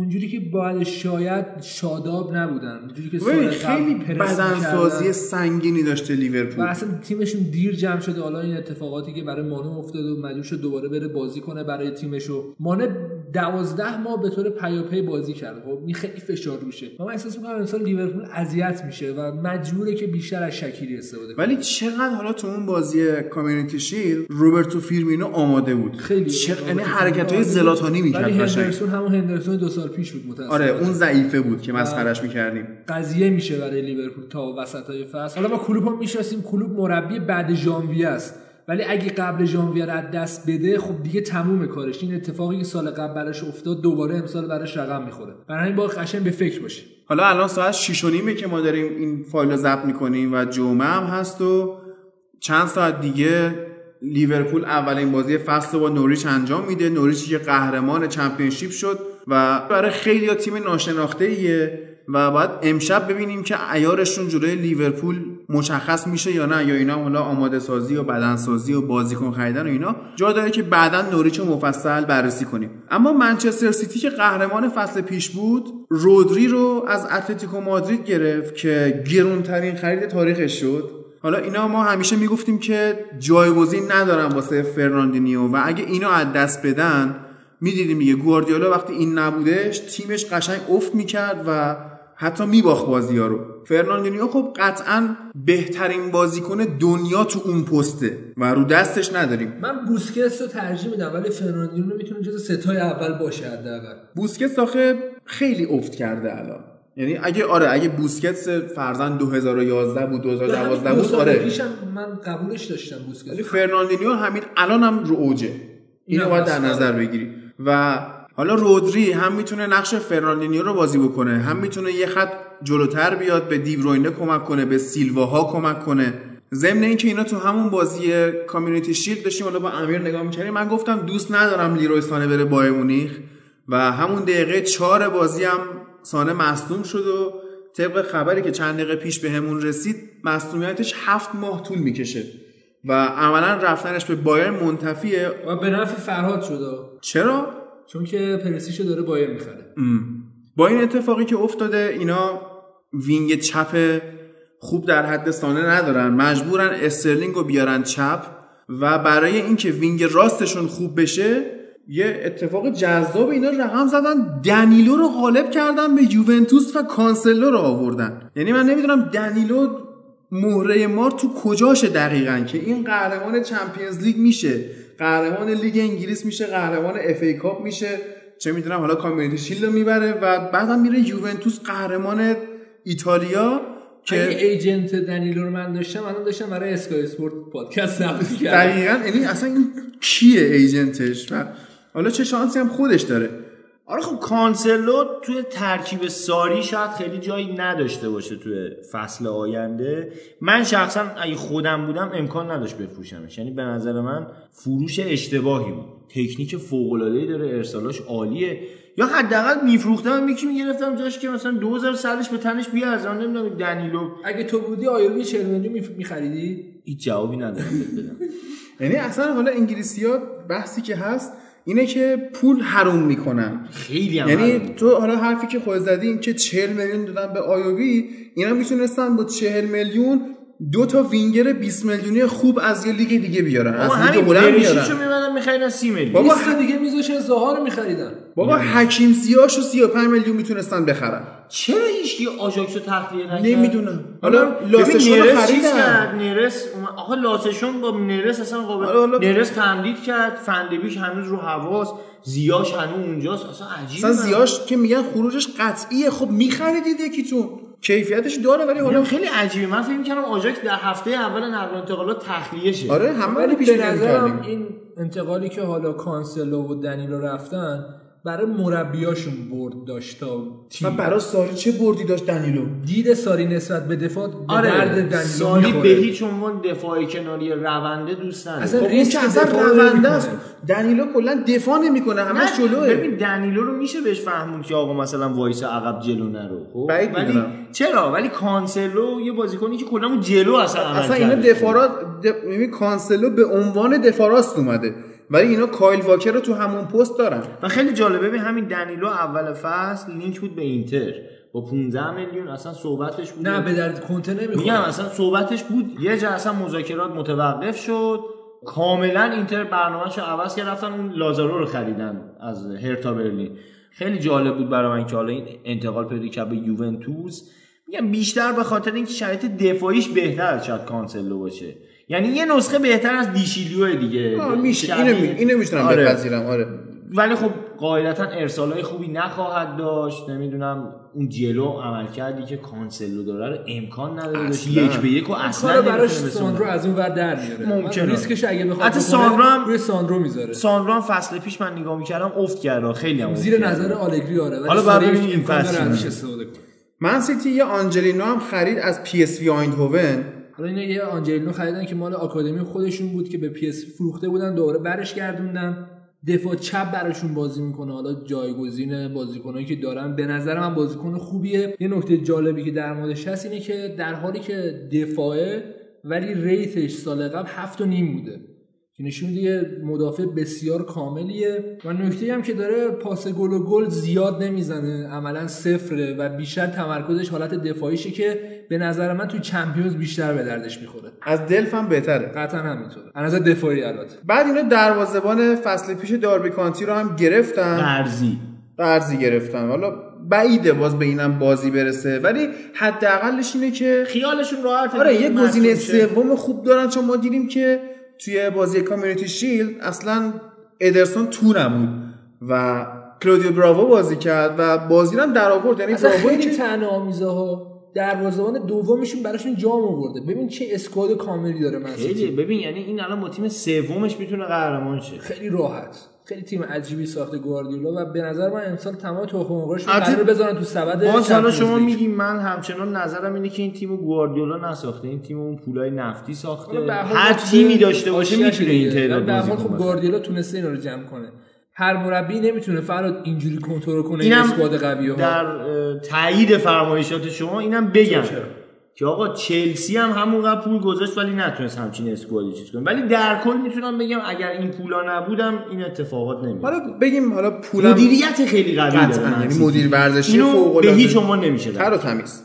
اونجوری که باید شاید شاداب نبودن اونجوری که سال خیلی پرس بدنسازی. سنگینی داشته و لیورپول اصلا تیمشون دیر جمع شده. حالا این اتفاقاتی که برای مانو افتاده و مجبور شد دوباره بره بازی کنه برای تیمشو. مانه دوازده ماه به طور پیاپی بازی کرد خب این خیلی فشار روشه. و من احساس می‌کنم امسال لیورپول اذیت میشه و مجبوره که بیشتر از شکیری استفاده کنه. ولی چقدر حالا تو اون بازی کامیونیتی شیل روبرتو فیرمینو آماده بود. خیلی یعنی حرکت های زلاتانی ولی می‌کرد قشنگ. هندرسون همون هندرسون دو سال پیش بود متأسفانه آره اون ضعیفه بود که مسخرش می‌کردیم. قضیه میشه برای لیورپول تا وسط های فصل. حالا ما کلوب هم می‌شناسیم کلوب مربی بعد ژانویه است. ولی اگه قبل ژانویه از دست بده خب دیگه تموم کارش. این اتفاقی که سال قبل براش افتاد دوباره امسال براش رقم می‌خوره. برای همین با قشنگ به فکر باشه حالا الان ساعت 6 و نیمه که ما داریم این فایل رو ضبط می‌کنیم و جمعه هم هست و چند ساعت دیگه لیورپول اولین بازی فصل با نوریچ انجام میده. نوریچی که قهرمان چمپیونشیپ شد و برای خیلی تیم ناشناخته ایه و باید امشب ببینیم که ایارشون جلوی لیورپول مشخص میشه یا نه یا اینا حالا آماده سازی و بدن سازی و بازیکن خریدن و اینا. جا داره که بعدا نوریچ مفصل بررسی کنیم. اما منچستر سیتی که قهرمان فصل پیش بود رودری رو از اتلتیکو مادرید گرفت که گرونترین خرید تاریخش شد. حالا اینا ما همیشه می‌گفتیم که جایگزین ندارن واسه فرناندینیو و اگه اینو از دست بدن می‌دیدیم دیگه گواردیولا وقتی این نبودش تیمش قشنگ افت می‌کرد و حتی میباخت بازی ها رو. فرناندینیو خب قطعا بهترین بازیکن دنیا تو اون پسته و رو دستش نداریم. من بوسکتس رو ترجیح میدم ولی فرناندینو می‌تونه جز سه تای اول باشه حداقل. بوسکتس آخه خیلی افت کرده الان. یعنی اگه آره اگه بوسکتس version 2011 بود 2012 بود آره. من قبولش داشتم ولی بوسکتس فرناندینیو همین الان هم رو اوجه. اینو باید در نظر بگیری. و حالا رودری هم می‌تونه نقش فرناندینیو رو بازی بکنه هم می‌تونه یه خط جلوتر بیاد به دیبروینه کمک کنه به سیلواها کمک کنه. ضمن اینکه اینا تو همون بازی کامیونیتی شیلد داشتیم حالا با امیر نگاه می‌کردیم من گفتم دوست ندارم لیروی سانه بره بایر مونیخ و همون دقیقه چهار بازی هم سانه مصدوم شد و طبق خبری که چند دقیقه پیش بهمون رسید مصدومیتش هفت ماه طول می‌کشه و عملا رفتنش به بایر منتفیه. و به نفع فرهاد شده چرا؟ چون که پریشیچو داره بایر می‌خره. با این اتفاقی که افتاده اینا وینگ چپ خوب در حد سانه ندارن. مجبورن استرلینگ رو بیارن چپ و برای اینکه وینگ راستشون خوب بشه یه اتفاق جذاب اینا رقم زدن. دنیلو رو قالب کردن به یوونتوس و کانسلو رو آوردن. یعنی من نمی‌دونم دنیلو مهره مار تو کجاشه دقیقا که این قهرمان چمپیونز لیگ میشه. قهرمان لیگ انگلیس میشه قهرمان اف ای کاپ میشه. چه می‌دونم حالا کامیونیتی شیلد رو می‌بره و بعدم میره یوونتوس قهرمان ایتالیا که که agent دنیلو رو من داشتم الان داشتم برای اسکای اسپورت پادکست ضبط کردم. دقیقا یعنی اصلا این کیه ایجنتش؟ و حالا چه شانسی هم خودش داره. آره خب کانسلو توی ترکیب ساری شاید خیلی جایی نداشته باشه توی فصل آینده. من شخصا اگه خودم بودم امکان نداشت بفروشمش. یعنی به نظر من فروش اشتباهی بود. تکنیک فوق العاده داره ارسالاش عالیه. یا حداقل میفروختم یکی می‌گرفتم جاش که مثلا 2000 سرش به تنش بیارزن نمی‌دونم دنیلو. اگه تو بودی آیروی 40 میلیون میخریدی؟ هیچ جوابی ندارم. بدم یعنی اصلا حالا انگلیسی ها بحثی که هست اینه که پول حروم می‌کنن خیلی هم یعنی حرومه. تو حالا حرفی که خود زدی این که 40 میلیون دادن به آیوبی اینا می‌تونستن با 40 میلیون دو تا وینگر 20 میلیونی خوب از یه لیگ دیگه بیارن از لیگ هلند بیارن می‌برن میخریدن 30 میلیون. بابا 20 دیگه میذاشن زها رو میخریدن. بابا حکیم زیاش و 35 میلیون می‌تونستن بخرن. چرا هیچ آژاکس رو تخلیه نکرد؟ نمی‌دونم. حالا لاسشون رو خریدن. کرد؟ نرس آخه لاسشون با نرس اصلا قابل نرس تمدید کرد. فندبیش هنوز رو حواس. زیاش هنوز اونجاست. اصلا عجیبه. اصلا زیاش که میگن خروجش قطعیه. خب میخریدید یکیتون کیفیتش داره ولی حالا خیلی عجیبه. من فکر می‌کردم آژاکس در هفته اول نقل و انتقالات تخلیه شه آره همه ولی رو پیش این انتقالی که حالا کانسلو و دنیلو رفتن برای مربیاشون برد داشت تا و برای ساری چه بردی داشت دنیلو دید ساری نسبت به دفاع به درد آره دنیلو سالی می‌خوره. به هیچ عنوان دفاع کناری رونده دوست نداره اصلا خب ریسک اصلا دفاع رونده. است دنیلو کلا دفاع نمی‌کنه همش جلوه ببین دنیلو رو میشه بهش فهمون که آقا مثلا وایس عقب جلو نرو خب ولی. چرا ولی کانسلو یه بازیکنی که کلا جلو اصلا اصلا اینا کرده. دفارات د- ببین کانسلو به عنوان دفاراست اومده ولی اینا کایل واکر رو تو همون پست دارن. و خیلی جالبه ببین همین دنیلو اول فصل لینک بود به اینتر. با 15 میلیون اصلا صحبتش بود. نه به درد کونته نمی‌خوره میگم اصلا صحبتش بود. یه جا اصلا مذاکرات متوقف شد. کاملا اینتر برنامه‌ش رو عوض کرد رفتن اون لازارو رو خریدن از هرتا برلین. خیلی جالب بود برای من که حالا این انتقال پیدا کرد به یوونتوس. میگم بیشتر به خاطر اینکه شرایط دفاعیش بهتر از شاید کانسلو باشه. یعنی یه نسخه بهتر از دشیلیو دیگه. میشه. اینو می... اینو می‌تونم آره. بپذیرم آره. ولی خب قاعدتا ارسالای خوبی نخواهد داشت. نمی‌دونم اون جلو عمل کردی که کانسلو داره رو امکان نداره داشت. یک به یک و اصلا براش. ساندرو از اون ور در میاره. ممکنه. ریسکش اگه بخواد حتی ساندرو هم- روی ساندرو می‌ذاره. ساندرو هم فصل پیش من نگاه می‌کردم افت کرده خیلی هم زیر. نظر آلگری آره حالا ببینیم این فصل. من سیتی یه آنجلینو هم خرید از پی اس وی آیندهوون حالا اینا یه آنجلینو خریدن که مال آکادمی خودشون بود که به پی اس فروخته بودن دوباره برش گردوندن. دفاع چپ براشون بازی می‌کنه. حالا جایگزین بازیکنایی که دارن به نظر من بازیکن خوبیه. یه نکته جالبی که در موردش هست اینه که در حالی که دفاعه ولی rate ش سال قبل هفت و نیم بوده. که نشون یه مدافع بسیار کاملیه. و نکته هم که داره پاس گل و گل زیاد نمی‌زنه. عملا صفره و بیشتر تمرکزش حالت دفاعیشه که به نظر من تو چمپیونز بیشتر به دردش می‌خوره. از دلف هم بهتره. قطعا همینطوره. از نظر دفاعی البته. بعد اینا دروازه‌بان فصل پیش داربی کانتی رو هم گرفتن. قرضی. قرضی گرفتن. حالا بعیده باز به اینم بازی برسه. ولی حداقلش اینه که خیالشون راحته. آره یه گزینه. سوم خوب دارن. چون ما دیدیم که توی بازی کامیونیتی شیلد اصلا ادرسون تو نبود و کلودیو براوو بازی کرد و بازی رو هم در آورد. یعنی اصلا براووی خیلی که تنها آمیزه ها دروازه‌بان دومشون براشون جام آورده. ببین چه اسکواد کاملی داره من خیلی. ببین یعنی این الان با تیم سومش می‌تونه قهرمان شه. خیلی راحت. خیلی تیم عجیبی ساخته گواردیولا و به نظر من امسال تمام تخم مرغش رو بذارن تو سبد باز حالا شما. میگی من همچنان نظرم اینه که این تیم گواردیولا نساخته. این تیم اون پولای نفتی ساخته. هر تیمی داشته باشه می‌تونه این دیگه. تعداد به هر حال بازیکن خب. گواردیولا تونسته اینا رو جمع کنه. هر مربی نمی‌تونه فراد اینجوری کنترل کنه این اسکواد قوی ها در تایید فرمایشات شما اینم بگم چرا؟ که آقا چلسی هم همونقدر پول گذاشت ولی نتونست همچین اسکوادی چیز کنه ولی در کل می‌تونم بگم اگر این پولا نبودم این اتفاقات نمیاد حالا بگیم حالا پولم مدیریت خیلی قوی داره یعنی. مدیر ورزشی اینو فوق به العاده هیچ عنوان نمیشه تر. و تمیز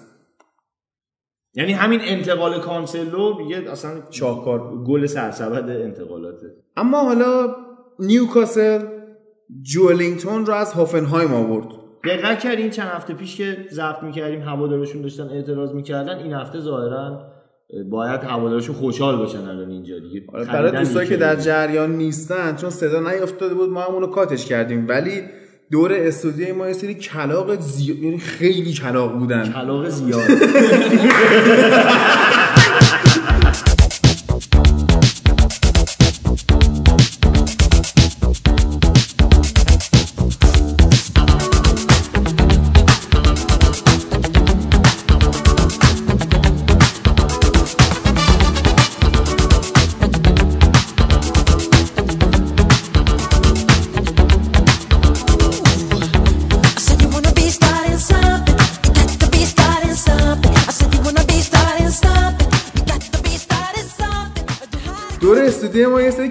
یعنی همین انتقال کانسلو دیگه اصلا شاهکار بود. گل سرسبد انتقالاته اما حالا نیوکاسل جولینگتون رو از هافنهایم آورد. دقت کردین چند هفته پیش که ضبط می‌کردیم هوادارشون داشتن اعتراض می‌کردن این هفته ظاهرا باید هوادارشون خوشحال باشن الان اینجا دیگه. آره، برای دوستایی که در. جریان نیستن چون صدا نیافتاده بود ما همونو کاتش کردیم. ولی دور استودیوی ما یه سری کلاق زیاد یعنی خیلی کلاق بودن. کلاغ زیاد.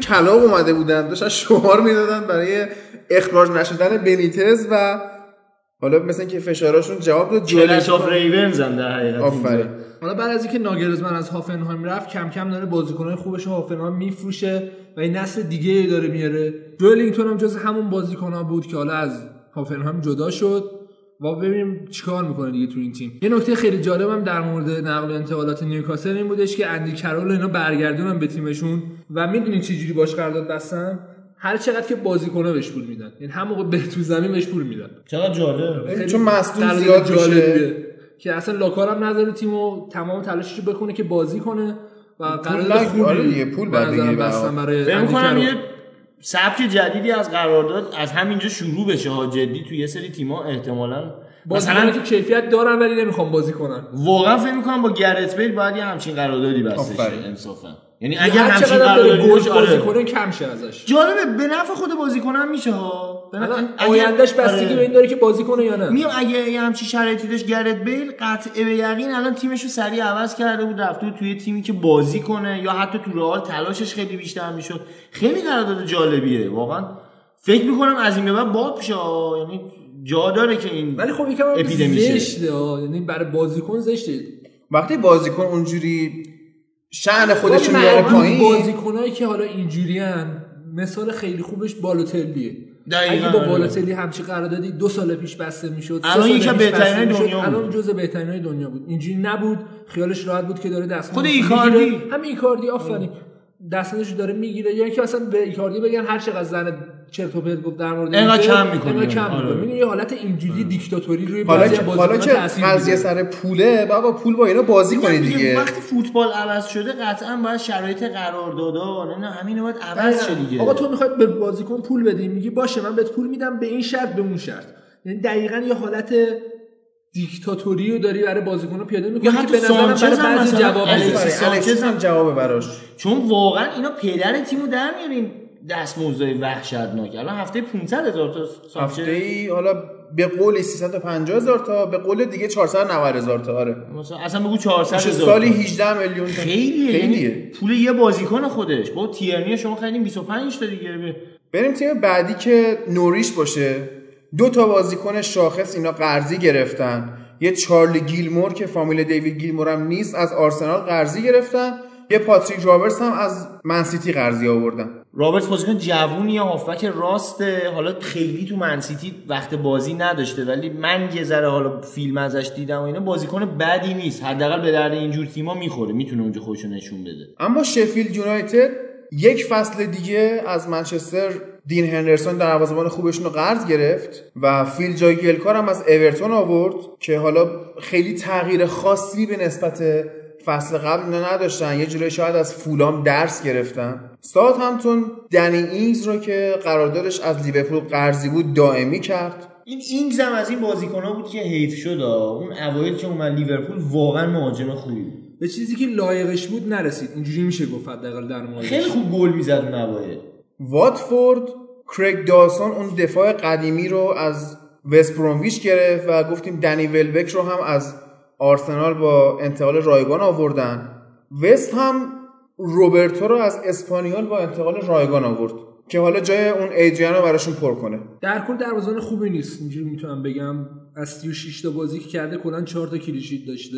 کلاق اومده بودن داشتن شعار می‌دادن برای اخراج نشدن بنیتز و حالا مثل که فشاراشون جواب داد کلش آف جولینگتون- ریونز هم در حقیقت آفرین. حالا بعد از اینکه ناگلزمن از هافنهایم رفت کم کم داره بازیکنهای خوبش هافنهایم میفروشه و این نسل دیگه ای داره میاره. جولینگتون هم جز همون بازیکنها بود که حالا از هافنهایم جدا شد. و ببینیم چیکار می‌کنه دیگه تو این تیم. یه نکته خیلی جالبم در مورد نقل و انتقالات نیوکاسل این بودش که اندی کرول اینا برگردونن به تیمشون و می‌دونین چه جوری باش قرارداد بستن؟ هر چقدر که بازیکن‌ها بهش پول میدن. یعنی هم موقع به تو زمین بهش پول میدن. چقدر جالب چون مصدوم زیاد جالبیه. که اصلا لاکار هم نذاره تیمو تمام تلاشش رو بکنه که بازی کنه و قرارداد خوبی آره دیگه، پول بستن برای- فکر. یه سبک جدیدی از قرارداد از همینجا شروع بشه ها جدی تو یه سری تیما احتمالا. مثلا که کیفیت دارن ولی نمی‌خوام بازی کنن. واقعا فکر می‌کنم با گرت بیل باید یه همچین قراردادی بسته. شه انصافا. یعنی اگر هر همچین چقدر داره گوش بازی آره. کنه کم شه ازش جالبه به نفع خود بازیکنم میشه ها آیندهش بستگی آره. به این داره که بازی کنه یا نه میگم اگه یه همچین شرایطی داشت گرت بیل قطعه به یقین الان تیمش رو سریع عوض کرده بود رفته بود توی تیمی که بازی کنه یا حتی تو رئال تلاشش خیلی بیشتر می‌شد خیلی قرارداد جالبیه واقعا فکر می‌کنم از این به بعد باب شه. یعنی جا داره که این ولی خب یکم هم اپیدمی شه. زشته. یعنی برای بازیکن زشته وقتی بازیکن اونجوری شعن خودش رو ولی میاره پایین. بازیکنایی که حالا اینجوریان مثال خیلی خوبش بالوتلیه. دقیقاً، اگه با. بالوتلی همچی قراردادی دو سال پیش بسته می‌شد الان یکی می‌شد، دنیا الان بود. جزء بهترینای دنیا بود. اینجوری نبود خیالش راحت بود که داره دست خود ایکاردی. همین ایکاردی آفرین. دستش داره می‌گیره. یا اینکه اصلا به ایکاردی بگن هر چقدر زن چرت و پرت گفت در مورد اینقدر کم می‌کنی. اینقدر کم آره. می‌کنی. می‌بینی یه حالت اینجوری دیکتاتوری روی حالا که از حالا که تاثیر قضیه. سر پوله؟ بابا پول با اینا بازی کنی میگم دیگه. وقتی فوتبال عوض شده قطعا باید شرایط قراردادا نه همین باید عوض شه دیگه. آقا تو می‌خواد به بازیکن پول بدی. میگی باشه من بهت پول میدم به این شرط به اون شرط. یعنی دقیقا یه حالت دیکتاتوری رو داری برای بازیکن پیاده می‌کنی که به نظرم برای بعضی جواب الکسیس هم جوابه براش. چون واقعا اینا پدر تیمو در میارین. دستمزدای وحشتناک. الان هفته 500 هزار تا هفته ای حالا به قول 350 هزار تا به قول دیگه 490 هزار تا. آره. مثلا اصلا بگو 400 میشه هزار سالی تا. 18 میلیون تا. خیلیه خیلیه. یعنی پول یه بازیکن خودش. با تیرنی شما خریدین 25 تا دیگه. بریم تیم بعدی که نوریچ باشه. دو تا بازیکن شاخص اینا قرضی گرفتن. یه چارلی گیلمور که فامیل دیوید گیلمور هم نیست از آرسنال قرضی گرفتن. یه پاتریک رابرتس هم از منسیتی قرضی آوردن. رابرتس بازیکن جوونیه هافبک راسته حالا خیلی تو منسیتی وقت بازی نداشته ولی من یه ذره حالا فیلم ازش دیدم و اینا بازیکن بدی نیست. حداقل به درد اینجور تیما می‌خوره می‌تونه اونجا خودشو نشون بده. اما شفیلد یونایتد یک فصل دیگه از منچستر دین هندرسون دروازه‌بان خوبشون رو قرض گرفت و فیل جاگیلکار هم از اورتون آورد که حالا خیلی تغییر خاصی به نسبت فصل قبل اینا نداشتن. یه جوری شاید از فولام درس گرفتن. ساعت همتون دنی اینگز رو که قراردادش از لیورپول قرضی بود دائمی کرد. این اینگز هم از این بازیکن‌ها بود که حیف شد. اون اوایل که اومد لیورپول واقعا مهاجم خوبی بود. به چیزی که لایقش بود نرسید. اینجوری میشه گفت حداقل در موردش خیلی خوب گل می‌زد اون اوایل. واتفورد کرگ داسون اون دفاع قدیمی رو از وست گرفت و گفتیم دنی ولبک رو هم از آرسنال با انتقال رایگان آوردن. وست هم روبرتو رو از اسپانیول با انتقال رایگان آورد که حالا جای اون ایدریان رو براشون پر کنه. در کل دروازه‌بان خوبی نیست اینجوری می‌تونم بگم. از 36 تا بازی که کرده کلا 4 تا کلیشیت داشته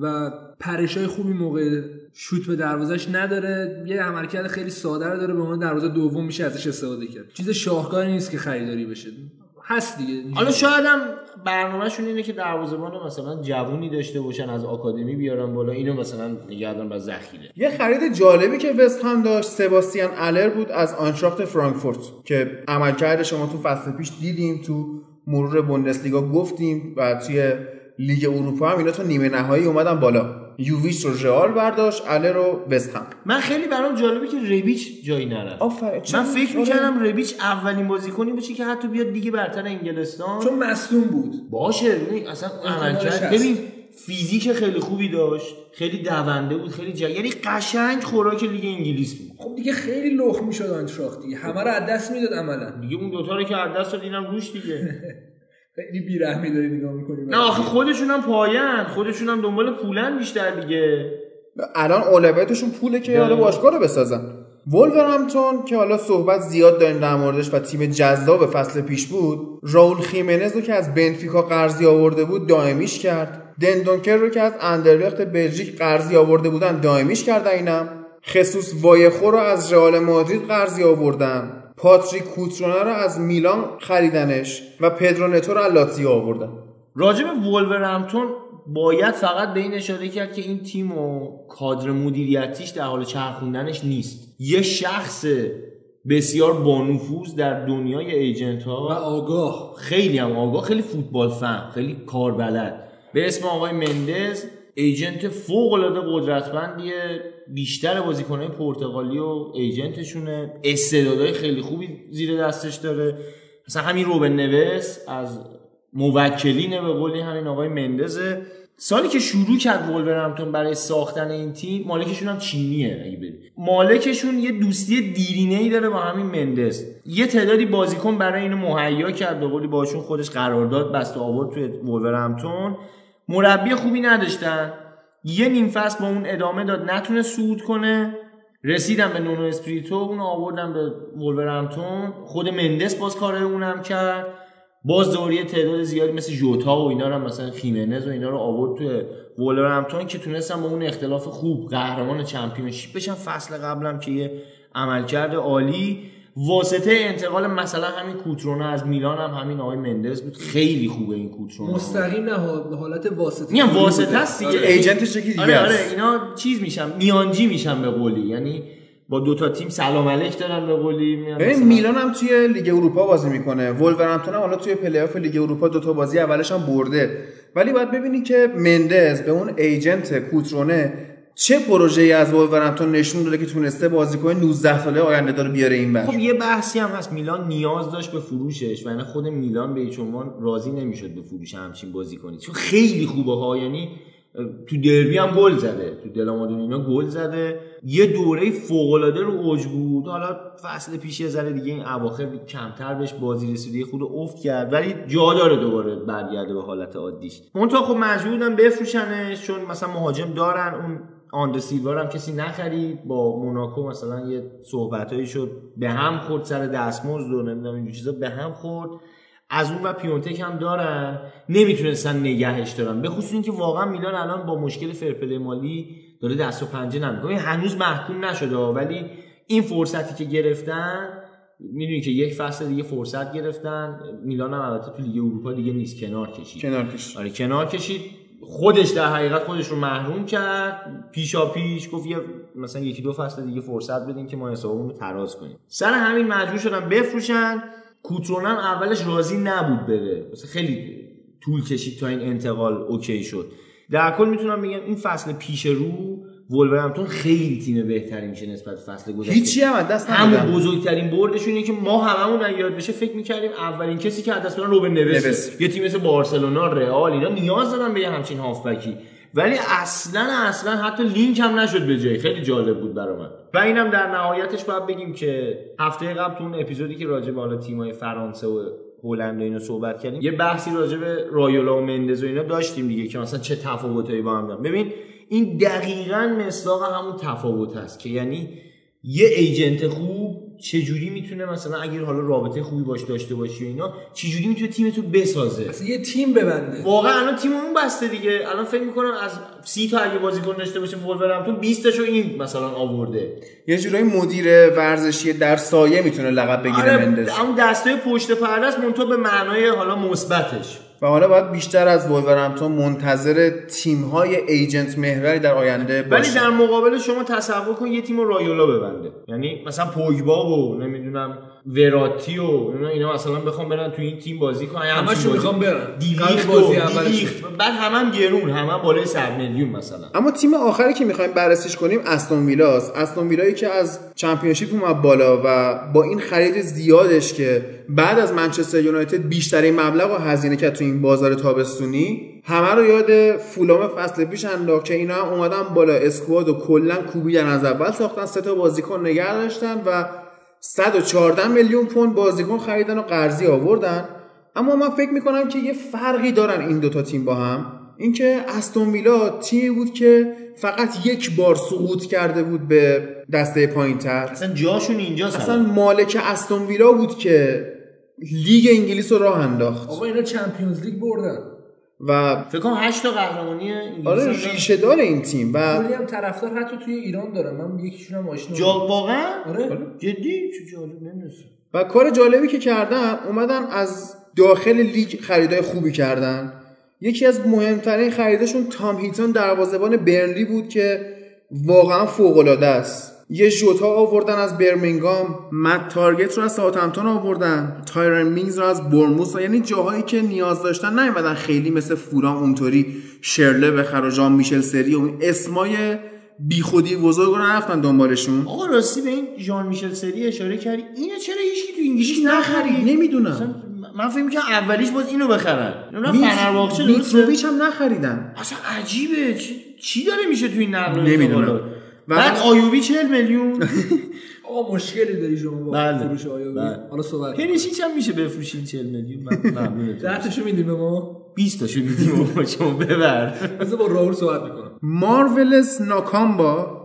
و پرشای خوبی موقع شوت به دروازش نداره. یه عملکرد خیلی ساده رو داره به عنوان دروازه دوم میشه ازش استفاده کرد. چیز شاهکاری نیست که خریداری بشه. هست دیگه. حالا شاید هم برنامهشون اینه که دروازه‌بان مثلا جوونی داشته باشن از آکادمی بیارن بالا اینو مثلا نگهدارن و ذخیره. یه خرید جالبی که وست هم داشت سباستیان الر بود از آنشراخت فرانکفورت که عملکرد شما تو فصل پیش دیدیم تو مرور بوندسلیگا گفتیم و توی لیگ اروپا هم اینا تو نیمه نهایی اومدن بالا. یوویچ رو رئال برداشت الر رو وست هم. من خیلی برام جالبه که ربیچ جایی نرفت. من فکر می‌کردم ربیچ اولین بازیکنی باشه که حتی بیاد دیگه برتر انگلستان. چون مصدوم بود. باشه اصلا عملکرد. ببین فیزیک خیلی خوبی داشت خیلی دونده بود خیلی جا... یعنی قشنگ خوراک لیگ انگلیس بود. خب دیگه خیلی لخ می‌شد آنتراخت دیگه. همه رو از دست می‌داد عملا. دیگه اون دوتا رو که از دست دادینم روش دیگه. خیلی بیرحمی داری نگاه می‌کنی نه آخه خودشون هم پاین خودشون هم دنبال پولن بیشتر دیگه. الان اولویتشون پوله که حالا باشگاه رو بسازن. ولورهمپتون که حالا صحبت زیاد داریم در موردش و تیم جذاب فصل پیش بود راول خیمنز رو که از بنفیکا قرضی آورده بود دائمیش کرد. دندونکر رو که از اندرلخت بلژیک قرضی آورده بودن دائمیش کردن اینم. خصوص وایخو رو از رئال مادرید قرضی آوردن. پاتریک کوترونه رو از میلان خریدنش و پدرو نتو رو از لاتزیو آوردن. راجع به وولورهمپتون باید فقط به این اشاره کرد که این تیم و کادر مدیریتیش در حال چرخوندنش نیست. یه شخص بسیار بانفوذ در دنیای agent و ها آگاه. خیلی هم آگاه خیلی فوتبال فهم خیلی کاربلد. به اسم آقای مندز ایجنت فوق العاده قدرتمندیه. بیشتر بازیکنهای پرتغالی و ایجنتشونه. استعدادهای خیلی خوبی زیر دستش داره. مثلا همین روبن نوس از موکلینه به قولی همین آقای مندزه. سالی که شروع کرد ولورهمپتون برای ساختن این تیم مالکشون هم چینیه اگه مالکشون یه دوستی دیرینه ای داره با همین مندز. یه تعدادی بازیکن برای اینو مهیا کرد به قولی باشون خودش قرارداد بست و آورد توی ولورهمپتون مربی خوبی نداشتن. یه نیم فصل با اون ادامه داد نتونه صعود کنه. رسیدم به نونو اسپریتو اون آوردم به ولورهمپتون خود مندز باز کار اونم کرد. باز دوری تعداد زیادی مثل جوتا و اینا رو مثلا خیمنز و اینا رو آورد توی ولورهمپتون که تونستن با اون اختلاف خوب قهرمان چمپیونشیپ بشن. فصل قبلم که یه عملکرد عالی. واسطه انتقال مثلا همین کوترونا از میلان هم همین آقای مندز بود. خیلی خوبه این کوترونا مستقیم نه به حالت واسطه میگم واسطه است دیگه. آره. agent ش یکی دیگه آره آره. اینا چیز میشن میانجی میشن به قولی. یعنی با دو تا تیم سلام علیک دارن به قولی. میان ببین میلان هم توی لیگ اروپا بازی می‌کنه. ولورهمپتون هم حالا توی پلی آف لیگ اروپا دو تا بازی اولش هم برده. ولی باید ببینی که مندز به اون agent کوترونه چه پروژه‌ای از ولورهمپتون نشون داده که تونسته بازیکن 19 ساله آینده داره بیاره این بر خب یه بحثی هم هست. میلان نیاز داشت به فروشش و یعنی خود میلان به هیچ عنوان راضی نمی‌شد به فروش همچین بازیکنی چون خیلی خوبه ها یعنی تو دربی هم گل زده. تو دلامادون اینا گل زده. یه دوره فوق العاده رو اوج بود. حالا فصل پیش یه ذره دیگه این اواخر کمتر بهش بازی رسید یه خود افت کرد. ولی جا داره دوباره برگرده به حالت عادیش. منتها خب مجبور بودن بفروشنش چون مثلا مهاجم دارن. اون آندر سیلوا هم کسی نخرید. با موناکو مثلا یه صحبتایی شد. به هم خورد سر دستمزد و نمی‌دونم اینجور چیزا. به هم خورد. از اون و پیونتک هم دارن. نمی‌تونستن نگهش دارن. به خصوص اینکه واقعا میلان الان با مشکل فرپل مالی داره دست و پنجه نمی‌کنه هنوز محکوم نشده ولی این فرصتی که گرفتن می‌دونی که یک فصل دیگه فرصت گرفتن. میلان هم البته تو لیگ اروپا دیگه نیست. کنار کشید. کنار کش آره کنار کشید. خودش در حقیقت خودش رو محروم کرد. پیشا پیش گفت یه مثلا یکی دو فصل دیگه فرصت بدیم که ما حسابمون رو تراز کنیم. سر همین مجبور شدن بفروشن. کوترونه هم اولش راضی نبود بره. مثلا خیلی طول کشید تا این انتقال okay شد. در کل می‌تونم بگم این فصل پیش رو ولورهمپتون خیلی تیم بهتری میشه نسبت به فصل گذشته. هیچی هم دست همون بزرگترین بردشون اینه که ما هممون یاد بشه فکر می‌کردیم اولین کسی که از دست بدن روبن نوس. یه تیم مثل بارسلونا رئال اینا نیاز دارن به یه همچین هافبکی. ولی اصلا اصلا حتی لینک هم نشد به جایی خیلی جالب بود برای من. و اینم در نهایتش باید بگیم که هفته قبل تو اون اپیزودی که راجع به حالا تیمای فرانسه و هلند و اینا صحبت کردیم یه بحثی راجع به رایولا و مندز و اینا داشتیم دیگه که مثلا چه تفاوتایی با هم دارن. ببین این دقیقا مصداق همون تفاوت هست که یعنی یه ایجنت خوب چجوری می‌تونه مثلا اگر حالا رابطه خوبی باش داشته باشی و اینا چجوری می‌تونه تیمتو بسازه؟ اصلا یه تیم ببنده. واقعا الان تیم اون بسته دیگه. الان فکر می‌کنم از سی تا اگه بازیکن داشته باشه ولورهمپتون 20 تاشو این مثلا آورده. یه جورایی مدیر ورزشی در سایه می‌تونه لقب بگیره مندز آره اون دستای پشت پرده است منتها به معنای حالا مثبتش. و حالا باید بیشتر از ولورهمپتون منتظر تیم‌های ایجنت محوری در آینده ولی باشه در مقابل شما تصور کن یه تیم رایولا ببنده. یعنی مثلا پوگبا و نمی‌دونم وراتی و اینا اینا مثلا بخوام برن تو این تیم بازی کنن. همشون می‌خوام برن. دیلیخت بازی اولش. بعد همه هم گرون همه هم بالای 100 میلیون مثلا. اما تیم آخری که می‌خوایم بررسیش کنیم استون ویلاست. استون ویلایی که از چمپیونشیپ اومد بالا و با این خرید زیادش که بعد از منچستر یونایتد بیشترین مبلغ و هزینه کرد تو این بازار تابستونی همه رو یاد فولام فصل پیش انداخت که اینا هم اومدن بالا اسکواد و کلا کوبیدن از اول ساختن سه تا بازیکن نگه داشتن و 114 میلیون پوند بازیکن خریدن و قرضی آوردن. اما من فکر می‌کنم که یه فرقی دارن این دوتا تیم با هم. اینکه استون ویلا تیمی بود که فقط یک بار سقوط کرده بود به دسته پایین تر اصلا جاشون اینجا اصلا مالک استون ویلا بود که لیگ انگلیس رو راه انداخت. آقا اینا چمپیونز لیگ بردن. و فکر کنم 8 تا قهرمانی آره. ریشه دار این تیم و کلی هم طرفدار حتی توی ایران دارم من یکیشون هم آشنا جا واقعا؟ آره. جدی؟ چه جالب نمی‌دونستم. و کار جالبی که کردن اومدن از داخل لیگ خریدای خوبی کردن. یکی از مهمترین خریداشون تام هیتون دروازه‌بان برنلی بود که واقعا فوق العاده است. یه ژوتا آوردن از برمینگام مت تارگت رو از ساوثهمپتون آوردن تایرن مینگز رو از بورنموث یعنی جاهایی که نیاز داشتن نیومدن خیلی مثل فولام اونطوری شرله بخر و جان میشل سری و اسمای بیخودی بزرگ رو نرفتن دنبالشون. آقا راستی به این ژان میشل سری اشاره کردی؟ اینو چرا هیچکی تو انگلیسی نخرید نمی‌دونم. من فکر می‌کردم اولیش باز اینو بخرن. فنرباغچه میتروویچ هم نخریدن. اصلا عجیبه. چی, چی داره میشه تو این نقل نمی‌دونم. بعد آیوبی 40 میلیون. آقا مشکلی داری شما با بله. فروش آیوبی. بله. حالا صحبت پریشیچ هم میشه بفروشین 40 میلیون. ده تاشو میدیم به ما؟ 20 تاشو میدیم بابا شما ببر. بذار با راول صحبت می‌کنم. مارولس ناکامبا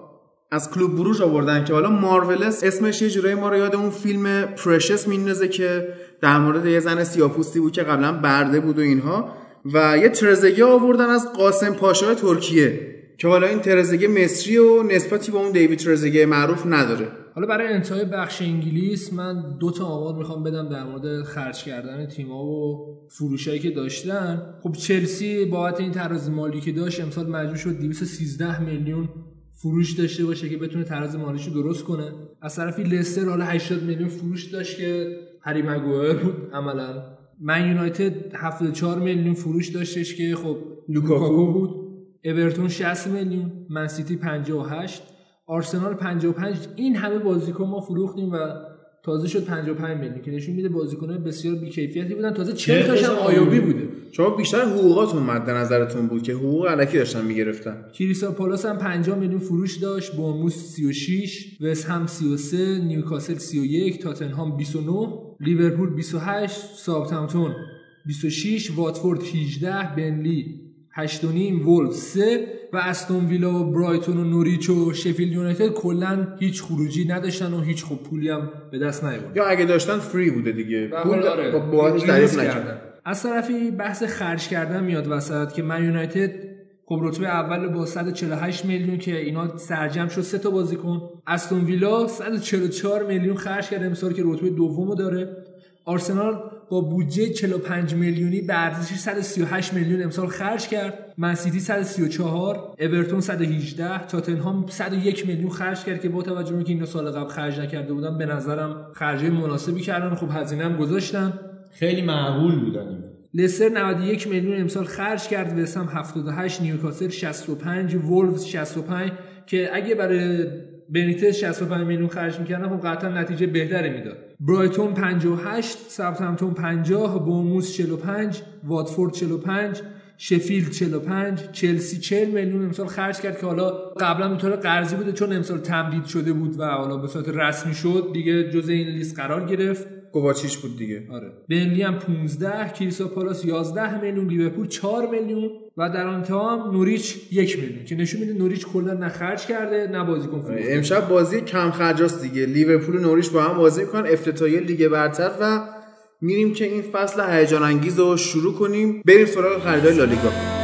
از کلوب بروژ آوردن که حالا مارولس اسمش یه جورایی ما رو یاد اون فیلم پرشس میندازه که در مورد یه زن سیاپوستی بود که قبلا برده بود و اینها. و یه ترزگه آوردن از قاسم پاشا ترکیه. که حالا این ترزگه مصری و نسبتی با اون دیوید ترزگه معروف نداره. حالا برای انتهای بخش انگلیس من دو تا آمار می‌خوام بدم در مورد خرج کردن تیم‌ها و فروشایی که داشتن. خب چلسی بابت این تراز مالی که داشت امسال مجبور شد 213 میلیون فروش داشته باشه که بتونه تراز مالیش رو درست کنه. از طرفی لستر حالا 80 میلیون فروش داشت که هری مگوایر بود عملا. من یونایتد 74 میلیون فروش داشتش که خب لوکاکو بود. اورتون 60 میلیون من سیتی 58 آرسنال 55 این همه بازیکن ما فروختیم و تازه شد 55 میلیون که نشون میده بازیکن‌های بسیار بی‌کیفیتی بودن. تازه 40 تاش هم ایووبی بوده. شما بیشتر حقوقاتون مد نظرتون بود که حقوق الکی داشتن می‌گرفتن. کریستال پالاس هم 50 میلیون فروش داشت بورنموث 36 وست هم 33 نیوکاسل 31 تاتنهام 29 لیورپول 28 ساوثهمپتون 26 واتفورد 18 برنلی 8 و نیم وولف 3 و استون ویلا و برایتون و نوریچ و شفیلد یونایتد کلا هیچ خروجی نداشتن و هیچ خوب پولی هم به دست نیاوردن. یا اگه داشتن free بوده دیگه. پول آره. با بابتش تعریف نکردن از طرفی بحث خرج کردن میاد وسط که من یونایتد خب رتبه اول با 148 میلیون که اینا سرجم شد سه تا بازیکن. استون ویلا 144 میلیون خرج کرده امسال که رتبه دومو داره. آرسنال با بودجه 45 میلیونی به ارزش 138 میلیون امسال خرج کرد. من سیتی 134 اورتون 118 تاتنهام 101 میلیون خرج کرد که با توجه به اینکه اینا سال قبل خرج نکرده بودن به نظرم خرجه مناسبی کردن خب هزینه هم گذاشتن. خیلی معقول بودن. لستر 91 میلیون امسال خرج کرد. وست هم 78 نیوکاسل 65 وولفز 65 که اگه برای بنیتز 65 میلیون خرج می‌کردن خب قطعا نتیجه بهتری می‌داد. برایتون 58 ساوثهمپتون 50 بورنموث 45 واتفورد 45 شفیلد 45 چلسی 40 میلیون امسال خرج کرد که حالا قبلا به طور قرضی بوده چون امسال تمدید شده بود و حالا به صورت رسمی شد دیگه جز این لیست قرار گرفت. گواچیش بود دیگه. آره. بنلی هم 15 کریسا پالاس 11 میلیون لیورپول 4 میلیون و در انتها هم نوریچ 1 میلیون. که نشون میده نوریچ کلا نه خرج کرده نه بازیکن فروخته امشب بازی کم خرجاست دیگه. لیورپول و نوریچ با هم بازی می‌کنن. افتتاحیه لیگ برتر و میریم که این فصل هیجان انگیز رو شروع کنیم. بریم سراغ خریدای لالیگا.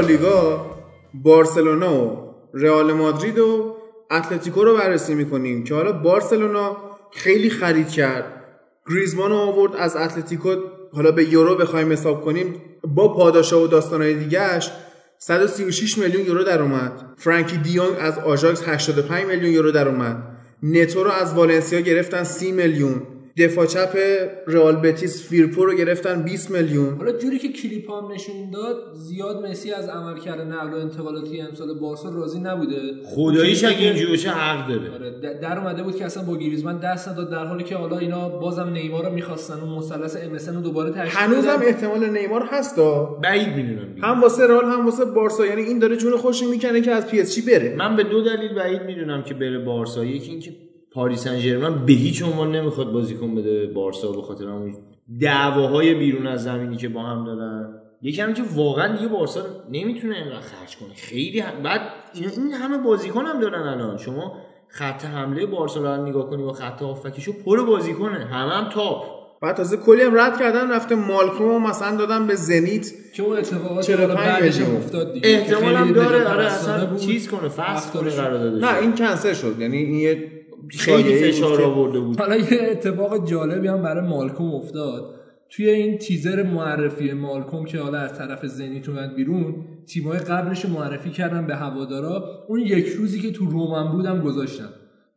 لالیگا بارسلونا و رئال مادرید و اتلتیکو رو بررسی می‌کنیم که حالا بارسلونا خیلی خرید کرد. گریزمان رو آورد از اتلتیکو حالا به یورو بخوایم حساب کنیم. با پاداشا و داستانهای دیگهش 136 میلیون یورو در اومد. فرانکی دیونگ از آژاکس 85 میلیون یورو در اومد. نتو رو از والنسیا گرفتن 30 میلیون. دفاع چپ رئال بتیس فیرپو رو گرفتن 20 میلیون. حالا جوری که کلیپ هم نشون داد زیاد مسی از عملکرد نقل و انتقالاتی امسال بارسا راضی نبوده. خداییش اگه اینجوری باشه حق داره. آره، در اومده بود که اصلا با گریزمان دست نداد در حالی که حالا اینا بازم نیمار رو می‌خواستن و مثلث ام رو دوباره تشکیل هنوزم. احتمال نیمار هستا بعید می‌دونم. هم واسه رئال هم واسه بارسا. یعنی این داره جون خوش می‌کنه که از پی اس جی بره. من به دو دلیل بعید می‌دونم که بره بارسا. یکی اینکه پاریس سن ژرمن به هیچ عنوان نمی‌خواد بازیکن بده بارسا به خاطر همون دعواهای بیرون از زمینی که با هم دارن. یکی هم که واقعا دیگه بارسا نمی‌تونه اینقدر خرج کنه. خیلی هم... بعد اینا این همه بازیکن هم دارن الان. شما خط حمله بارسلونا رو نگاه کنی با خط هافکیشو پر بازیکنه. همه هم تاپ بعد تازه کلی هم رد کردن رفته مالکوم مثلا دادن به زنیت. که اون اتفاقات 45 حالا بعدش. افتاد دیگه. احتمال هم داره. آره اصلا. چیز کنه فصل کنه قراردادش. نه این کنسل شد. یعنی این یه خیلی فشار آورده بود. حالا یه اتفاق جالبی هم برای مالکوم افتاد. توی این تیزر معرفی مالکوم که حالا از طرف زنیت اومد بیرون تیمای قبلش معرفی کردن به هوادارا. اون یک روزی که تو رومم بودم گذاشتن.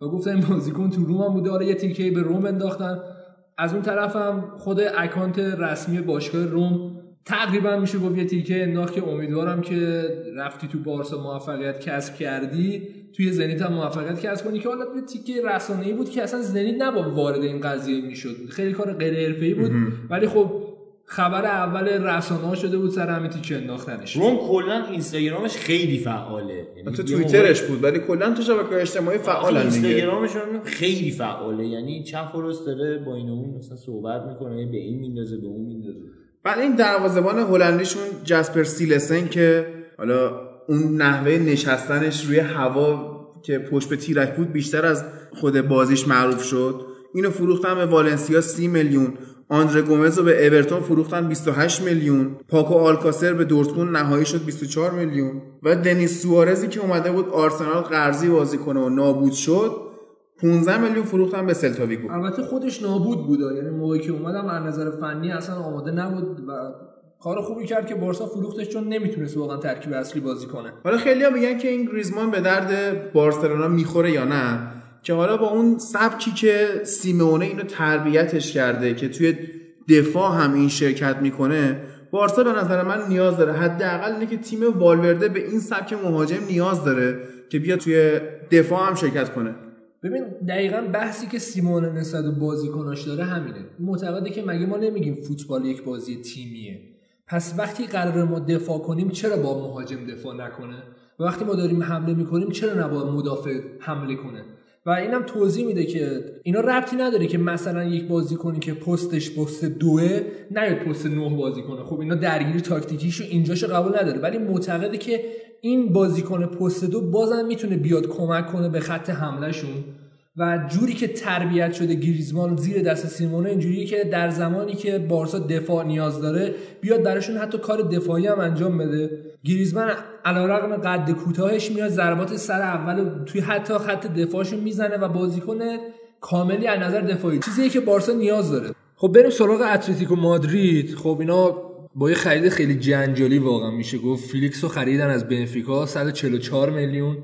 و گفتن این بازیکن تو رومم بوده. حالا یه تیکه به روم انداختن. از اون طرف هم خود اکانت رسمی باشگاه روم تقریبا میشه گفت یه تیکه انداخت که امیدوارم که رفتی تو بارسا موفقیت کسب کردی. توی زنیت هم موفقیت کسب کنی که حالا یه تیکه رسانه‌ای بود که اصلا زنیت نباید وارد این قضیه می‌شد. خیلی کار غیر حرفه‌ای بود ولی خب خبر اول رسانه شده بود سر همین تیکه انداختنش. روم کلا اینستاگرامش خیلی فعاله. یعنی تو توییترش بود ولی کلا تو شبکه اجتماعی دیگه. اینستاگرامش خیلی فعاله. یعنی چپ و راست داره با این و اون مثلا صحبت می‌کنه به این میندازه به اون میندازه. بعد این دروازه‌بان هلندیشون جاسپر سیلسن که حالا اون نحوه نشستنش روی هوا که پشت به تیرک بود بیشتر از خود بازیش معروف شد. اینو فروختن به والنسیا 30 میلیون. آندره گومز رو به اورتون فروختن 28 میلیون. پاکو آلکاسر به دورتموند نهایی شد 24 میلیون. و دنیس سوارزی که اومده بود آرسنال قرضی بازی کنه و نابود شد 15 میلیون فروختن به سلتاویگو البته خودش نابود بود یعنی موقعی که اومدم از نظر فنی اصلا آماده نبود و کار خوبی کرد که بارسا فروختش چون نمی‌تونست واقعا ترکیب اصلی بازی کنه. حالا خیلی میگن که این گریزمان به درد بارسلونا می‌خوره یا نه که حالا با اون سبکی که سیمونه اینو تربیتش کرده که توی دفاع هم این شرکت می‌کنه بارسا به نظر من نیاز داره. حداقل اینه که تیم والورده به این سبک مهاجم نیاز داره که بیا توی دفاع هم شرکت کنه. ببین دقیقا بحثی که سیمون نسبت به بازیکناش داره همینه. معتقده که مگه ما نمیگیم فوتبال یک بازی تیمیه. پس وقتی قرار ما دفاع کنیم چرا با مهاجم دفاع نکنه؟ و وقتی ما داریم حمله می‌کنیم چرا نباید مدافع حمله کنه؟ و اینم توضیح میده که اینا ربطی نداره که مثلا یک بازیکنی که پستش پست دوه نیاد پست نه بازی کنه. خب اینا درگیری تاکتیکیشو اینجاشو قبول نداره. ولی معتقده که این بازیکن پست دو بازم می‌تونه بیاد کمک کنه به خط حملهشون. و جوری که تربیت شده گریزمان زیر دست سیمونه اینجوریه که در زمانی که بارسا دفاع نیاز داره بیاد براشون حتی کار دفاعی هم انجام بده. گریزمان علیرغم قد کوتاهش میاد ضربات سر اول توی حتی خط دفاعشون می‌زنه و بازیکن کاملی از نظر دفاعی. چیزیه که بارسا نیاز داره. خب بریم سراغ اتلتیکو مادرید. خب اینا با یه خرید خیلی جنجالی واقعا میشه گفت. فیلیکس رو خریدن از بنفیکا 144 میلیون.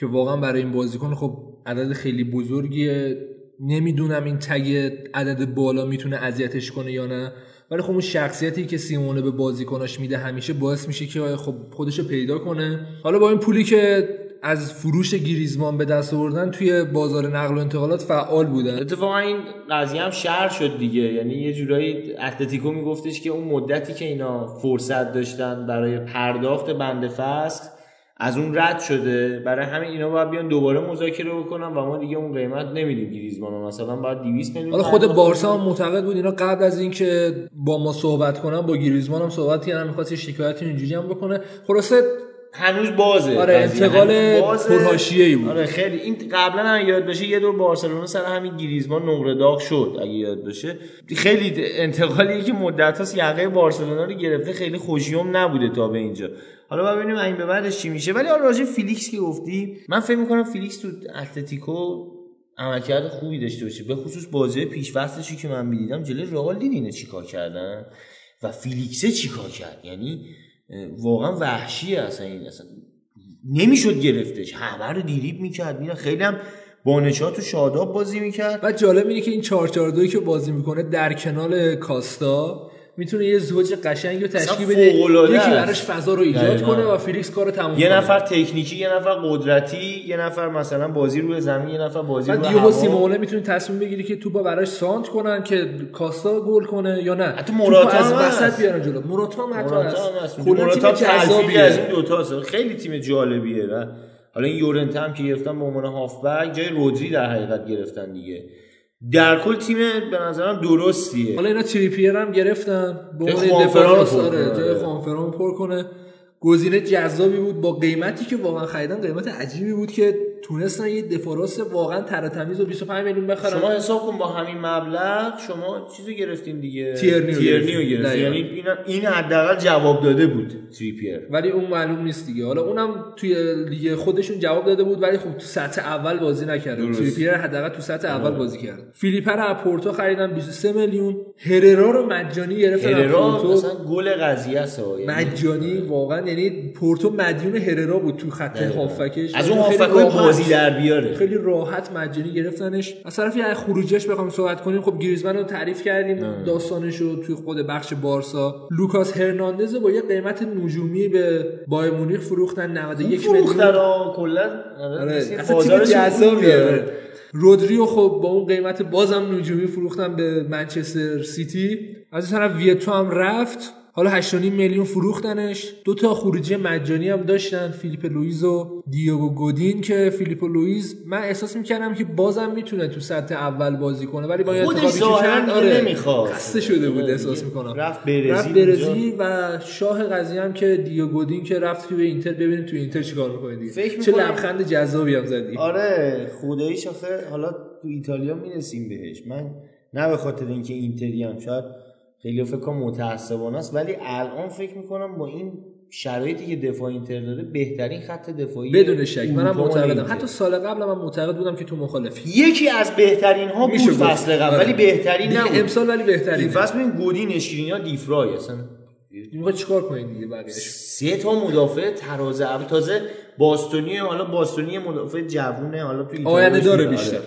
که واقعا برای این بازیکن خب عدد خیلی بزرگیه. نمی‌دونم این tag عدد بالا می‌تونه اذیتش کنه یا نه. ولی خب اون شخصیتی که سیمونه به بازیکناش میده همیشه باعث میشه که خب خودشو پیدا کنه. حالا با این پولی که از فروش گریزمان به دست آوردن توی بازار نقل و انتقالات فعال بودن اتفاقا این قضیه هم شهر شد دیگه. یعنی یه جورایی اتلتیکو میگفتش که اون مدتی که اینا فرصت داشتن برای پرداخت بند فصل از اون رد شده. برای همین اینا باید بیان دوباره مذاکره بکنن و ما دیگه اون قیمت نمیدیم گریزمان رو. مثلا باید 200 میلیون حالا خود بارسا هم معتقد بود اینا قبل از اینکه با ما صحبت کنن با گریزمان هم صحبت کردن می‌خواست شکایتی اینجوری هم بکنه. خلاصه هنوز بازه آره،. انتقال بازه. پرحاشیه‌ای بود. آره خیلی. این قبلا هم یاد باشه یه دور بارسلونا سر همین گریزمان نقره داغ شد اگه یاد باشه خیلی انتقالی که مدت هاست یقه بارسلونا رو گرفته خیلی خوش‌یمن نبوده تا به اینجا. حالا ببینیم این به بعدش چی میشه. ولی حالا راجع فیلیکس که گفتی من فکر می‌کنم فیلیکس تو اتلتیکو عملکرد خوبی داشته باشه. به خصوص بازی پیش فصلشی که من می‌دیدم جلوی رئال دیدین چیکار کردن؟ و فیلیکسه چیکار کرد؟ یعنی واقعا وحشیه اصلا این اصلا نمی‌شد گرفتش. همه رو دیریب می‌کرد میره خیلی هم با نشاط و شاداب بازی می‌کرد. بعد جالب اینه که این 442 که بازی می‌کنه در کنال کاستا می‌تونه یه زوج قشنگی رو تشکیل بده یکی. براش فضا رو ایجاد. کنه و فیلیکس کارو تموم یه نفر تکنیکی یه نفر قدرتی یه نفر مثلا بازی روی زمین یه نفر بازی روی هوا. سیمونه می‌تونه تصمیم بگیری که توپا براش سانتر کنن که کاستا گل کنه یا نه. حتی توپو موراتا از وسط. بیارن جلو. موراتا هم هست. موراتا تیم از این دوتا خیلی تیم جالبیه و حالا این یورنته هم که گرفتن به عنوان هافبک جای رودری در حقیقت گرفتن دیگه. در کل تیم به نظرم درستیه. حالا اینا تریپیر هم گرفتن. به عنوان آره. جای خوانفران پر کنه. گزینه جذابی بود با قیمتی که واقعا خریدن قیمت عجیبی بود که تونستن یه دفاع راست واقعا تر تمیز و 25 میلیون بخرن. شما حساب کن با همین مبلغ شما چیزو گرفتین دیگه. تیرنیو تیرنیو گرفتین. یعنی این این حداقل جواب داده بود تریپیر ولی اون معلوم نیست دیگه. حالا اونم توی لیگ خودشون جواب داده بود ولی خب تو سطح اول بازی درست. تریپیر حداقل تو سطح اول بازی کرد فیلیپه رو از پورتو خریدن 23 میلیون. هررا رو مجانی گرفتن. از هررا پورتو مثلا گل قضیه است. یعنی مجانی واقعا یعنی پورتو مدیون هررا بود تو خط هافکش. از اون هافکای بازی در بیاره. خیلی راحت مجانی گرفتنش. از طرفی از خروجش بخوام صحبت کنیم. خب گریزمن رو تعریف کردیم. داستانش رو توی خود بخش بارسا. لوکاس هرناندز با یه قیمت نجومی به بایر مونیخ فروختن. 91 فروختن میلیون. ها کلا. آره مثل اصلا جذابیه. آره. رودری رو خب با اون قیمت بازم نجومی فروختن به منچستر سیتی. از این طرف ویتو هم رفت. حالا 8.5 میلیون فروختنش. دو تا خروجی مجانی هم داشتن فیلیپ لویز و دیوگو گودین که فیلیپ لویز من احساس می‌کردم که بازم می‌تونه تو سطح اول بازی کنه ولی با خودش ظاهراً دیگه نمی‌خواد. خسته شده بود آره، احساس می‌کنم. رفت برزیل رفت. برزیل و شاه قضیه هم که دیوگو گودین که رفت توی اینتر ببینیم توی اینتر چیکار می‌کنه دیگه. فکر چه لبخند جذابی هم زدی. آره خداییش آخه حالا تو ایتالیا می‌رسیم بهش. من نه به خاطر اینکه اینتری هم شاید خیلی فکر کنم متعصبانه است. ولی الان فکر می‌کنم با این شرایطی که دفاع اینتر داره بهترین خط دفاعی بدون شک. منم معتقدم. حتی سال قبل من معتقد بودم که تو مخالفی یکی از بهترین ها بود. فصل قبل آره. ولی بهترین دیگه نبود. امسال ولی این بهترین فصل ببین گودین اشکرینی ها دیفرای اصلا. می‌خواد چیکار کنین دیگه بقیه‌اش سه تا مدافع تراز اول. تازه باستونی حالا باستونی مدافع جوونه حالا تو آینده داره آره. بیشتر.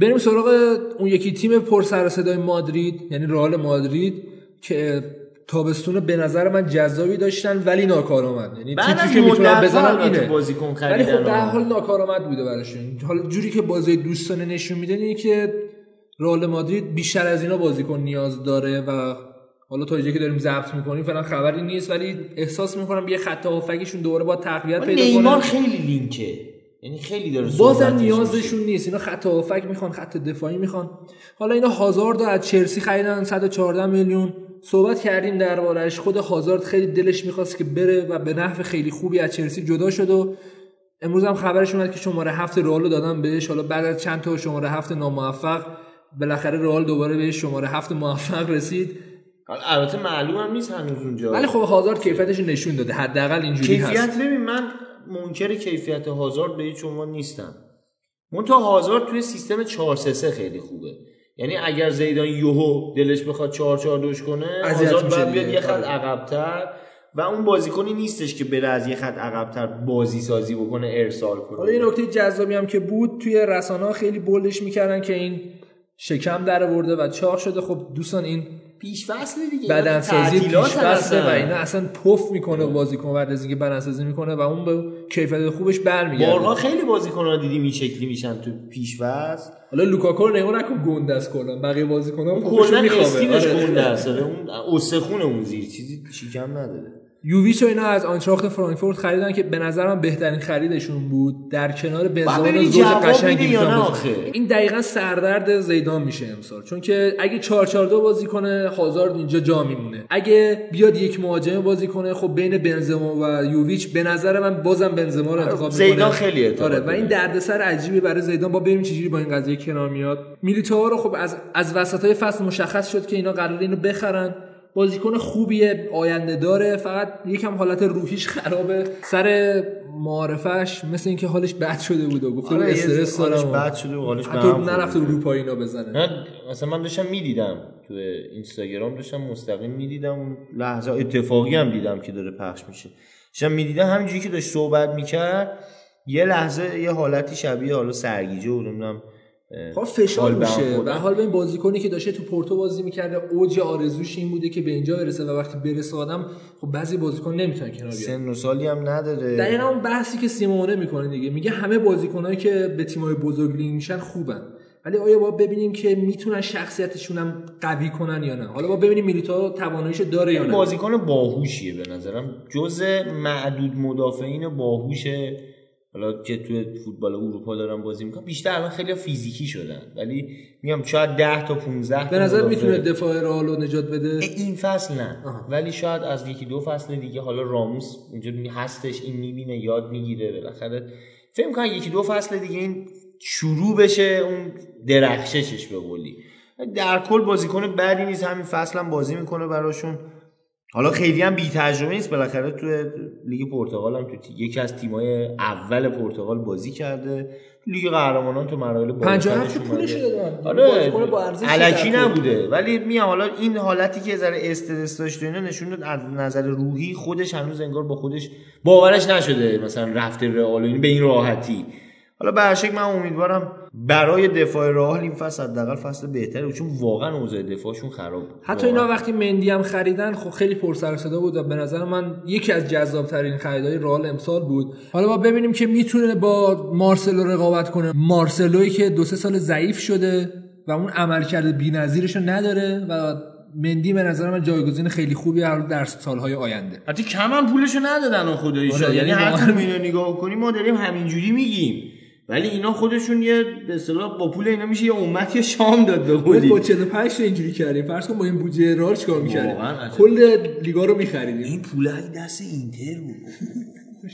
بریم سراغ اون یکی تیم پر سر صدای مادرید یعنی رئال مادرید. که تابستون به نظر من جذابی داشتن ولی ناکارآمد. یعنی از که بزنن البته اینه. بازیکن ولی خب در. حال ناکارآمد بوده براشون. حالا جوری که بازی دوستانه نشون میده اینه که رئال مادرید بیشتر از اینا بازیکن نیاز داره و حالا تا که داریم ضبط می‌کنیم فعلا خبری نیست ولی احساس می‌کنم یه خط هافکیشون دوباره با تقویت پیدا نیمار خیلی لینکه. یعنی خیلی داره بازم صحبتش میشه. نیازشون نیست. اینا خط هافک می‌خوان خط دفاعی می‌خوان. حالا اینا هازارد از چلسی خریدن 114 میلیون. صحبت کردیم دربارش خود هازارد خیلی دلش می‌خواست که بره و به نحو خیلی خوبی از چلسی جدا شد و امروز هم خبرش اومد که شماره هفت رئال رو دادن بهش. حالا بعد از چند تا شماره هفت ناموفق بالاخره رئال دوباره بهش شماره هفت موفق رسید. البته معلوم هم نیست هنوز اونجا. ولی خب هازارد کیفیتش نشون داده. حداقل اینجوری هست. کیفیت ببین من منکر کیفیت هازارد به هیچ عنوان نیستم. منتها هازارد توی سیستم 4 3 3 خیلی خوبه. یعنی اگر زیدان یوهو دلش بخواد 4 4 2 کنه باید دیگه. بیاد یه خط آره. عقب‌تر و اون بازیکنی نیستش که بره از یه خط عقب‌تر بازی سازی بکنه ارسال کنه حالا یه نکته جذابی هم که بود توی رسانه ها خیلی بولش می‌کردن که این شکم در آورده و چاق شده خب دوستان این پیش فصل دیگه بدنسازی پیش فصله و. اینا اصلا پف می‌کنه بازیکن بعد از اینکه بدنسازی می‌کنه و اون به کیفیت خوبش برمیگرده. بارها خیلی بازیکن ها دیدیم این شکلی میشن تو پیش فصل حالا لوکاکو رو نگاه نکن گنده است کلا. بقیه بازیکن ها اون پفشون کلا استیلش آره. گنده است. اون استخون اون زیر. چیزی شیکم نداره. یوویچ و اینا از آنتراخت فرانکفورت خریدن که به نظرم بهترین خریدشون بود. در کنار بنزما زوج قشنگی؟ این دقیقا سردرد زیدان میشه امسال. چون که اگه 4 4 2 بازی کنه هازارد اینجا جا میمونه. اگه بیاد یک مهاجم بازی کنه خب بین بنزما و یوویچ به نظر من بازم بنزما رو انتخاب می‌کنه. زیدان خیلی آره و. این دردسر عجیبی برای زیدان. با ببینیم چجوری با این قضیه کنار میاد. میلیتائو رو خب از از وسطای فصل مشخص شد که اینا قرار اینو بخرن. بازیکن خوبیه آینده داره. فقط یکم حالت روحیش خرابه. سر معارفش مثل اینکه حالش بد شده بود و بود آره، استرس حالش بد شده و حالش حتی هم نرفته. رو پای اینا بزنه. نه مثلا من داشتم می‌دیدم تو اینستاگرام داشتم مستقیم می‌دیدم. اون لحظه اتفاقی هم دیدم که داره پخش میشه. داشتم می‌دیدم همینجوری که داشت صحبت می‌کرد یه لحظه یه حالتی شبیه حالا سرگیجه و نمی‌دونم خب فشار میشه. به حال به این بازیکنی که داشته تو پورتو بازی می‌کرده اوج آرزوش این بوده که به اینجا برسه و وقتی برسه آدم خب بعضی بازیکن نمی‌تونن کنار بیان. سن و سالی هم نداره. دقیقا اون بحثی که سیمونه می‌کنه دیگه. میگه همه بازیکنایی که به تیمای بزرگ لینک میشن خوبن. ولی آیا با ببینیم که می‌تونن شخصیتشون هم قوی کنن یا نه؟ حالا با ببینیم میلیتا تواناییش داره یا نه. بازیکن باهوشیه به نظرم. جز معدود مدافعین باهوشه حالا که توی فوتبال اروپا دارن بازی می‌کنن بیشتر الان خیلی فیزیکی شدن. ولی میگم شاید 10 تا 15 به نظر می‌تونه دفاع رئال رو نجات بده؟ این فصل نه. آها. ولی شاید از یکی دو فصل دیگه حالا راموس اینجا هستش این می‌بینه یاد می‌گیره. بالاخره فکر می‌کنم یکی دو فصل دیگه این شروع بشه اون درخششش به قولی. در کل بازیکن بدی نیست همین فصل هم بازی می‌کنه براشون. حالا خیلی هم بی تجربه نیست بالاخره تو لیگ پرتغال هم تو یکی از تیمای اول پرتغال بازی کرده لیگ قهرمانان تو مراحل 57 بالاترش پولش. دادن آره کل. نبوده ولی میام حالا این حالتی که ذره استرس داشته اینا نشون داد از نظر روحی خودش هنوز انگار با خودش باورش نشده مثلا رفته رئال و این به این راحتی حالا به هر شکل من امیدوارم برای دفاع رئال این فصل حداقل فصل بهتره بود، چون واقعا اوضاع دفاعشون خراب. بود حتی. اینا وقتی مندی هم خریدن خب خیلی پر سر و صدا بود و به نظر من یکی از جذاب ترین خریدهای رئال امسال بود. حالا با ببینیم که می‌تونه با مارسلو رقابت کنه. مارسلوی که دو سه سال ضعیف شده و اون عملکرد بی‌نظیرش رو نداره و مندی به نظر من جایگزین خیلی خوبی در سالهای آینده. حتی کم هم پولشو ندادن و خدایی آره، شد یعنی یعنی هر اینو نگاه کنیم ما داریم همینجوری میگیم. ولی اینا خودشون یه به اصطلاح با پول اینا میشه یه امتی شام داد به قولی با 45 تا اینجوری کردیم فرض کن با این بودجه رئال چیکار می‌کردیم. کل لیگا رو می‌خریدیم این پول دست اینتر بود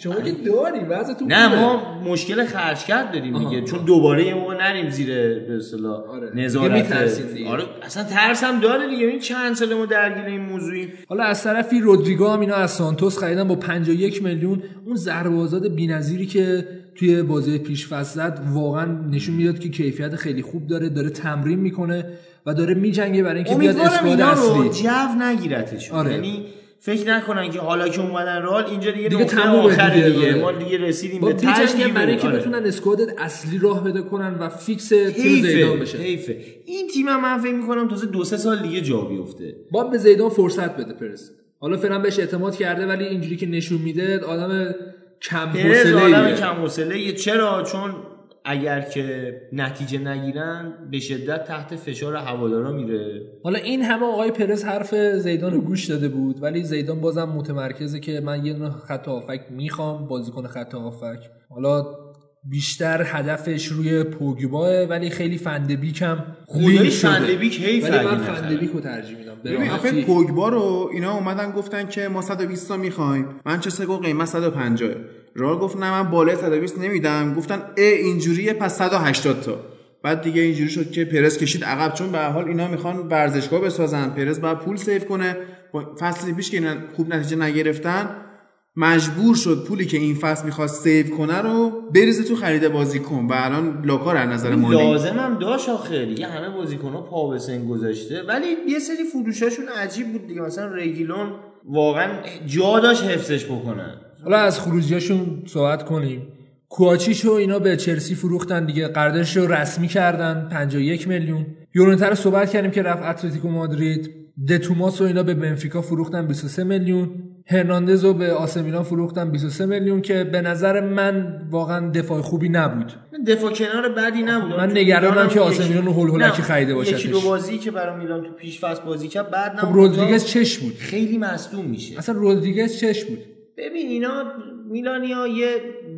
شما که داری وضعتون نه. ما مشکل خرج کرد داریم. دیگه چون دوباره یه موقع نریم زیر به اصطلاح آره. نظارت. آره اصلا ترس هم داره دیگه این چند سال ما درگیر این موضوعیم حالا از طرفی رودریگو هم اینا از سانتوس خریدن با 51 میلیون اون ضربه آزاد بی‌نظیری که توی بازی پیش فصل زد واقعا نشون می‌داد که کیفیت خیلی خوب داره داره تمرین می‌کنه و داره میجنگه برای اینکه بیاد اسکواد اصلی. جو نگیرتش. آره. یعنی فکر نکنن که حالا که اومدن رال اینجا دیگه, دیگه نقطه آخره دیگه، دیگه, آره. ما دیگه رسیدیم به تاش برای اینکه آره. بتونن اسکواد اصلی راه بده کنن و فیکس تیم زیدان بشه. حیفه این تیم هم من فکر می‌کنم تازه دو سه سال دیگه جا بیفته. با به زیدان فرصت بده پرس حالا فعلا بهش اعتماد کرده ولی اینجوری که نشون میده آدم کم حوصله کم حوصله. چرا؟ چون اگر که نتیجه نگیرن به شدت تحت فشار هوادارا میره. حالا این همه آقای پرز حرف زیدان رو گوش داده بود ولی زیدان بازم متمرکزه که من یه دونه خط هافک می‌خوام بازیکن خط هافک. حالا بیشتر هدفش روی پوگباه ولی خیلی فندبیک هم شده. فندبیک حیف ولی من. فندبیک. رو ترجیح میدم. ببین. آخه پوگبا رو اینا اومدن گفتن که ما 120 تا می‌خوایم. منچستر گفت قیمت 150 رئال گفت نه من بالای 120 نمیدم. گفتن ا اینجوریه پس 180 تا. بعد دیگه اینجوری شد که پرز کشید عقب چون به هر حال اینا می‌خوان ورزشگاه بسازن. پرز باید پول save کنه. با فصل پیش که اینا خوب نتیجه نگرفتن مجبور شد پولی که این فصل می‌خواست save کنه رو بریزه تو خرید بازیکن و الان لاکار از نظر مالی. لازم هم داشت آخه. دیگه همه بازیکن ها پا به سن گذاشته. ولی یه سری فروشاشون عجیب بود دیگه. مثلا رگیلون واقعا جا داشت حفظش بکنن حالا از خروجیاشون صحبت کنیم. کوچیشو اینا به چلسی فروختن دیگه. قراردادش رو رسمی کردن. 51 میلیون. یورنتر رو صحبت کردیم که رفت اتلتیکو مادرید. دتوماس رو اینا به بنفیکا فروختن 23 میلیون. هرناندز رو به آسمیلان فروختن 23 میلیون که به نظر من واقعا دفاع خوبی نبود. دفاع کنار بدی نبود من نگرانم که آسمیلان رو هول هولکی خریده باشدش. یکی دو بازی که برای میلان تو پیش فصل بازی کرد بعد خب نبود رودریگز چش بود. خیلی مصدوم میشه. اصلا رودریگز چش بود. ببین اینا میلانیا یه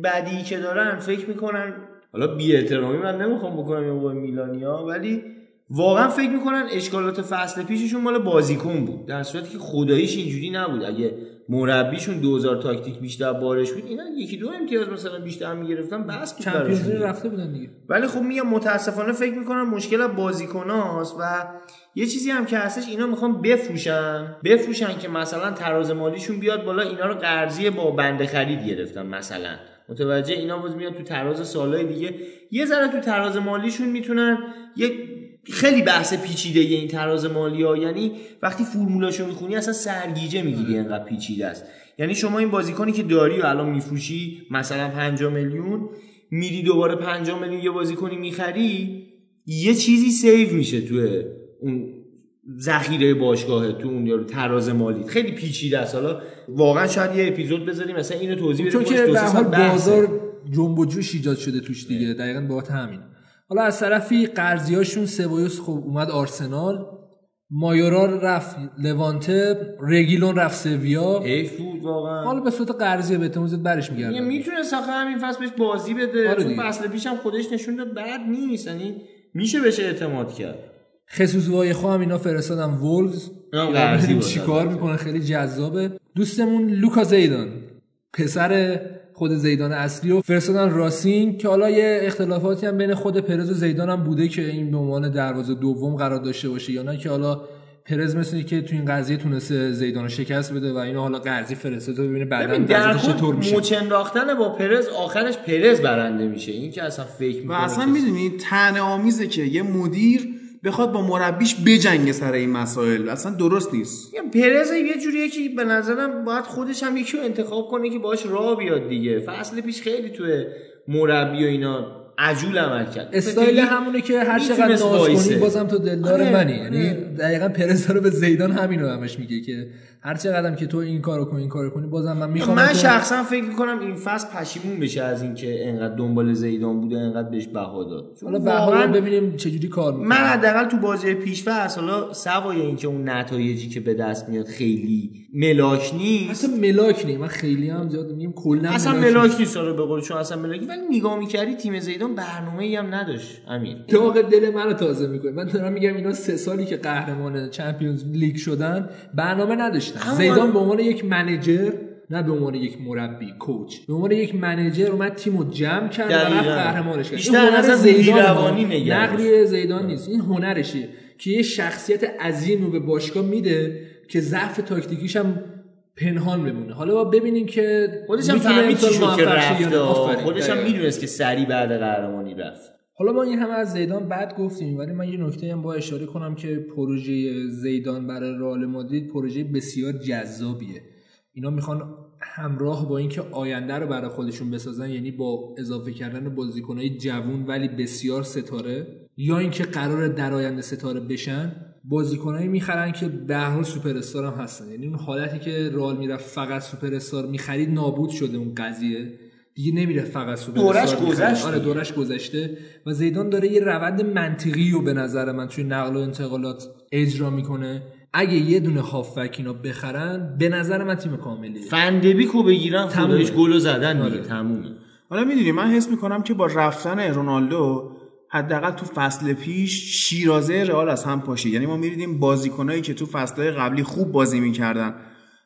بدی که دارن فکر می‌کنن. حالا بی احترامی من نمی‌خوام بکنم یه میلانیا ولی واقعا فکر می‌کنن اشکالات فصل پیششون مال بازیکن بود. در صورتی که خداییش اینجوری نبود. اگه مربیشون 2000 تاکتیک بیشتر بارش بود اینا یکی دو امتیاز مثلا بیشتر می‌گرفتن بس چمپیونز رفته بودن دیگه. ولی خب میگم متاسفانه فکر می‌کنم مشکل بازیکناست و یه چیزی هم که هستش اینا می‌خوان بفروشن. بفروشن که مثلا تراز مالیشون بیاد بالا اینا رو قرضی با بنده خرید گرفتن مثلا. متوجه؟ اینا باز میاد تو تراز سالهای دیگه. یه ذره تو تراز مالیشون می‌تونن یه خیلی بحث پیچیده این تراز مالی ها یعنی وقتی فرمولاشو می‌خونی اصلا سرگیجه می‌گیری انقدر پیچیده است. یعنی شما این بازیکنی که داری و الان میفروشی مثلا 50 میلیون میری دوباره 50 میلیون یه بازیکنی می‌خری یه چیزی سیو میشه تو اون ذخیره باشگاه تو اون یارو تراز مالی. خیلی پیچیده است. حالا واقعا شاید یه اپیزود بذاریم مثلا اینو توضیح بدیم. چون که به حال. بازار جنب و جوش ایجاد شده توش دیگه. دقیقا بابت همین حالا از طرفی قرضیاشون سبایوس خب اومد آرسنال. مایورا رفت لوانته رگیلون رفت سویا. حیف بود واقعا. حالا به صورت قرضیه به زیاد برش یه میگردن می‌تونه ساخه همین فصل بهش بازی بده. آره چون. فصل پیشم خودش نشون داد بد نیست. یعنی میشه بهش اعتماد کرد. خصوص وایخو هم اینا فرستادن. وولز. چیکار می‌کنه؟ خیلی جذابه. دوستمون لوکا زیدان. پسر خود زیدان اصلی رو فرستادن راسینگ که حالا یه اختلافاتی هم بین خود پرز و زیدان هم بوده که این به عنوان دروازه دوم قرار داشته باشه یا نه که حالا پرز مثل که تو این قضیه تونسته زیدان رو شکست بده و اینو حالا قرضی فرستاده تا ببینه بعدا چطور میشه. مچ انداختن با پرز آخرش پرز برنده میشه. این که اصلا فکر و می‌کنه اصلا می‌دونی تن آمیزه که یه مدیر بخواد با مربیش بجنگه سر این مسائل. اصلا درست نیست. پرز یه جوریه که به نظرم باید خودش هم یکی رو انتخاب کنه که باش راه بیاد دیگه. فصل پیش خیلی توی مربی و اینا عجول عمل کرد. استایل همونه که هر چقدر ناز. کنی بازم تو دلدار آره، منی. یعنی آره. دقیقا پرز داره به زیدان همینو همش میگه که هر چقدر که تو این کارو کن این کارو کنی بازم من می‌خوام من شخصا فکر می‌کنم این فصل پشیمون بشه از اینکه انقدر دنبال زیدان بوده انقدر بهش بها داد. حالا واقعاً بهار ببینیم چجوری کار می‌کنه. من حداقل تو بازی پیش فصل حالا سوای اینکه اون نتایجی که به دست میاد خیلی ملاک نیست. اصلا ملاک نی من خیلی هم زیاد میگم کلا اصلا ملاک ملاک نیست آره به قول چون اصلا ملاکی. ولی نگاه می‌کردی تیم زیدان برنامه ای هم نداشت امیر. داغ دل منو تازه می‌کنه. من دارم میگم اینا سه سالی که قهرمان چمپیونز لیگ شدن برنامه نداشتن. اما- زیدان به عنوان یک منیجر نه به عنوان یک مربی کوچ. به عنوان یک منیجر اومد تیمو جمع کرد و. رفت قهرمانش کرد. بیشتر این هنر زیدان روانی. نقلی زیدان نیست. این هنرشه که یه شخصیت عظیم رو به باشگاه میده که ضعف تاکتیکیش هم پنهان بمونه. حالا با ببینیم که خودش هم فهمید چی شد که رفت. خودش هم. می‌دونست که سری بعد قهرمانی رفت. حالا ما این همه از زیدان بعد گفتیم ولی من یه نکته هم با اشاره کنم که پروژه زیدان برای رئال مادرید پروژه بسیار جذابیه. اینا می‌خوان همراه با اینکه آینده رو برای خودشون بسازن یعنی با اضافه کردن بازیکنهای جوون ولی بسیار ستاره یا اینکه قرار در آینده ستاره بشن بازیکنایی می‌خرن که به هر سوپر هم هستن. یعنی اون حالتی که رئال می‌رفت فقط سوپر استار می‌خرید نابود شده اون قضیه. دیگه نمیره فقط سوپر دورش استار می‌خرید. گذشت آره. دورش گذشته و زیدان داره یه روند منطقی رو به نظر من توی نقل و انتقالات اجرا می‌کنه اگه یه دونه هافبک اینا بخرن به نظر من تیم کاملیه فندبیکو بگیرن. خودش گلو زدن دیگه آره. تمومه حالا می‌دونی من حس می‌کنم که با رفتن رونالدو حداقل تو فصل پیش شیرازه رئال از هم پاشید یعنی ما میریدیم بازیکنایی که تو فصلهای قبلی خوب بازی می‌کردن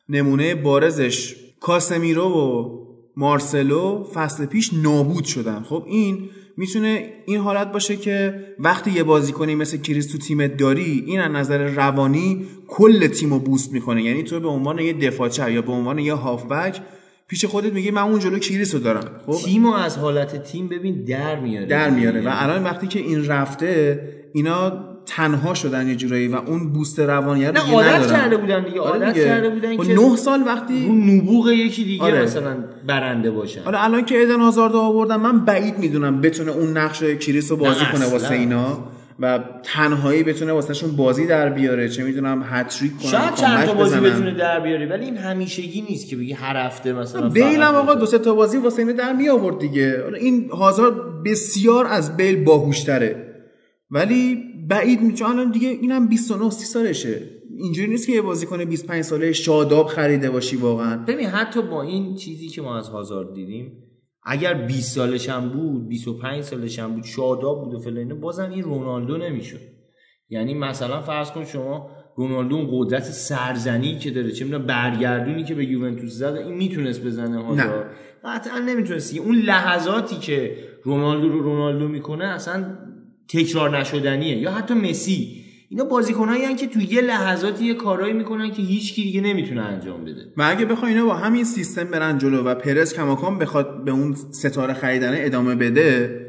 نمونه بارزش کاسمیرو و مارسلو فصل پیش نابود شدن. خب این می‌تونه این حالت باشه که وقتی یه بازیکنی مثل کریس تو تیمت داری این از نظر روانی کل تیم رو بوست می‌کنه. یعنی تو به عنوان یه دفاع چپ یا به عنوان یه هافبک پیش خودت میگی من اون جلو کریس رو دارم. خب؟ تیمو از حالت تیم ببین در میاره. در میاره. و الان وقتی که این رفته اینا تنها شدن یه جورایی و اون بوست روانی رو نه عادت. کرده بودن دیگه آره عادت. کرده بودن خب که نه سال وقتی اون نبوغ یکی دیگه آره. مثلا برنده باشن حالا الان که ایدن هازارد آوردن من بعید می‌دونم بتونه اون نقش کریس رو بازی نه، کنه. واسه اینا و تنهایی بتونه واسهشون بازی در بیاره چه می‌دونم هتریک کنن شاید چند تا بازی بزنن. بتونه در بیاره ولی این همیشگی نیست که بگی هر هفته مثلا بیل هم آقا. دو سه تا بازی واسه اینو در می آورد دیگه حالا این هازارد بسیار از بیل باهوشتره ولی بعید الان دیگه اینم 29 30 سالشه. اینجوری نیست که یه بازیکن 25 ساله شاداب خریده باشی واقعا. ببین حتی با این چیزی که ما از هازارد دیدیم اگر 20 سالش هم بود 25 سالش هم بود شاداب بود و فلان بازم این رونالدو نمی‌شد. یعنی مثلا فرض کن شما رونالدو اون قدرت سرزنی که داره چه می‌دونم برگردونی که به یوونتوس زد این می‌تونست بزنه هازارد. قطعا نمی‌تونست اون لحظاتی که رونالدو رو رونالدو می‌کنه اصلا تکرار نشدنیه یا حتی مسی. اینا بازیکنایی که توی یه لحظاتی یه کارایی می‌کنن که هیچ کی دیگه نمی‌تونه انجام بده. و اگه بخوای اینا با همین سیستم برن جلو و پرز کماکان بخواد به اون ستاره خریدن ادامه بده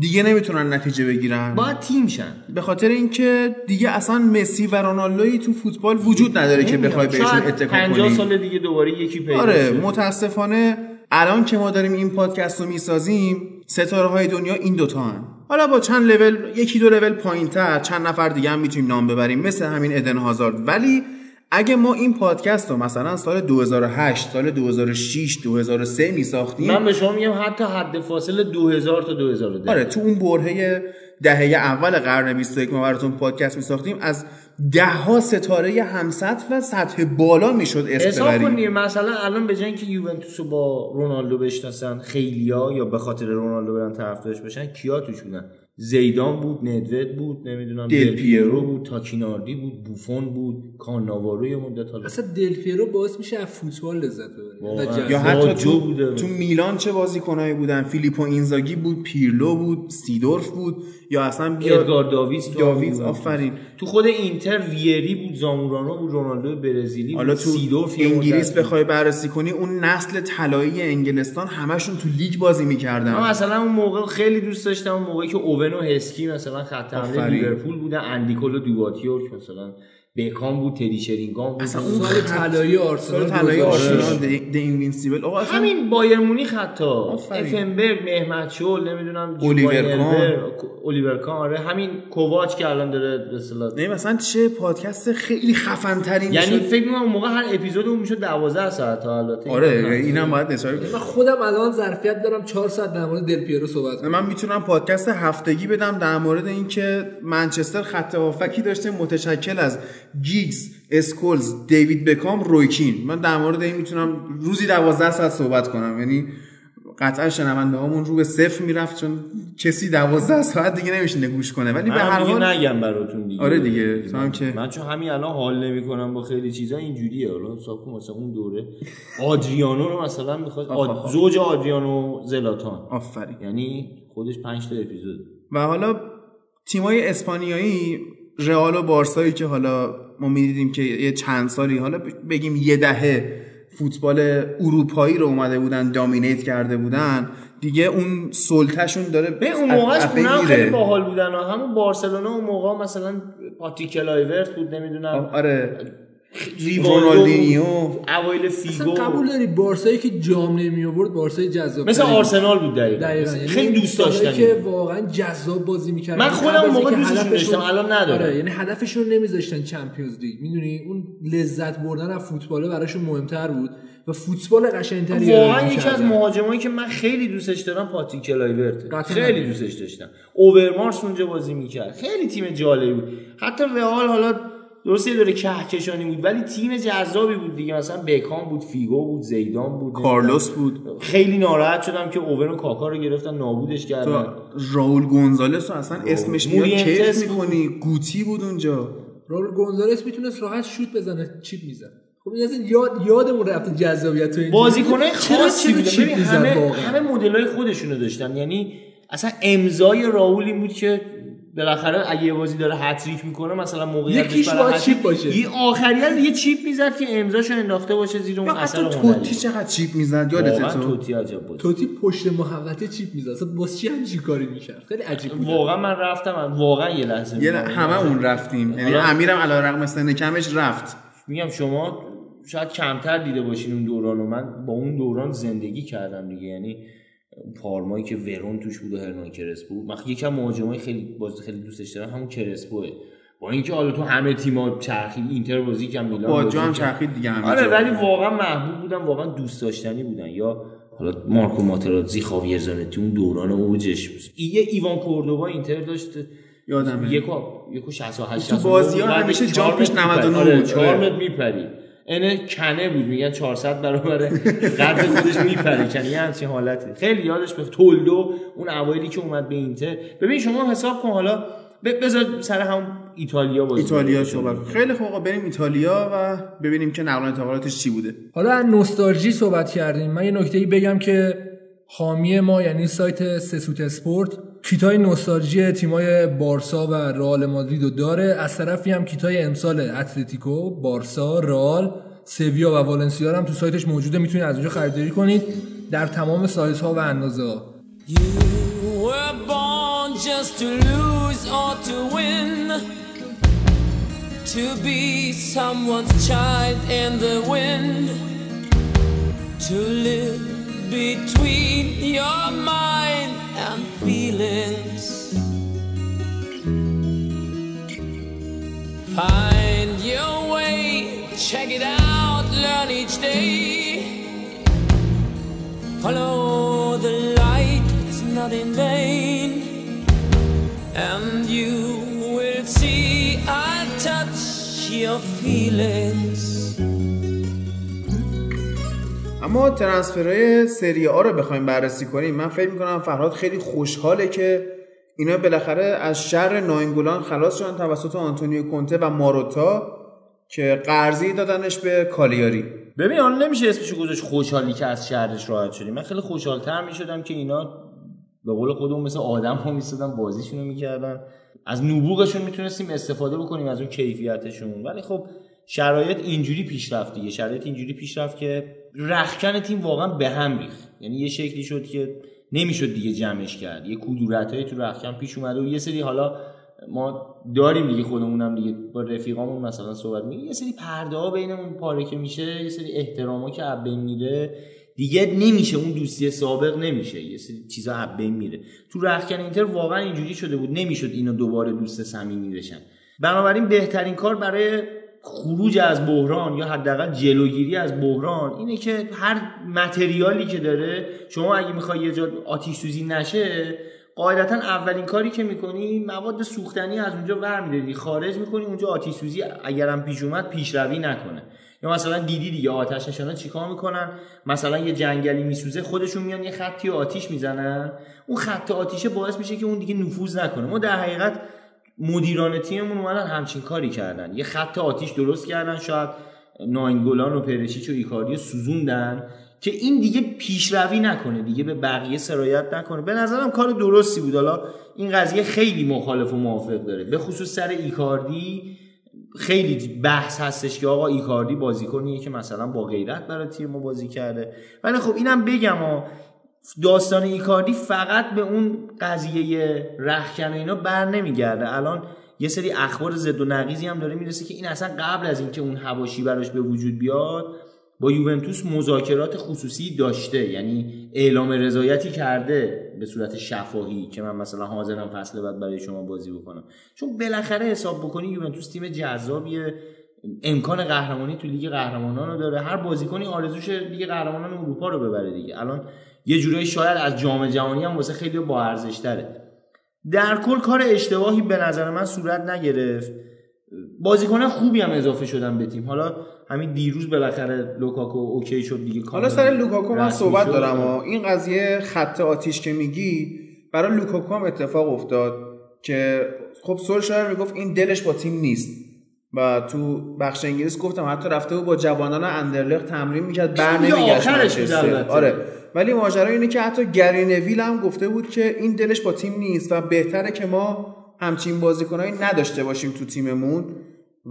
دیگه نمی‌تونن نتیجه بگیرن. باید تیم شن. به خاطر اینکه دیگه اصلا مسی و رونالدوی تو فوتبال وجود نداره که بخوای بهشون اتکا 50 کنی. سال دیگه دوباره یکی پیدا آره. متاسفانه الان که ما داریم این پادکست رو می‌سازیم ستاره های دنیا این دوتا هن. حالا با چند لول یکی دو لول پایین تر چند نفر دیگه هم می‌تونیم نام ببریم مثل همین ادن هازارد ولی اگه ما این پادکست رو مثلا سال 2008 سال 2006 2003 میساختیم من به شما میگم حتی حد فاصله 2000 تا 2010 آره تو اون برهه دهه اول قرن 21 ما براتون پادکست میساختیم از ده ها ستاره همسطح و سطح بالا می‌شد اسم کنید مثلا الان به جای اینکه یوونتوس رو با رونالدو بشناسن خیلیا یا به خاطر رونالدو برن طرفدارش بشن کیا توش بودن؟ زیدان بود ندوت بود نمی‌دونم دل دل پیرو بود تاکیناردی بود بوفون بود کاناوارو یه مدت حالا اصلا دل پیرو باعث میشه از فوتبال لذت ببری. یا حتی تو, بوده. تو میلان چه بازیکنایی بودن فیلیپو اینزاگی بود پیرلو بود سیدورف بود یا اصلا بیا ادگار داویز تو داویز. آفرین تو خود اینتر ویری بود زامورانو بود رونالدو برزیلی حالا تو سیدورف انگلیس. بخوای بررسی کنی اون نسل طلایی انگلستان همشون تو لیگ بازی من می‌کردن مثلا اون موقع خیلی دوست داشتم اون موقعی که اوون و هسکی مثلا خط حمله. لیورپول بودن اندی کول و دوایت یورک مثلا بکام بود تدی شرینگهام بود. اصلا اون سال طلایی آرسنال سال طلایی 2006. آرسنال the invincible آقا اصلا همین بایر مونیخ حتی. آفرین. افنبرگ مهمت شول نمی‌دونم الیور جوانی کان. البر، الیور کان آره. همین کوواچ که الان داره به اصطلاح نه مثلا چه پادکست خیلی خفن ترین یعنی فکر می‌کنم اون موقع هر اپیزود اون می‌شد 12 ساعت ها البته. آره اینم باید کنم من خودم الان ظرفیت دارم 4 ساعت در مورد دل پیرو صحبت کنم. من می‌تونم پادکست هفتگی بدم در مورد اینکه منچستر خط هافبکی داشته متشکل از گیگز اسکولز دیوید بکام روی کین من در مورد این می‌تونم روزی 12 ساعت صحبت کنم. یعنی قطعا شنونده هامون رو به صفر می‌رفت چون کسی 12 ساعت دیگه نمیشینه گوش کنه. ولی به هر دیگه حال نگم براتون دیگه. آره دیگه، تو هم که- من چون همین الان حال نمی‌کنم با خیلی چیزا اینجوریه. حالا حساب کن مثلا اون دوره. آدریانو رو مثلا می‌خواد آخ. زوج آدریانو زلاتان. آفرین. یعنی خودش 5 تا اپیزود. و حالا تیمای اسپانیایی رئال و بارسایی که حالا ما می‌دیدیم که یه چند سالی حالا بگیم یه دهه فوتبال اروپایی رو اومده بودن dominate کرده بودن دیگه اون سلطهشون داره به اون موقعش میره. خیلی باحال بودن. همون بارسلونا اون موقع مثلا پاتریک کلایورت بود نمی‌دونم آره رونالدینیو. اوایل اصلا فیگو قبول داری بارسایی که جام نمی آورد بارسای جذاب مثل آرسنال بود دقیقا, دقیقاً. یعنی خیلی دوست داشتنی. که واقعا جذاب بازی می‌کردن. من خودم اون موقع دوستشون داشتم، الان ندارم. آره یعنی هدفشون نمیذاشتن Champions League می‌دونی؟ اون لذت بردن از فوتبال براشون مهمتر بود و فوتبال قشنگتری واقعا یکی از. مهاجمایی که من خیلی دوستش دارم پاتریک کلایورت. خیلی دوستش داشتم. اوورمارس اونجا بازی می‌کرد. خیلی تیم جالبی بود. حتی رئال حالا درسته یه دوره کهکشانی بود ولی تیم جذابی بود دیگه. مثلا بکام بود فیگو بود زیدان بود کارلوس بود. خیلی ناراحت شدم که اوون و کاکا رو گرفتن نابودش کردن. راول گونزالس رو اصلا اسمش میاد کیف بود. می‌کنی؟ گوتی بود اونجا. رول گونزالس می‌تونست راحت شوت بزنه چیپ می‌زد. خب این اصلا یاد یادمون رفته جذابیت تو این بازیکنای خاصی بودن می‌زد همه؟ همه مدلای خودشونو داشتن. یعنی اصلا امضای راول این بود که بالاخره اگه یه بازی داره هتریک می‌کنه مثلا موقعیت یکیش باید چیپ باشه. یه آخریت یه چیپ می‌زد که امضاشو انداخته باشه زیر اون اثر هنری. توتی چقدر چیپ می‌زد یادت تو؟ توتی عجب بود. توتی پشت محوطه چیپ می‌زد. اصلا باز چی همچین کاری می‌کرد؟ خیلی عجیب بود. واقعا من رفتم واقعا یه لحظه یه. همه اون رفتیم. یعنی حالا- امیرم علی رغم سن کمش رفت. میگم شما شاید کمتر دیده باشین اون دوران و من با اون دوران زندگی کردم دیگه. یعنی پارمایی که ورون توش بود و هرنان کرسپو بود من یکم مهاجمای خیلی باز خیلی دوستش دارم همون کرسپوه با اینکه حالا تو همه تیم‌ها چرخید اینتر بازی کردن میلان با بازی کردن. چرخید دیگه همه آره. ولی واقعا محبوب بودن واقعا دوست داشتنی بودن یا حالا مارکو ماتراتزی خاویر زانتی اون دوران اوجش یه ایوان کوردوبا اینتر داشت یادمه. یکو یکو 68 تو بازی‌ها همیشه جامپش 99 آره بود. 4 آره. متر میپرید اینه کنه بود میگن 400 برابر قد خودش میپره کنه یه همچین حالتی. خیلی یادش به تولدو اون اوایلی که اومد به اینتر. ببین شما حساب کن حالا بذار سر هم ایتالیا بازی ایتالیا. صحبت خیلی خوب آقا بریم ایتالیا و ببینیم که نقل انتقالاتش چی بوده. حالا از نوستالژی صحبت کردیم. من یه نکته ای بگم که حامی ما یعنی سایت سسوت اسپورت کیتای نوستالژی تیمای بارسا و رئال مادرید رو داره. از طرفی هم کیتای امسال اتلتیکو بارسا رئال سویا و والنسیا هم تو سایتش موجوده. می‌تونید از اونجا خریداری کنید. در تمام سایزها و اندازه ها between your mind and feelings. Find your way, check it out, learn each day. Follow the light, it's not in vain. And you will see I touch your feelings. اما ترنسفرهای سری آ رو بخوایم بررسی کنیم. من فکر می‌کنم فرهاد خیلی خوشحاله که اینا بالاخره از شر ناینگولان خلاص شدن توسط آنتونیو کونته و ماروتا که قرضی دادنش به کالیاری. ببین حالا نمیشه اسمشو گذاشت خوشحالی که از شهرش راحت شدیم. من خیلی خوشحالتر می‌شدم که اینا به قول خودمون مثل آدم ها میستدن بازیشون رو می‌کردن. از نبوغشون می‌تونستیم استفاده بکنیم از اون کیفیتشون. ولی خب شرایط اینجوری پیش رفت دیگه. شرایط اینجوری پیش رفت که رخکن تیم واقعا به هم ریخت. یعنی یه شکلی شد که نمی‌شد دیگه جمعش کرد. یه کدورتایی تو رخکن پیش اومده و یه سری حالا ما داریم دیگه خودمونم دیگه با رفیقامون مثلا صحبت میگه یه سری پرده ها بینمون پاره که میشه یه سری احتراما که بین میره. دیگه نمیشه اون دوستی سابق نمیشه. یه سری چیزا بین میره. تو رخکن اینتر واقعا اینجوری شده بود. نمی‌شد اینو دوباره دوست صمیمی بشن. بنابراین بهترین کار برای خروج از بحران یا حداقل جلوگیری از بحران اینه که هر متریالی که داره شما اگه می‌خوای یه جا آتیش سوزی نشه قاعدتا اولین کاری که می‌کنی مواد سوختنی از اونجا ور خارج می‌کنی اونجا آتیش سوزی اگرم پیش اومد پیشروی نکنه. یا مثلا دیدی دیگه آتش نشانا چیکار می‌کنن؟ مثلا یه جنگلی میسوزه خودشون میان یه خطی آتیش می‌زنن. اون خط آتیشه باعث میشه که اون دیگه نفوذ نکنه. ما در حقیقت مدیران تیممون اومدن همچین کاری کردن. یه خط آتیش درست کردن شاید ناینگولان و پرشیچ و ایکاردی رو سوزوندن که این دیگه پیشروی نکنه دیگه به بقیه سرایت نکنه. به نظرم کار درستی بود. حالا این قضیه خیلی مخالف و موافق داره. به خصوص سر ایکاردی خیلی بحث هستش که آقا ایکاردی بازیکنیه که مثلا با غیرت برای تیم ما بازی کرده. ولی خب اینم بگم داستان ایکاردی فقط به اون قضیه رخکن و اینا بر نمیگرده. الان یه سری اخبار زد و نقیزی هم داره می‌رسه که این اصلا قبل از اینکه اون هواشی براش به وجود بیاد با یوونتوس مذاکرات خصوصی داشته. یعنی اعلام رضایتی کرده به صورت شفاهی که من مثلا حاضرم فصل بعد برای شما بازی بکنم. چون بالاخره حساب بکنی یوونتوس تیم جذابیه. امکان قهرمانی تو لیگ قهرمانان رو داره. هر بازیکنی آرزوش لیگ قهرمانان اروپا رو ببره دیگه. الان یه جورایی شاید از جام جهانی هم واسه خیلی با ارزش تره در کل کار اشتباهی به نظر من صورت نگرفت بازیکن خوبی هم اضافه شدن به تیم حالا همین دیروز بالاخره لوکاکو OK شد دیگه حالا سر لوکاکو من صحبت. دارم و این قضیه خط آتیش که میگی برای لوکاکو هم اتفاق افتاد که خب سولشایر می‌گفت این دلش با تیم نیست و تو بخش انگلیس گفتم حتی رفته بود با جوانان اندرلخت تمرین می‌کرد بر دیگه نمیگشت آخرش بود منچستر. البته. آره ولی ماجرا اینه که حتی گری نویل هم گفته بود که این دلش با تیم نیست و بهتره که ما همچین بازیکنایی نداشته باشیم تو تیممون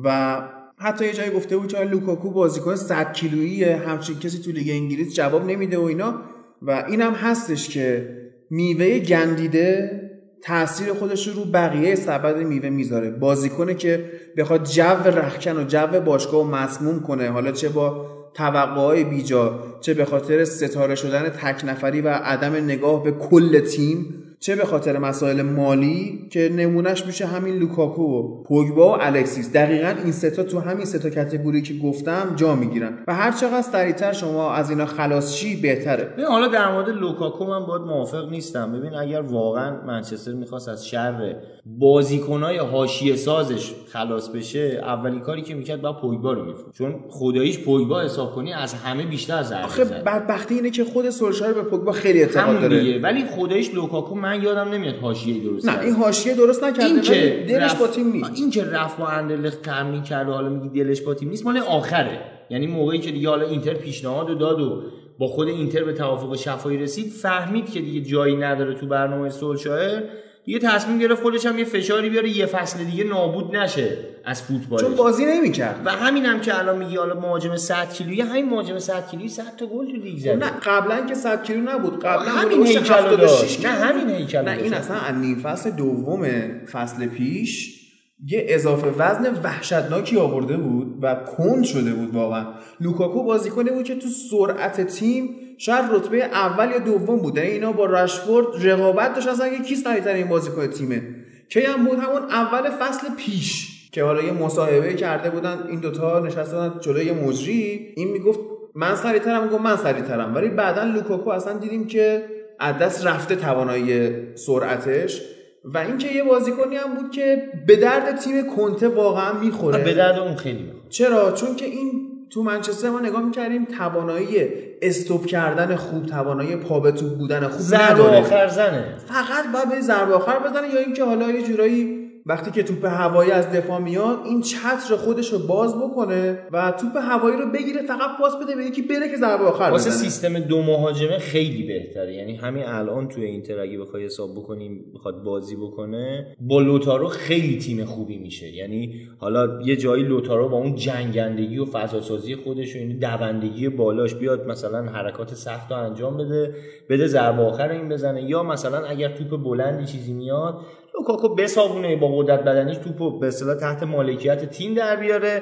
و حتی یه جایی گفته بود که لوکاکو بازیکن 100 کیلوییه همچین کسی تو لیگ انگلیس جواب نمیده و اینا. و اینم هستش که میوه گندیده تاثیر خودش رو بقیه سبد میوه می‌ذاره. بازیکنه که بخواد جو رخکن و جو باشگاه رو مسموم کنه حالا چه با توقعهای بیجا چه به خاطر ستاره شدن تک نفری و عدم نگاه به کل تیم چه به خاطر مسائل مالی که نمونهش میشه همین لوکاکو و پوگبا و الکسیس. دقیقا این ستا تو همین ستا کتگوری که گفتم جا می‌گیرن. و هر چقدر سریعتر شما از اینا خلاص چی بهتره. ببین حالا در مورد لوکاکو من باهات موافق نیستم. ببین اگر واقعا منچستر می‌خواست از شر بازیکنهای حاشیه سازش خلاص بشه اولین کاری که می‌کرد با پوگبا رو میفروخت. چون خداییش پوگبا حساب کنی از همه بیشتر ضربه آخه. بدبختی اینه که خود سولشایر به پوگبا خیلی اعتقاد داره. ولی خداییش لوکاکو من یادم نمیاد حاشیه درست نه. این حاشیه درست نکرده این که دلش رفت- با تیم نیست. این که رفت با اندرلخت تمرین کرد و حالا میگی دلش با تیم نیست مال آخره. یعنی موقعی که دیگه حالا اینتر پیشنهاد رو داد و با خود اینتر به توافق شفاهی رسید فهمید که دیگه جایی نداره تو برنامه سولشایر دیگه تصمیم گرفت خودش هم یه فشاری بیاره یه فصل دیگه نابود نشه از فوتبالش چون بازی نمی‌کرد و همین هم که الان میگی حالا مهاجم 100 کیلویی همین مهاجم 100 کیلویی 100 تا گل تو لیگ زد نه قبلا که 100 کیلو نبود قبلا همین هیکل رو 76 داشت. نه،. همین هیکل نه این. اصلا از نیم فصل دوم فصل پیش یه اضافه وزن وحشتناکی آورده بود و کند شده بود واقعا لوکاکو بازیکنی بود که تو سرعت تیم شاید رتبه اول یا دوم بود یعنی اینا با رشفورد رقابت داشت اصلا که کی سریعتر این بازیکن تیمه. کی هم بود؟ همون اول فصل پیش. که حالا یه مصاحبه کرده بودن. این دوتا نشسته بودن جلوی مجری. این می‌گفت من سریعترم. می‌گفت من سریعترم. ولی بعدا لوکاکو اصلا دیدیم که از دست رفته توانایی سرعتش. و اینکه یه بازیکنی هم بود که به درد تیم کنته واقعا می‌خوره. به درد اون خیلی می‌خوره. چرا؟ چون که این تو منچستر ما نگاه می‌کردیم توانایی استوب کردن خوب توانایی پا به توپ بودن خوب نداره آخر زنه. فقط باید به ضربه آخر بزنه یا اینکه حالا یه جورایی وقتی که توپ هوایی از دفاع میاد این چتر خودش رو باز بکنه و توپ هوایی رو بگیره فقط پاس بده به یکی بره که ضربه آخر واسه سیستم دو مهاجمه خیلی بهتره. یعنی همین الان توی اینتر اگه بخوای حساب بکنیم بخواد بازی بکنه با لوتارو خیلی تیم خوبی میشه. یعنی حالا یه جایی لوتارو با اون جنگندگی و فضاسازی خودش و این دوندگی بالاش بیاد مثلا حرکات سخت رو انجام بده بده ضربه آخر این بزنه. یا مثلا اگر توپ بلندی چیزی میاد لوکاکو بسابونه با قدرت بدنیش توپو به اصطلاح تحت مالکیت تیم در بیاره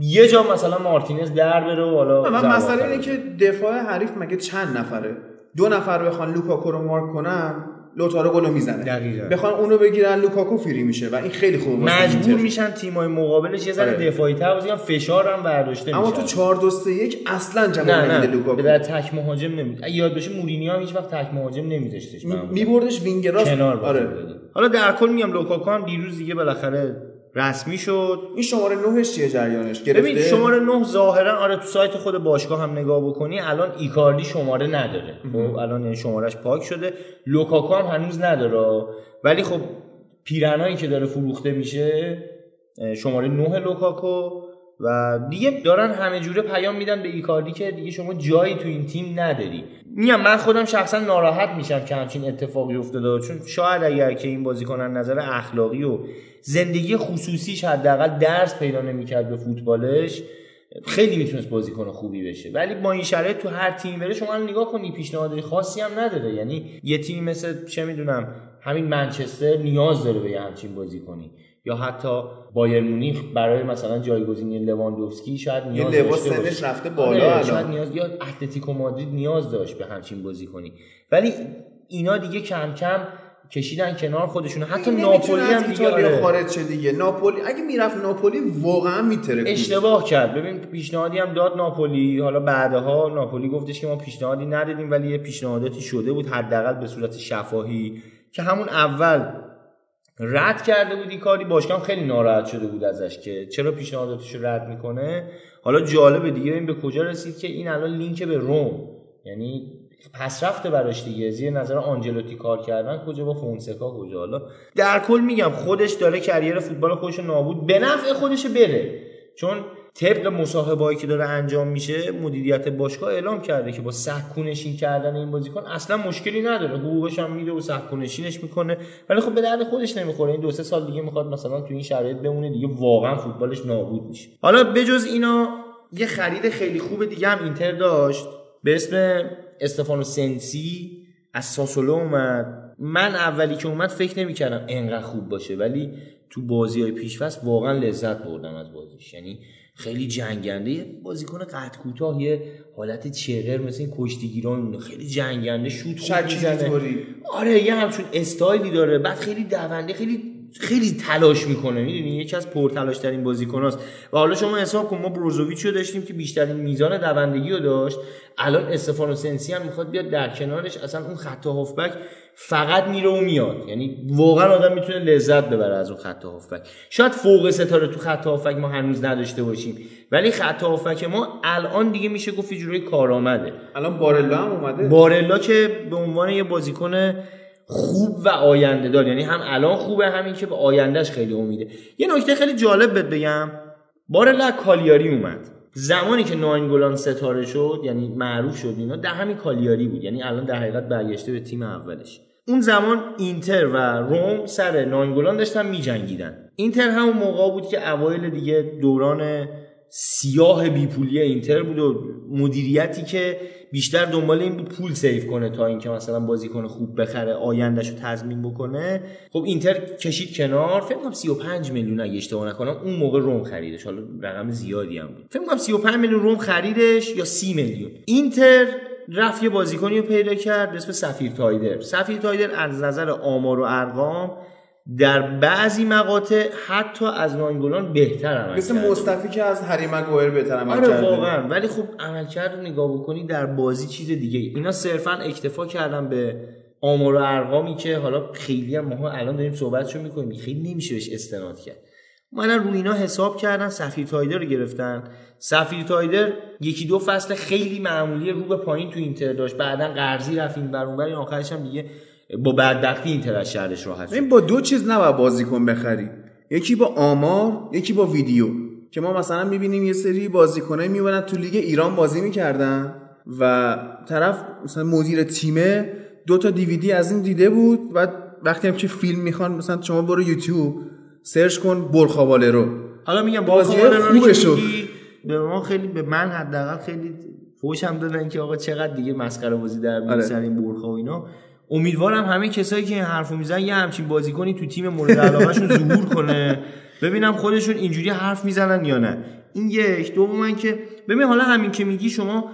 یه جا مثلا مارتینز در بره و حالا من مسئله اینه. که دفاع حریف مگه چند نفره دو نفر بخوان لوکاکو رو مارک کنن لوتارو گلو می‌زنه دقیقاً. بخوان اونو بگیرن لوکاکو free میشه و این خیلی خوبه مجبور. میشن تیمای مقابلش یه ذره آره. دفاعی تر بازی فشار هم برداشته اما تو 4 2 3 1 اصلا جواب نمیده لوکاکو به درد تک مهاجم نمیده یادت باشه مورینیو هم هیچ وقت تک مهاجم نمیذاشتش میبردش wing راست آره. حالا در کل میگم لوکاکو هم دیروز دیگه بالاخره رسمی شد. این شماره 9 چیه جریانش؟ گرفته؟ ببین شماره 9 ظاهرا آره تو سایت خود باشگاه هم نگاه بکنی الان ایکاردی شماره نداره. خب الان یعنی شمارش پاک شده. لوکاکو هم هنوز نداره. ولی خب پیرهنایی که داره فروخته میشه شماره 9 لوکاکو. و دیگه دارن همه جوره پیام میدن به ایکاردی که دیگه شما جایی تو این تیم نداری. میگم من خودم شخصا ناراحت میشم که همچین اتفاقی افتاده چون شاید اگر که این بازیکن از نظر اخلاقی و زندگی خصوصیش حداقل درس پیدا نمی‌کرد به فوتبالش خیلی می‌تونست بازیکن خوبی بشه. ولی با این شرایط تو هر تیمی بره شما نگاه کنی پیشنهاد خاصی هم نداره. یعنی یه تیم مثل چه می‌دونم همین منچستر نیاز داره به همچین بازیکنی. یا حتی بایر مونیخ برای مثلا جایگزینی لواندوفسکی شاید نیاز یه لباس داشته باشه. سنش رفته بالا آره، الان. شاید نیاز یا اتلتیکو مادرید نیاز داشت به همچین بازیکنی ولی اینا دیگه کم کم کشیدن کنار خودشون حتی ناپولی هم دیگه آره. خارج شه دیگه ناپولی اگه می‌رفت ناپولی واقعا میتره اشتباه کرد ببین پیشنهادی هم داد ناپولی حالا بعدها ناپولی گفتش که ما پیشنهادی ندادیم ولی یه پیشنهاداتی شده بود حداقل به صورت شفاهی که همون اول رد کرده بود این کاری؟ باشگاه خیلی ناراحت شده بود ازش که چرا پیشنهاداتش رو رد می‌کنه؟ حالا جالبه دیگه. این به کجا رسید که این الان لینک به روم؟ یعنی پس رفته براش دیگه. زیر نظر آنجلوتی کار کردن. کجا با فونسکا کجا؟ حالا در کل میگم خودش داره کریر فوتبال خودش رو نابود. به نفع خودش بره. چون طبق مصاحبه‌ای که داره انجام میشه مدیریت باشگاه اعلام کرده که با سکونشین کردن این بازیکن اصلا مشکلی نداره. حقوقش هم میده و سکونشینش می‌کنه. ولی خب به درد خودش نمی‌خوره. این دو سه سال دیگه می‌خواد مثلا تو این شرایط بمونه دیگه واقعا فوتبالش نابود میشه. حالا بجز اینا یه خرید خیلی خوب دیگه هم اینتر داشت. به اسم استفانو سنسی. از ساسولو اومد. من اولی که اومد فکر نمی‌کردم انقدر خوب باشه ولی تو بازی های پیشفست واقعا لذت بردم از بازیش. یعنی خیلی جنگنده. یه بازیکن قد کوتاه یه حالت چغر مثل این کشتیگیران میمونه. خیلی جنگنده شوت خوب. آره یه همچون استایلی داره. بعد خیلی دونده خیلی خیلی تلاش می‌کنه. می‌دونی؟ یکی از پرتلاش ترین بازیکناست و حالا شما حساب کن ما بروزوویچ رو داشتیم که بیشترین میزان دوندگی رو داشت. الان استفانو سنسی هم می‌خواد بیاد در کنارش. اصلا اون خط هافبک فقط میره و میاد. یعنی واقعا آدم می‌تونه لذت ببره از اون خط هافبک. شاید فوق ستاره تو خط هافبک ما هنوز نداشته باشیم. ولی خط هافبک ما الان دیگه میشه گفت یه جورایی کارآمده. الان بارلا هم اومده. بارلا که به عنوان یه بازیکن خوب و آینده دار یعنی هم الان خوبه همین که به آیندهش خیلی امیده. یه نکته خیلی جالب بهت بگم. بارلا کالیاری اومد. زمانی که ناینگولان ستاره شد یعنی معروف شد اینا در همین کالیاری بود. یعنی الان در حقیقت برگشته به تیم اولش. اون زمان اینتر و رم سر ناینگولان داشتن میجنگیدن. اینتر همون موقع بود که اوایل دیگه دوران سیاه بیپولی اینتر بود و مدیریتی که بیشتر دنبال این بود پول save کنه تا اینکه مثلا بازیکن خوب بخره آیندهش رو تضمین بکنه. خب اینتر کشید کنار. فکر کنم 35 میلیون اگه اشتباه نکنم اون موقع روم خریدش. حالا رقم زیادی هم بود. فکر کنم 35 میلیون روم خریدش یا 30 میلیون. اینتر رفت یه بازیکنی رو پیدا کرد به اسم سفیر تایدر. سفیر تایدر از نظر آمار و ارقام در بعضی مقاطع حتی از ناینگولان بهتر عمل مثل کرده. مصطفی که از هری مگوایر بهتر عمل آره کرده. واقعا. ولی خب عملکرد رو نگاه بکنی در بازی چیز دیگه ای. اینا صرفا اکتفا کردن به آمار و ارقامی که حالا خیلی هم ماها الان داریم صحبتشو می‌کنیم. خیلی نمیشه بهش استناد کرد. اومدن رو اینا حساب کردن سفیر تایدر رو گرفتن. سفیر تایدر یکی دو فصل خیلی معمولی رو به پایین تو اینتر داشت. بعدا قرضی رفت این بر اونور این آخرش هم دیگه با بدبختی اینتر از شهرش راحت شد. این با دو چیز نباید بازیکن بخری. یکی با آمار یکی با ویدیو. که ما مثلا می‌بینیم یه سری بازیکنای می‌برن تو لیگ ایران بازی می‌کردن و طرف مثلا مدیر تیمه دو تا دیویدی از این دیده بود و وقتی هم که فیلم می‌خوان مثلا شما برو یوتیوب سرچ کن برخواله رو حالا میگم بازی بازی میگی، به ما خیلی به من حداقل خیلی فوش هم دادن که آقا چقدر دیگه مسخره بازی در. سر این برخا و اینا. امیدوارم همه کسایی که این حرفو می‌زنن یه همچین بازیکنی تو تیم مورد علاقهشون ظهور کنه. ببینم خودشون اینجوری حرف می‌زنن یا نه. این یک. دوم که ببین حالا همین که میگی شما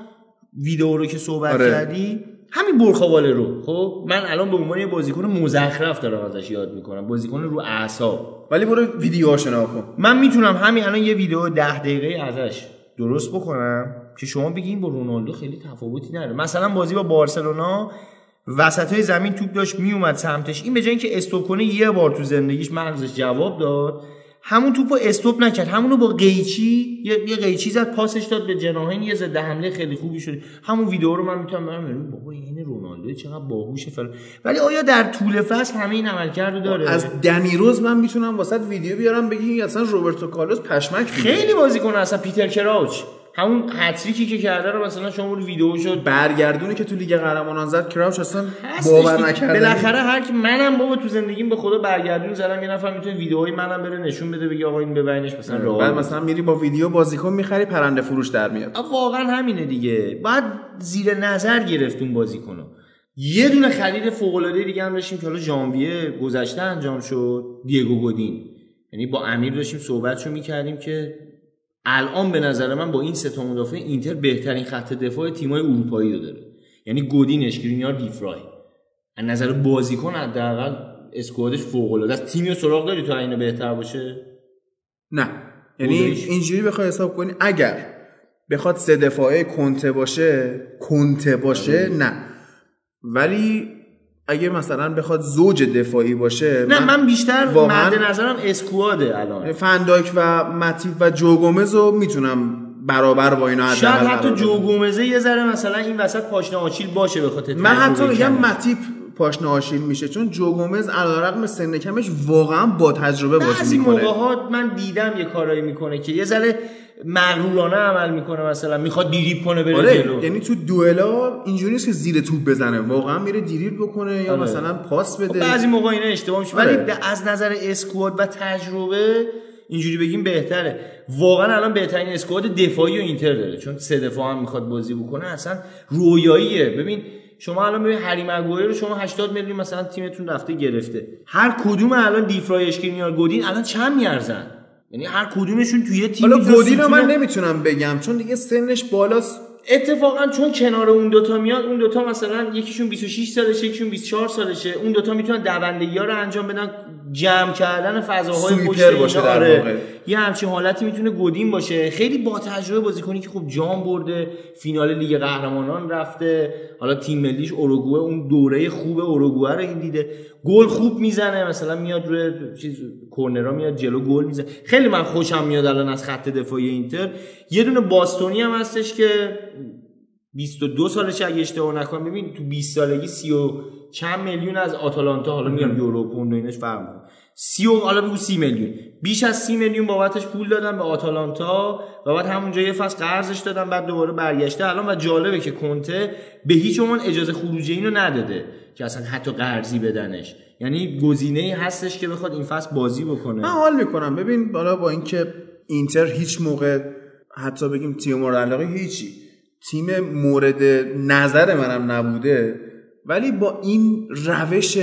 ویدیو رو که صحبت آره. کردی همین برخواله رو. خب من الان به عنوان یه بازیکن مزخرف دارم ازش یاد می‌کنم. بازیکن رو اعصاب. ولی برو ویدیوهاشو نگاه کن. من می‌تونم همین الان یه ویدیو ده دقیقه ازش درست بکنم که شما بگین با رونالدو خیلی تفاوتی نداره. مثلا بازی با بارسلونا وسط های زمین توپ داشت میومد سمتش. این به جای اینکه استوب کنه یه بار تو زندگیش مغزش جواب داد. همون توپو استوب نکرد. همونو با قیچی یه, یه قیچی زد پاسش داد به جناهین یه ضد حمله خیلی خوبی شد. همون ویدیو رو من می‌تونم برم ببینم. بابا این رونالدو چقدر باهوشه فلان. ولی آیا در طول فصل همه این عملکرد رو داره؟ از دنیروز من می‌تونم واسط ویدیو بیارم بگی اصلا روبرتو کارلوس پشمک. خیلی بازیکن اصلا پیتر کراوچ همون هتریکی که کرده رو مثلا شما رو ویدیو شد برگردونی که تو لیگ قهرمانان زد کراوچ اصلا باور که نکردنی. بالاخره هر کی منم بابا تو زندگیم به خدا برگردون زدم یه نفر می‌تونه ویدیوهای منم بره نشون بده بگه آقا این ببینش مثلا بعد راه مثلا میری با ویدیو بازیکن می‌خری پرنده فروش در میاد. واقعا همینه دیگه. باید زیر نظر گرفت اون بازیکنو. یه دونه خرید فوق العاده دیگه هم داشتیم که حالا ژانویه گذشته انجام شد دیگو گودین. یعنی با امیر داشتیم صحبتشو می‌کردیم که الان به نظر من با این سه تا مدافع اینتر بهترین خط دفاع تیمای اروپایی رو داره. یعنی گودین اشکرینیار دیفرای. از نظر بازیکن حداقل اسکوادش فوق العاده است. تیمی سراغ داری تا اینو بهتر باشه؟ نه. یعنی. اینجوری بخوای حساب کنی اگر بخواد سه دفاعه کنته باشه کنته باشه آره. نه. ولی اگه مثلا بخواد زوج دفاعی باشه نه من بیشتر واقعاً مد نظرم اسکواده الان فنداک و متیف و جوگومز رو می‌تونم برابر با اینا شاید حتی قرار بدم. جو گومزه یه ذره مثلا این وسط پاشنه آچیل باشه به خاطر من حتی میگم. متیپ پاشنه آشیل میشه. چون جوگومز علیرغم سن کمش واقعا با تجربه بعضی بازی موقع می‌کنه. ها من دیدم یه کارایی می‌کنه که یه ذره مغرورانه عمل می‌کنه مثلا می‌خواد دیریب کنه بره آره جلو. یعنی تو دوئلا اینجوری نیست که زیر توپ بزنه. واقعا میره دیریب بکنه یا آره. مثلا پاس خب بده. بعضی موقع اینا اشتباه میشه. آره. ولی به- از نظر اسکواد و تجربه اینجوری بگیم بهتره. واقعا الان بهترین اسکواد دفاعی و اینتر داره. چون سه دفاع هم می‌خواد بازی بکنه اصلا رویاییه. ببین شما الان ببین هری مگوایر رو شما 80 میلیون مثلا تیمتون رفته گرفته. هر کدوم الان دیفرای اشکرینیار گودین الان چند میارزن؟ یعنی هر کدومشون توی تیم حالا گودین رو من نمی‌تونم بگم چون دیگه سنش بالاست. اتفاقا چون کنار اون دوتا میاد اون دوتا مثلا یکیشون 26 سالشه یکیشون 24 سالشه اون دوتا می‌تونن دوندگی ها رو انجام بدن. جمع کردن فضاهای پشت. باشه در آره. واقع. یه همچین حالتی می‌تونه گودین باشه خیلی با تجربه بازیکنی که خب جام برده فینال لیگ قهرمانان رفته حالا تیم ملیش اوروگوئه اون دوره خوب اوروگوئه رو این دیده گل خوب می‌زنه مثلا میاد روی چیز کورنرا میاد جلو گل می‌زنه خیلی من خوشم میاد الان از خط دفاعی اینتر یه دونه باستونی هم هستش که 22 سالشه اگه اشتباه نکنم ببین تو 20 سالگی 30 و چند میلیون از آتالانتا حالا میگم یورو پوند و اینش فرق می‌کنه. 30 و حالا بگو 30 میلیون. بیش از 30 میلیون بابتش پول دادن به آتالانتا و بعد همونجا یه فصل قرضش دادن بعد دوباره برگشته. الان و جالبه که کنته به هیچ عنوان اجازه خروجی اینو نداده که اصلا حتی قرضی بدنش. یعنی گزینه هستش که بخواد این فصل بازی بکنه. من حال می‌کنم. ببین بالا با اینکه اینتر هیچ موقع حتی بگیم تیم مورد علاقه هیچی. تیم مورد نظر منم نبوده. ولی با این روش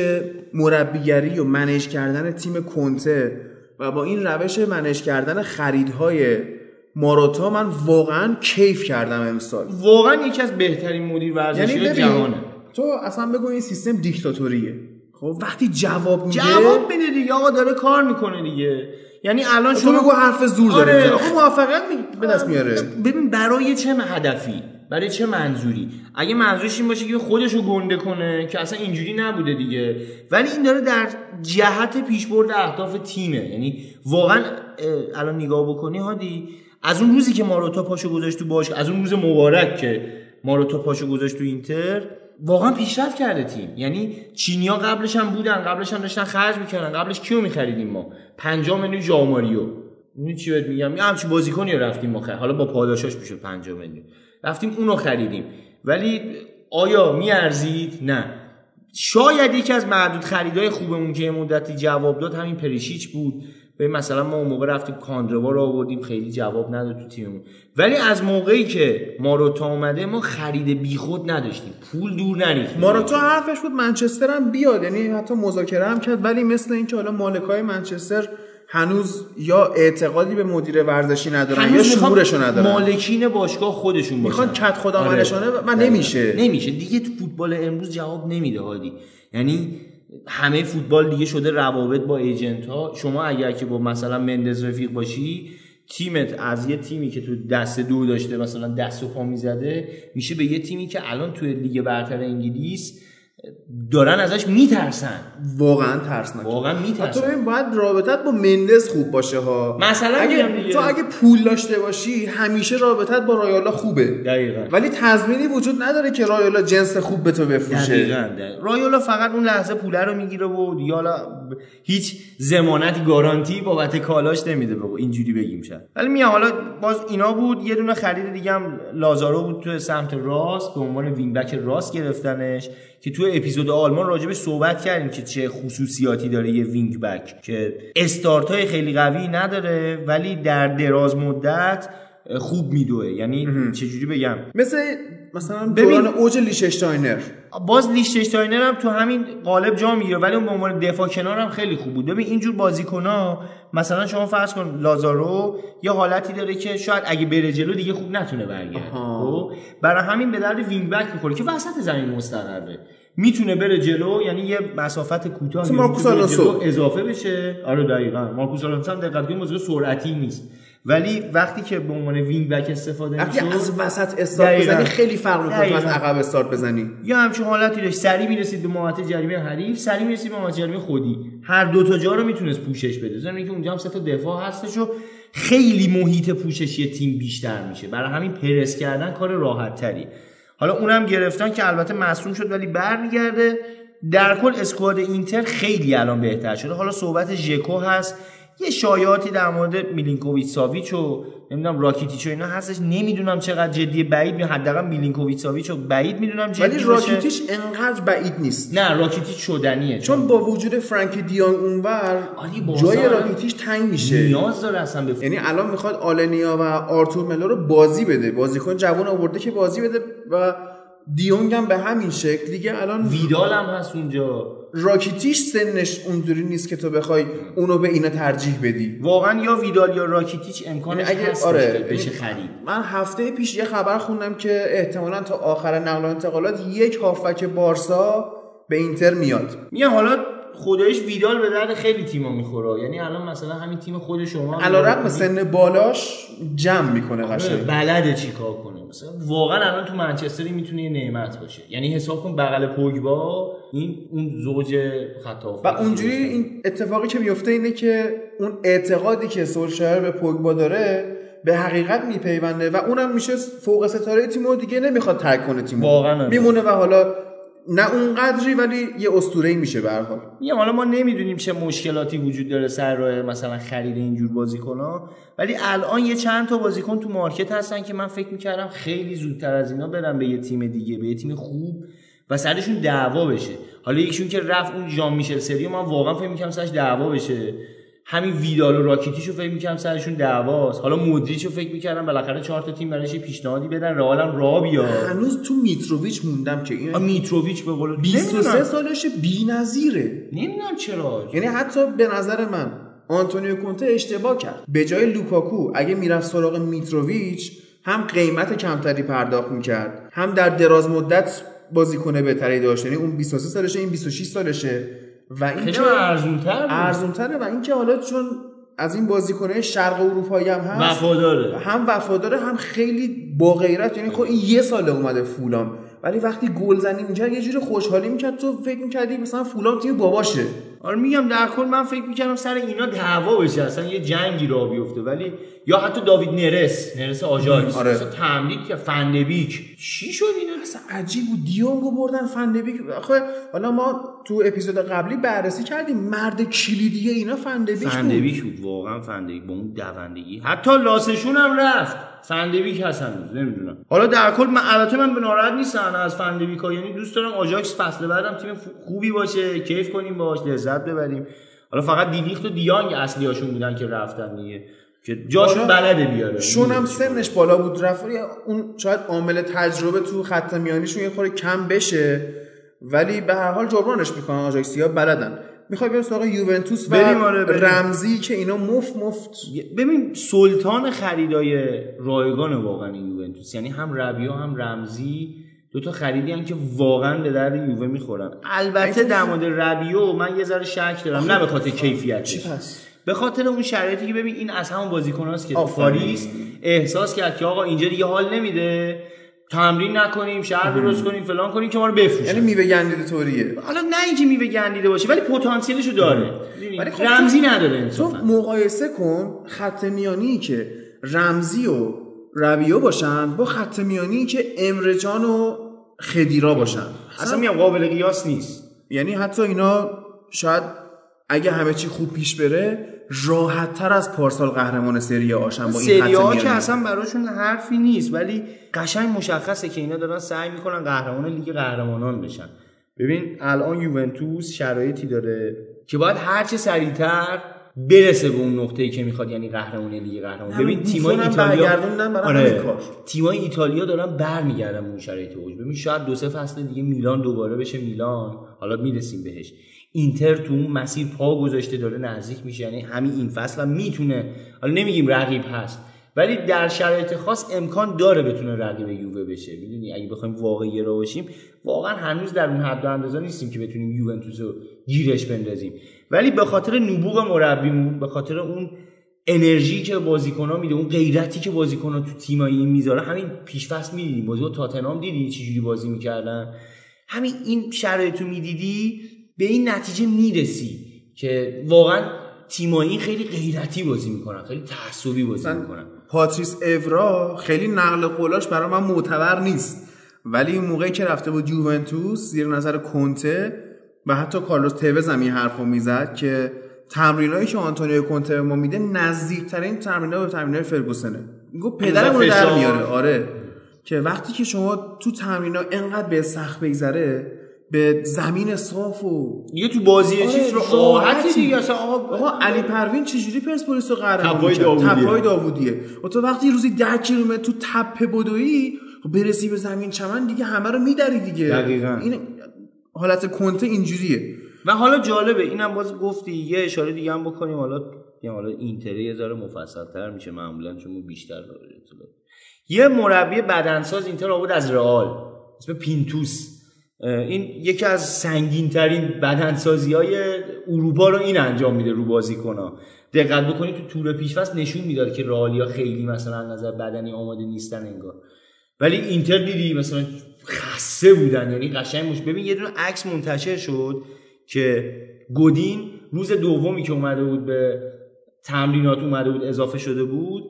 مربیگری و منیج کردن تیم کنته و با این روش منیج کردن خریدهای ماروتا من واقعا کیف کردم امسال. واقعا یکی از بهترین مدیر ورزشی یعنی جهانه. تو اصلا بگو این سیستم دیکتاتوریه. خب وقتی جواب میده جواب میده دیگه آقا داره کار می‌کنه دیگه. یعنی الان شما بگو حرف زور داره آره. موفقیت می- به دست میاره. ببین برای چه هدفی؟ برای چه منظوری؟ اگه منظورش این باشه که خودشو گنده کنه که اصلا اینجوری نبوده دیگه. ولی این داره در جهت پیشبرد اهداف تیمه. یعنی واقعا الان نگاه بکنی هادی از اون روزی که ماروتا پاشو گذاشت تو باش از اون روز مبارک که ماروتا پاشو گذاشت تو اینتر واقعا پیشرفت کرده تیم. یعنی چینیا قبلش هم بودن قبلش هم داشتن خرج می‌کردن قبلش کیو میخریدیم ما؟ 50 میلیون ژاماریو می‌دونی چی بهت میگم؟ یه همچین بازیکنی رفتیم ما خرید. حالا با پاداشاش می‌شد 50 میلیون. رفتیم اونو خریدیم. ولی آیا میارزید؟ نه. شاید یکی از معدود خریدای خوبمون که مدتی جواب داد همین پریشیچ بود. به مثلا ما اون موقع رفتیم کاندروا رو آوردیم خیلی جواب نداد تو تیممون. ولی از موقعی که ماروتا اومده ما خرید بیخود نداشتیم. پول دور نریختیم. ماراتا حرفش بود منچستر هم بیاد یعنی حتی مذاکره هم کرد. ولی مثل اینکه حالا مالکای منچستر هنوز یا اعتقادی به مدیر ورزشی ندارن یا شعورشو ندارن مالکین باشگاه خودشون باشن می‌خوان کت خدا آره. منشانه و. نمیشه. نمیشه دیگه تو فوتبال امروز جواب نمیده هادی یعنی همه فوتبال دیگه شده روابط با ایجنت ها شما اگر که با مثلا مندز رفیق باشی تیمت از یه تیمی که تو دست دو داشته مثلا دست و پا می‌زده میشه به یه تیمی که الان توی لیگ برتر انگلیس دارن ازش میترسن. واقعا ترسناک واقعا میترسن. ببین باید رابطت با مندز خوب باشه ها. مثلا اگه. تو اگه پول داشته باشی همیشه رابطت با رایولا خوبه. دقیقاً. ولی تضمینی وجود نداره که رایولا جنس خوب به تو بفروشه. دقیقاً دقیقاً. رایولا فقط اون لحظه پوله رو می‌گیره و ب- هیچ ضمانتی گارانتی بابت کالاش نمیده. بگو اینجوری بگیم شد ولی میام حالا باز اینا بود. یه دونه خرید دیگه هم لازارو بود تو سمت راست به عنوان wing back راست گرفتنش. که تو اپیزود آلمان راجبش صحبت کردیم که چه خصوصیاتی داره یه wing back که استارت های خیلی قوی نداره ولی در دراز مدت خوب میدوه. یعنی چجوری بگم؟ مثل مثلا ببین. دوران اوج لیشتاینر باز لیشتشتاینر هم تو همین قالب جا می‌گیره ولی اون به عنوان دفاع کنار هم خیلی خوب بود. ببین اینجور بازیکن‌ها مثلا شما فرض کن لازارو یه حالتی داره که شاید اگه بره جلو دیگه خوب نتونه برگرده. خب؟ برای همین به درد wing back می‌خوره که وسط زمین مستقره. می‌تونه بره جلو یعنی یه مسافت کوتاه مارکوس آلونسو. اضافه بشه. آره دقیقاً. مارکوس آلونسو هم دقت کنید موضوع سرعتی نیست. ولی وقتی که به عنوان wing back استفاده وقتی میشه از وسط استارت. بزنی خیلی فرق می‌کنه تو از. عقب استارت بزنی. یا همچین حالتی داشت. سریع می‌رسید به محوطه جریمه حریف سریع می‌رسید به محوطه جریمه خودی. هر دو تا جا رو می‌تونست پوشش بده. زمین اینکه اونجا هم سه تا دفاع هستش و خیلی محیط پوششی تیم بیشتر میشه. برای همین پرس کردن کار راحت تری حالا اونم گرفتن که البته مصدوم شد ولی برمیگرده. در کل squad اینتر خیلی الان بهتر شده. حالا صحبت ژکو هست. یه شایعاتی در مورد میلینکوویچ ساویچ و نمی‌دونم راکیتیچ و اینا هستش. نمی‌دونم چقدر جدی بعید حداقل میلینکوویچ ساویچ رو بعید می‌دونم جدی ولی باشه. راکیتیش انقدر بعید نیست. نه راکیتیچ شدنیه. چون با وجود فرانکی دی‌یونگ اونور جای هم راکیتیش تنگ میشه. نیاز داره اصلا به یعنی الان می‌خواد آلنیا و آرتور ملو رو بازی بده. بازیکن جوان آورده که بازی بده و دیونگ هم به همین شکل. دیگه الان ویدال هم هست اونجا. راکیتیش سنش اونجوری نیست که تو بخوای اونو به اینا ترجیح بدی. واقعا یا ویدال یا راکیتیچ امکانش یعنی اگه- هست آره. بشه خرید. من هفته پیش یه خبر خوندم که احتمالا تا آخر نقل و انتقالات یک هافک بارسا به اینتر میاد. میگم حالا خدایش ویدال به درد خیلی تیما می‌خوره. یعنی الان مثلا همین تیم خود شما علیرغم سن بالاش جمع می‌کنه آره، قشنگ. بلده چی کار کنه؟ مثلا واقعا الان تو منچستری می‌تونه یه نعمت باشه. یعنی حساب کن بغل پوگبا این اون زوج خط و اونجوری این اتفاقی که میفته اینه که اون اعتقادی که سولشایر به پوگبا داره به حقیقت میپیونده و اونم میشه فوق ستاره تیم و دیگه نمی‌خواد ترک کنه تیم واقعاً آره. میمونه و حالا نه اون قدری ولی یه اسطوره میشه به هر حال. میگم حالا ما نمی‌دونیم چه مشکلاتی وجود داره سر راه مثلا خرید اینجور بازیکن‌ها. ولی الان یه چند تا بازیکن تو مارکت هستن که من فکر می‌کردم خیلی زودتر از اینا برن به یه تیم دیگه به یه تیم خوب و سرشون دعوا بشه. حالا یکیشون که رفت اون ژان میشل سریو من واقعا فکر می‌کردم سرش دعوا بشه. همین ویدال و راکیتیشو فکر می‌کردم سرشون دعواست. حالا مودریچو فکر می‌کردم بالاخره چهار تا تیم براش یه پیشنهادی بدن رئال هم راه بیاد. هنوز تو میتروویچ موندم که این میتروویچ به قول 23 نمی‌دونم. سالش بی‌نظیره. نمی‌دونم چرا. یعنی حتی به نظر من آنتونیو کونته اشتباه کرد. به جای لوکاکو اگه می‌رفت سراغ میتروویچ هم قیمت کمتری پرداخت می‌کرد هم در دراز مدت بازیکن بهتری داشت. یعنی اون 23 سالشه این 26 سالشه. و این خیلی ارزونتر. ارزونتره و اینکه حالا چون از این بازیکنه شرق اروپایی هم هست وفاداره. هم وفاداره هم خیلی با غیرت. یعنی خب این یه ساله اومده فولام. ولی وقتی گل زنی می‌کرد یه جوری خوشحالی می‌کرد. تو فکر می‌کردی مثلا فولام تیم باباشه. آره میگم در کل من فکر می‌کردم سر اینا دعوا بشه اصلا یه جنگی را بیفته. ولی یا حتی داوید نرس نرس آژاکس آره. مثلا تملیک فندبیک. چی شد اینا؟ اصلا عجیب بود. دیونگو بردن فندبیک. آخه حالا ما تو اپیزود قبلی بررسی کردیم. مرد کلیدی اینا فندبیک بود. فندبیک بود واقعا فندبیک. با اون دوندگی. حتی لاسشون هم رفت. فندبیک هست هنوز نمی‌دونم. حالا در کل من البته من به ناراحت نیستم از فندبیک ها یعنی دوست دارم آژاکس فصل بعدم تیم خوبی باشه کیف کنیم باش لذت ببریم. حالا فقط دیلیخت و دیانگ اصلی هاشون بودن که رفتن دیگه. که جاشون بلده بیاره. شون هم سنش بالا بود. رفت اون شاید عامل تجربه تو خط میانیشون یه خورده کم بشه. ولی به هر حال جبرانش می‌کنن آژاکسیا بلدن. می‌خوای بریم سراغ یوونتوس و بریم، آره، بریم. رمزی که اینا مفت مفت. ببین سلطان خریدای رایگان واقعا این یوونتوس یعنی هم ربیو هم رمزی دو تا خریدی هن که واقعا به درد یووه می‌خورن. البته در مورد ربیو من یه ذره شک دارم نه به خاطر کیفیتش. به خاطر اون شرایطی که ببین این از همون بازیکناست که تو. پاریس احساس کرد که آقا اینجا دیگه حال نمیده. تمرین نکنیم شهر درست کنیم فلان کنیم که ما رو بفروشن. یعنی میوه گندیده طوریه. حالا نه اینکه میوه گندیده باشه ولی پتانسیلشو داره؟ ولی خب رمزی تو- نداره تو انصافا مقایسه کن خط میانی که رمزی و ربیو باشن با خط میانی که امرجان و خدیرا باشن. اصلا میگم قابل قیاس نیست. یعنی حتی اینا شاید اگه همه چی خوب پیش بره راحت تر از پارسال قهرمان سری آشن با این سری ها که. اصلا براشون حرفی نیست ولی قشنگ مشخصه که اینا دارن سعی می‌کنن قهرمان لیگ قهرمانان بشن. ببین الان یوونتوس شرایطی داره که باید هرچه سریعتر برسه به اون نقطه‌ای که می‌خواد یعنی قهرمان لیگ قهرمان. ببین تیمای ایتالیا برگردوندن برای همین کار. تیمای ایتالیا دارن برمیگردن به اون شرایط اوج ببین شاید دو سه فصل دیگه میلان دوباره بشه میلان. حالا می‌رسیم بهش. اینتر تو اون مسیر پا گذاشته داره نزدیک میشه یعنی همین این فصل هم می‌تونه. حالا نمیگیم رقیب هست ولی در شرایط خاص امکان داره بتونه رقیب یووه بشه. می‌دونی؟ اگه بخوایم واقعی را باشیم واقعا هنوز در اون حد اندازه نیستیم که بتونیم یوونتوس رو گیرش بندازیم. ولی به خاطر نبوغ مربیمون به خاطر اون انرژی که بازیکن‌ها میده اون غیرتی که بازیکن‌ها تو تیمایی می‌ذاره همین پیش فصل می‌دیدیم. بازی با تاتنهام دیدی چجوری بازی می‌کردن؟ همین این شرایط رو می‌دیدی؟ به این نتیجه می‌رسی که واقعا تیمایی خیلی غیرتی بازی می‌کنن خیلی تعصبی بازی می‌کنن. پاتریس اورا خیلی نقل قولاش برای من معتبر نیست. ولی اون موقعی که رفته بود یوونتوس زیر نظر کنته و حتی کارلوس توز هم این حرفو می‌زد که تمرینایی که آنتونیو کنته به ما میده نزدیکترین تمرینای به تمرینای فرگوسنه. میگه پدرمون رو در. میاره. آره. که وقتی که شما تو تمرینا انقدر به سخت بگذره به زمین صاف و دیگه تو بازی آره، چیز رو راحتی. دیگه اصلا آقا آقا علی پروین چجوری پرسپولیس رو قهرمان تپای؟ داوودیه. تپای داوودیه و تو وقتی روزی ده کیلومتر تو تپه بدوی خب برسی به زمین چمن دیگه همه رو میدری دیگه دقیقاً. این حالت کنته اینجوریه و حالا جالبه اینم باز گفتی یه اشاره دیگه هم بکنیم حالا یه حالا اینتری یه ذره مفصل‌تر میشه معمولا چون بیشتر داره اطلاع یه مربی بدنساز اینتر آورد از رئال اسم پینتوس این یکی از سنگین ترین بدنسازی های اروپا رو این انجام میده رو بازیکن‌ها. دقت بکنید تو تور پیشفصل نشون می‌داد که رئالیا خیلی مثلا نظر بدنی آماده نیستن انگار. ولی اینتر دیدی مثلا خسته بودن یعنی قشنگ مش ببین یه دونه عکس منتشر شد که گودین روز دومی که اومده بود به تمرینات اومده بود اضافه شده بود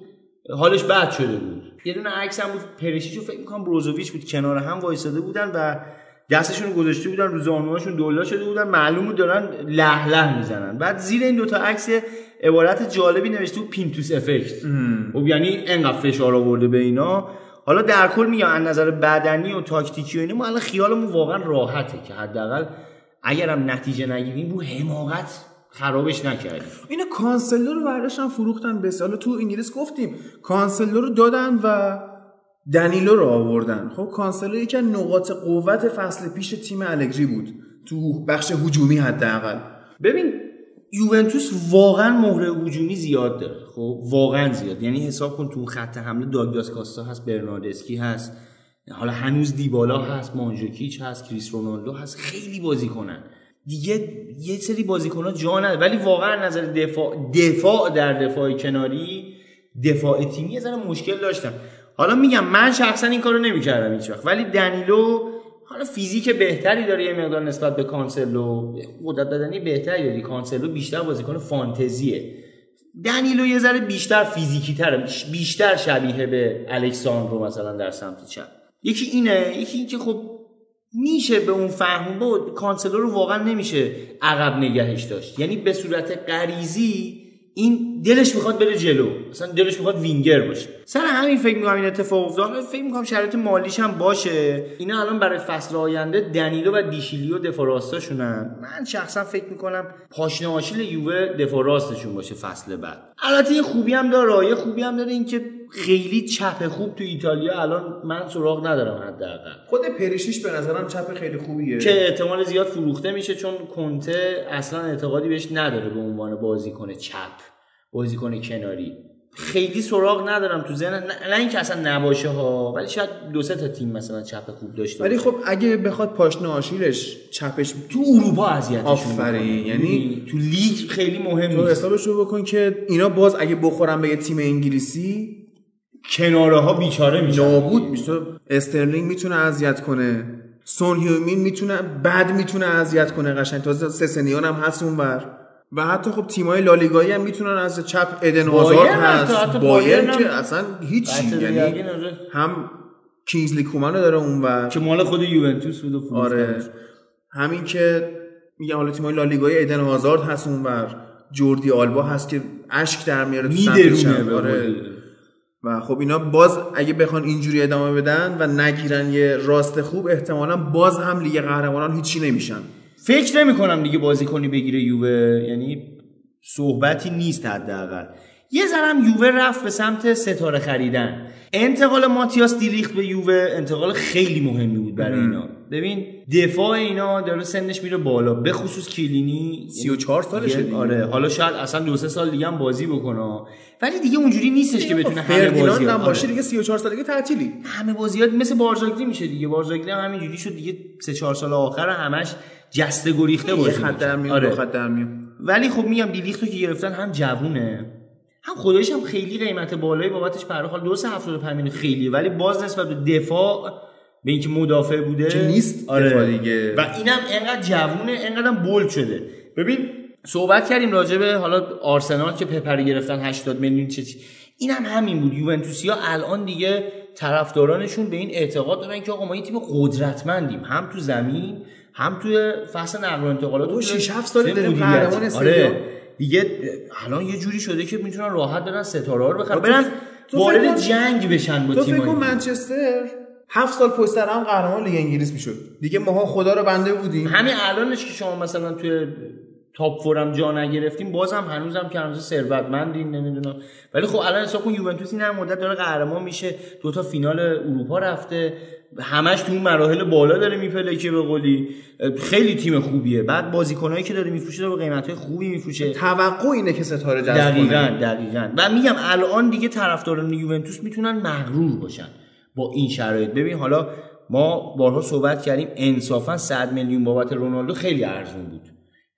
حالش بد شده بود. یه دونه عکس هم بود پرشیچو فکر می‌کنم بروزوویچ بود کنار هم وایساده بودن و دستشون رو گذاشته بودن رو زانوهاشون دولا شده بودن معلوم بود دارن له له می‌زنن. بعد زیر این دوتا عکس عبارت جالبی نوشته بود پینتوس افکت خب یعنی انقدر فشار آورده به اینا. حالا در کل میگم از نظر بدنی و تاکتیکی و اینا ما الان خیالمون واقعا راحته که حداقل اگرم نتیجه نگیریم رو حماقت خرابش نکردیم. اینا کانسلو رو برداشتن فروختن. به حالا تو انگلیس گفتیم کانسلو رو دادن و دنیلو رو آوردن. خب کانسلو یکی از نقاط قوت فصل پیش تیم الگری بود. تو بخش هجومی حداقل. ببین یوونتوس واقعا مهره هجومی زیاد داره. خب واقعا زیاد. یعنی حساب کن تو خط حمله داگلاس کاستا هست برناردسکی هست. حالا هنوز دیبالا هست مانجوکیچ هست کریس رونالدو هست. خیلی بازی کنن دیگه یه سری بازیکن‌ها جا نداره ولی واقعا نظر دفاع دفاع در دفاع کناری دفاع تیمی یه مشکل داشتم حالا میگم من شخصا این کارو نمی‌کردم هیچ وقت. ولی دنیلو حالا فیزیک بهتری داره یه مقدار نسبت به کانسلو قدرت بدنی بهتری داری. کانسلو بیشتر بازیکن فانتزیه. دنیلو یه ذره بیشتر فیزیکی تره بیشتر شبیه به الکساندرو مثلا در سمت چپ. یکی اینه یکی این که خب میشه به اون فهم بود کانسلو رو واقعا نمیشه عقب نگهش داشت. یعنی به صورت غریزی این دلش می‌خواد بره جلو. مثلا دلش می‌خواد وینگر باشه. سر همین فکر می‌کنم این اتفاق افتاد. فکر می‌کنم شرایط مالیش هم باشه. اینا الان برای فصل آینده دنیلو و دیشیلیو دفاع راستاشونن. من شخصا فکر می‌کنم پاشنه آشیل یووه دفاع راستشون باشه فصل بعد. البته خوبی هم داره. یه خوبی هم داره اینکه خیلی چپ خوب تو ایتالیا الان من سراغ ندارم حداقل خود پریشیش به نظرم چپ خیلی خوبیه که احتمال زیاد فروخته میشه چون کنته اصلا اعتقادی بهش نداره به عنوان بازیکن چپ بازیکن کناری خیلی سراغ ندارم تو ذهن نه, نه اینکه اصلا نباشه ها ولی شاید دو سه تا تیم مثلا چپ خوب داشته ولی. خب اگه بخواد پاشنه آشیلش چپش تو اروپا اذیتشون آفرین. می‌کنه. یعنی تو لیگ خیلی مهم تو حسابش رو بکن که اینا باز اگه بخورن به یه تیم انگلیسی کناره ها بیچاره میشن. نابود میشه. استرلینگ می‌تونه اذیت کنه. سون هیومین می‌تونه بد می‌تونه اذیت کنه قشنگ. تازه سسنیان هم هست اونور. و حتی خب تیمای لالیگایی هم می‌تونن از چپ ادن هازارد هست. حتی بایرن که اصلا هیچی. بحث یعنی. هم کینگزلی کومن رو داره اونور. که مال خود یوونتوس بود. آره. همین که میگه حالا تیمای لالیگای ادن هازارد هست اونور. جوردی آلبا هست که اشک در میاره تو سمت آره. و خب اینا باز اگه بخوان اینجوری ادامه بدن و نگیرن یه راست خوب احتمالا باز هم لیگ قهرمانان هیچی نمیشن. فکر نمی کنم دیگه بازیکنی بگیره یووه. یعنی صحبتی نیست حداقل. یه ذرم یووه رفت به سمت ستاره خریدن. انتقال ماتیاس دیلیخت به یووه. انتقال خیلی مهمی بود برای اینا. ببین دفاع اینا داره سنش میره بالا به خصوص کلینی. 34 سالشه دیگه. آره حالا شاید اصلا دو سه سال دیگه هم بازی بکنه. ولی دیگه اونجوری نیستش که بتونه همه بازی هم باشه دیگه 34 سالگی تعطیلی. همه بازیات مثل بارزاگلی میشه دیگه. بارزاگلی هم همینجوری شد دیگه سه چهار سال آخر همش جسته گریخته بازی خط. در میون آره. دو خط در میون ولی خب میگم دیلیختو که گرفتن هم جوونه. هم خودش هم خیلی قیمت بالایی بابتش حالا درست 75 میلیون خیلیه ولی باز نسبت به دفاع به اینکه مدافع بوده که نیست آره. دیگه. و اینم انقدر جوونه انقدر هم بولد شده ببین صحبت کردیم راجع به حالا آرسنال که پپر گرفتن 80 میلیون چه چی اینم هم همین بود یوونتوسیا الان دیگه طرفدارانشون به این اعتقاد دارن که آقا ما یه تیم قدرتمندیم هم تو زمین هم توی فصل نقل و انتقالات و شش توی- هفت سال توی داریم. قهرمان. آره دیگه الان یه جوری شده که می‌تونن راحت برن ستاره رو بخرن برن وارد جنگ بشن با تو فکر تیم منچستر هفت سال پشت هم قهرمان لیگ انگلیس می‌شد. دیگه ماها خدا رو بنده بودیم. همین الانش که شما مثلا توی تاپ فورم جا نگرفتیم. بازم هنوزم که هنوز ثروتمندین نمی‌دونم. ولی خب الان حساب کن یوونتوس این هم مدت داره قهرمان میشه. دو تا فینال اروپا رفته. همش تو اون مراحل بالا داره میپلکه به قولی. خیلی تیم خوبیه. بعد بازیکنایی که داره میفروشه داره قیمتای خوبی میفروشه. توقع اینه که ستاره جذب دقیقا دقیقا. و میگم الان دیگه طرفداران یوونتوس می‌تونن مغرور باشن. با این شرایط. ببین حالا ما بارها صحبت کردیم انصافا 100 میلیون بابت رونالدو خیلی ارزون بود.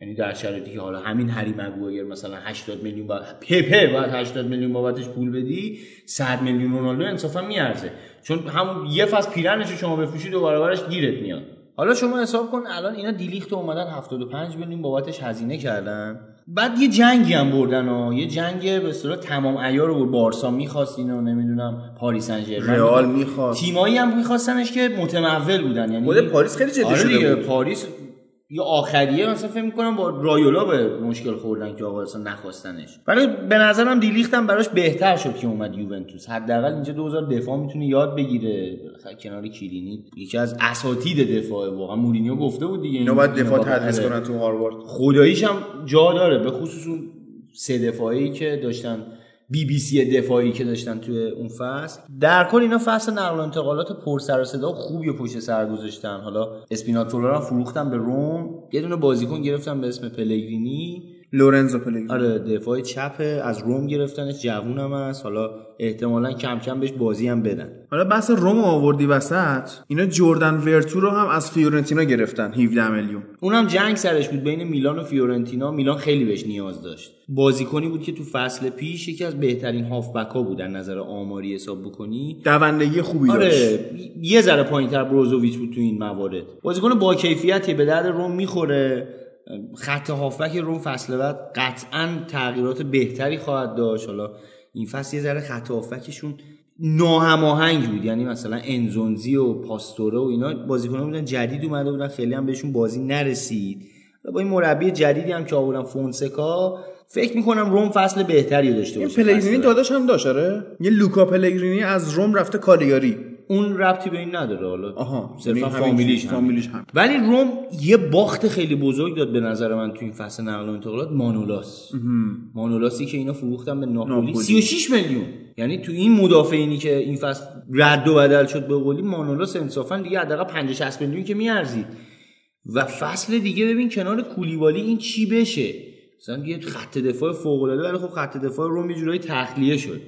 یعنی در شرایطی که حالا همین هری مگوایر مثلا 80 میلیون با پپه باید 80 میلیون بابتش پول بدی 100 میلیون رونالدو انصافا میارزه. چون همون یه فصل پیرنش رو شما بفروشی دو برابرش گیرت میاد. حالا شما حساب کن الان اینا دیلیخت اومدن 75 میلیون بابتش هزینه کردن بعد یه جنگی هم بردن ها یه جنگ به اصطلاح تمام عیار رو. بارسا می‌خواست اینو نمی‌دونم پاریس سن ژرمن رئال می‌خواست. تیمایی هم میخواستنش که متمول بودن یعنی خود پاریس خیلی جدی آره شده بود. پاریس یا آخریه مثلا فکر می‌کنم با رایولا به مشکل خوردن که آقا اصلا نخواستنش. ولی به نظرم دیلیخت هم براش بهتر شد که اومد یوونتوس. حداقل اینجا 2000 دفاع می‌تونه یاد بگیره. کنار کیلینی یکی از اساتید دفاع واقعا مورینیو گفته بود دیگه. اینا باید دفاع تدریس. کنن تو هاروارد. خداییش هم جا داره. به خصوص اون سه دفاعی که داشتن بی بی سی دفاعی که داشتن توی اون فصل. در کل اینا فصل نقل و انتقالات پر سر و صدا خوبی و پشت سر گذاشتن. حالا اسپیناتزولا رو فروختن به روم. یه دونه بازیکن گرفتن به اسم پلگرینی. لورنزو پلگرینی آره دفاع چپ از روم گرفتنش جوون هم هست حالا احتمالا کم کم بهش بازی هم بدن. حالا بحث روم آوردی وسط اینا جردن ورتو رو هم از فیورنتینا گرفتن 17 میلیون. اونم جنگ سرش بود بین میلان و فیورنتینا. میلان خیلی بهش نیاز داشت. بازیکنی بود که تو فصل پیش یکی از بهترین هافبک ها بود در نظر آماری حساب بکنی. دوندگی خوبی داشت. آره یه ذره پایینتر بروزوویچ بود تو این موارد. بازیکن با کیفیتی به درد روم می‌خوره. خط هافبک روم فصل بعد قطعا تغییرات بهتری خواهد داشت. حالا این فصل یه ذره خط هافبکشون ناهماهنگ بود. یعنی مثلا انزونزی و پاستوره و اینا بازیکنان بودن جدید اومده بودن خیلی هم بهشون بازی نرسید. و با این مربی جدیدی هم که آوردن فونسکا فکر می‌کنم روم فصل بهتری داشته باشه. پلگرینی. داداش هم داشت آره؟ یه لوکا پلگرینی از روم رفته کالیاری. اون ربطی به این نداره. حالا آها صرفا یعنی همین فامیلیش هم. فامیلیش هم. ولی روم یه باخت خیلی بزرگ داد به نظر من تو این فصل نقل و انتقالات مانولاس. مانولاسی که اینا فروختن به ناپولی. ناپولی. 36 میلیون. یعنی تو این مدافعینی که این فصل رد و بدل شد به قولی مانولاس انصافا دیگه حداقل 50 60 میلیون که میارزید. و فصل دیگه ببین کنار کولیبالی این چی بشه؟ مثلا یه خط دفاع فوق العاده ولی خب خط دفاع روم یه جورایی تخلیه شد.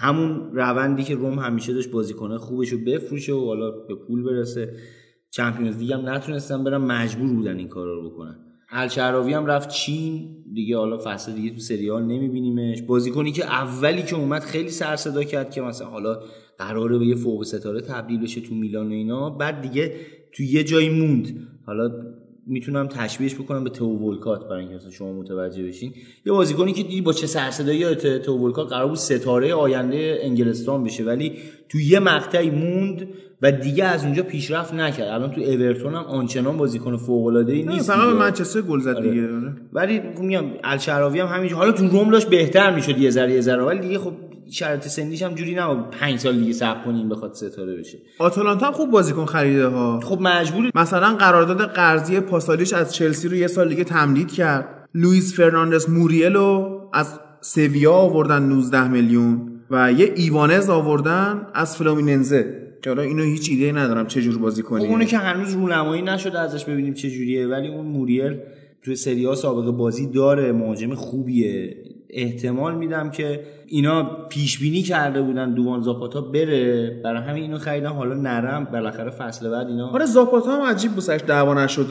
همون روندی که روم همیشه داشت بازیکنه خوبش رو بفروشه و حالا به پول برسه. چمپیونز لیگ هم نتونستن برن مجبور بودن این کارا رو بکنن. الشعراوی هم رفت چین. دیگه حالا فصل دیگه تو سریال نمیبینیمش. بازیکنی که اولی که اومد خیلی سر صدا کرد که مثلا حالا قراره به یه فوق ستاره تبدیل بشه تو میلان و اینا. بعد دیگه تو یه جایی موند. حالا می‌تونم تشبیهش بکنم به تو ولکات برای اینکه شما متوجه بشین یه بازیکنی که دیدی با چه سرصدایی یادت تو ولکات قرار بود ستاره آینده انگلستان بشه ولی تو یه مقطعی موند و دیگه از اونجا پیشرفت نکرد الان تو اورتون هم آنچنان بازیکن فوق العاده ای نیست فقط به. منچستر گل زد آره. دیگه آره. ولی میگم الشراوی هم همینجور حالا تو روم داشت بهتر می‌شد یه ذره یه ذره ولی دیگه خب شرایط سنیش هم جوری نبود. 5 سال دیگه صبر کنیم بخواد ستاره بشه. آتالانتا هم خوب بازیکن خریده ها خب مجبور مثلا قرارداد قرضی پاسالیش از چلسی رو یه سال دیگه تمدید کرد. لوئیس فرناندو موریلو از سویا آوردن 19 میلیون و یه ایبانز آوردن از فلومیننزه که حالا اینو هیچ ایده ندارم چه جور بازی خب کنی اونو که هنوز رونمایی نشده ازش ببینیم چه جوریه. ولی اون موریل توی سری آ سابقه بازی داره. مهاجم خوبیه. احتمال میدم که اینا پیش بینی کرده بودن دوان زاپاتا بره. برای همین اینو خریدن حالا نرفت. بالاخره فصل بعد اینا آره زاپاتا هم عجیب بوسش دعوا نشد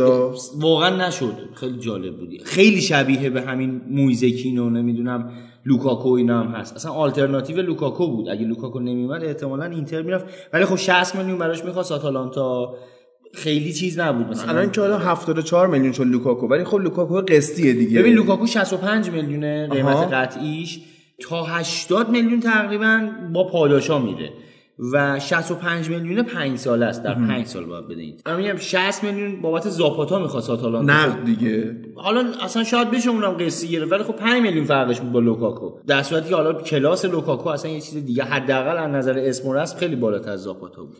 واقعا نشد. خیلی جالب بودی خیلی شبیه به همین مویز کین و نمی‌دونم لوکاکو اینا هم هست. اصلا آلترناتیو لوکاکو بود. اگه لوکاکو نمیومد احتمالا اینتر می‌رفت. ولی خب 60 میلیون براش می‌خواست آتالانتا. خیلی چیز نبود مثلا. الان که حالا 74 میلیون شد لوکاکو ولی خب لوکاکو قسطیه دیگه. ببین لوکاکو 65 میلیونه قیمت. قطعیش. تا 80 میلیون تقریبا با پاداشا میره. و 65 میلیون 5 ساله است. در 5 سال باید بدهید. من میگم 60 میلیون بابت زاپاتا می‌خواست آتالانتا نقد دیگه. حالا اصلا شاید بشه اونم قسطی گرفت ولی خب 5 میلیون فرقش بود با لوکاکو. در صورتی که حالا کلاس لوکاکو اصلا یه چیز دیگه حداقل از نظر اسم و رسم خیلی بالاتر از زاپاتا بود.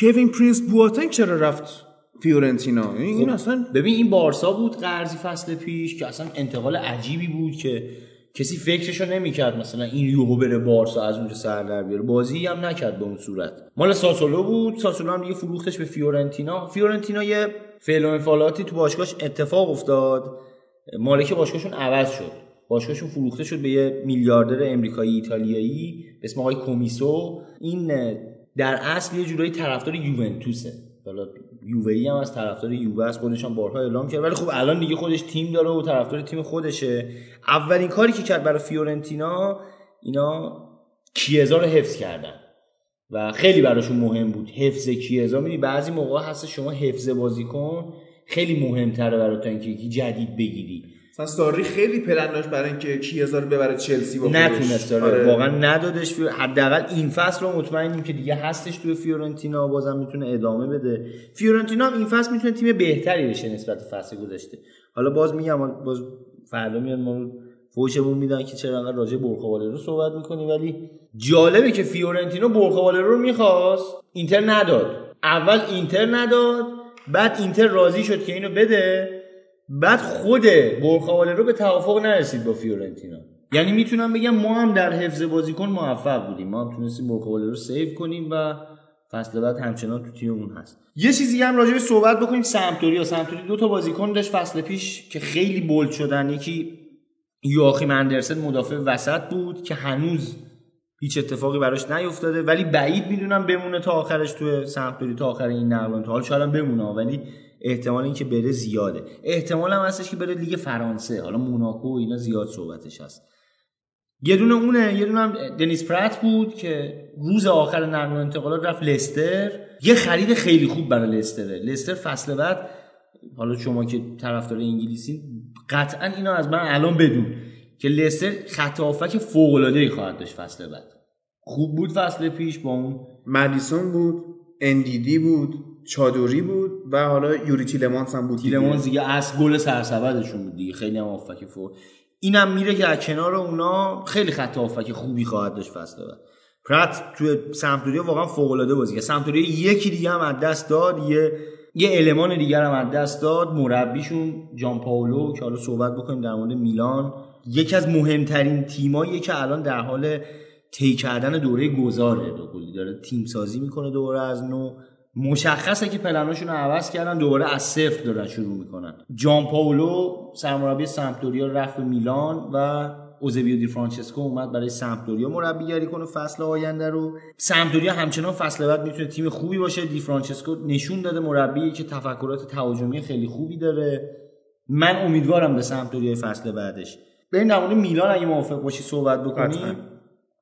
کوین پرینس بواتنگ چرا رفت فیورنتینا؟ این, این اصلا ببین این بارسا بود قرضی فصل پیش که اصلا انتقال عجیبی بود که کسی فکرشو نمی‌کرد مثلا این یوهو بره بارسا از اونجا سر در بیاره. بازی هم نکرد به اون صورت. مال ساسولو بود. ساسولو هم دیگه فروختش به فیورنتینا. فیورنتینا یه فعل و انفعالاتی تو باشگاهش اتفاق افتاد. مالک باشگاهشون عوض شد. باشگاهشون فروخته شد به یه میلیاردر امریکایی ایتالیایی به اسم آقای کومیسو. این در اصل یه جورایی طرفدار یوونتوسه. حالا یووه هم از طرفدار یووه است خودش هم بارها اعلام کرد ولی خب الان دیگه خودش تیم داره و طرفدار تیم خودشه. اولین کاری که کرد برای فیورنتینا اینا کیزا رو حفظ کردن. و خیلی براشون مهم بود. حفظ کیزا می‌دونی بعضی موقع هست شما حفظ بازیکن خیلی مهمتره برای تو اینکه جدید بگیری. مثلا ساری خیلی پلن داشت برای اینکه کیزا رو ببره چلسی با. نتونست داره آره. واقعا ندادش. حداقل این فصل رو مطمئنیم که دیگه هستش توی فیورنتینا بازم می‌تونه ادامه بده. فیورنتینا هم این فصل می‌تونه تیم بهتری بشه نسبت به فصل گذشته. حالا باز میگم باز فردا میاد ما فوشمون میدن که چرا انقدر راجع بورخا والرو صحبت می‌کنی ولی جالبه که فیورنتینا بورخا والرو می‌خواست اینتر نداد. اول اینتر نداد بعد اینتر راضی شد که اینو بده. بعد خود بورخا والرو به توافق نرسید با فیورنتینا. یعنی می‌تونم بگم ما هم در حفظ بازیکن موفق بودیم. ما هم تونستیم بورخا والرو save کنیم و فصل بعد همچنان تو تیممون هست. یه چیزی هم راجع به صحبت بکنیم. سمپدوریا سمپدوریا دو تا بازیکن داشت فصل پیش که خیلی bold شدن. یکی یواخیم اندرسن مدافع وسط بود که هنوز هیچ اتفاقی براش نیفتاده. ولی بعید می‌دونم بمونه تا آخرش تو سمپدوریا تا آخر این نقل انتقال شاید بمونه ولی احتمال اینکه بره زیاده. احتمال هم هستش که بره لیگ فرانسه. حالا موناکو و اینا زیاد صحبتش هست. یه دونه اونه. یه دونه هم دنیس پرت بود که روز آخر نقل و انتقالات رفت لستر. یه خرید خیلی خوب برای لستره. لستر فصل بعد حالا شما که طرفدار انگلیسی قطعا اینو از من الان بدون که لستر خط هافک فوق العاده ای خواهد داشت فصل بعد. خوب بود فصل پیش با اون. مدیسون بود. اندیدی بود. چادوری بود و حالا یوری تیلمانس هم بود تیلمانز دیگه از گل سرسبدشون بود دیگه. خیلی هم هافک فوق. اینم میره که از کنار اونا خیلی خط هافک خوبی خواهد داشت فصل بعد. پرت توی سمپدوریا واقعا فوق العاده بازی کرد. سمپدوریا یکی دیگه هم از دست داد یه یه المان دیگر هم از دست داد. مربیشون جان پاولو که حالا صحبت بکنیم در مورد میلان. یکی از مهمترین تیمایی که الان در حال طی کردن دوره گذاره. به قولی داره تیم سازی می‌کنه دوباره از نو. مشخصه که پلناشون رو عوض کردن دوباره از صفر دارن شروع می‌کنن. جان پاولو سرمربی سمپدوریا رفت به میلان و اوزبیو دی فرانچسکو اومد برای سمپدوریا مربیگری کنه فصل آینده رو. سمپدوریا همچنان فصل بعد می‌تونه تیم خوبی باشه. دی فرانچسکو نشون داده مربی که تفکرات تهاجمی خیلی خوبی داره. من امیدوارم به سمپدوریا فصل بعدش. بریم در مورد میلان اگه موافق باشی صحبت بکنیم.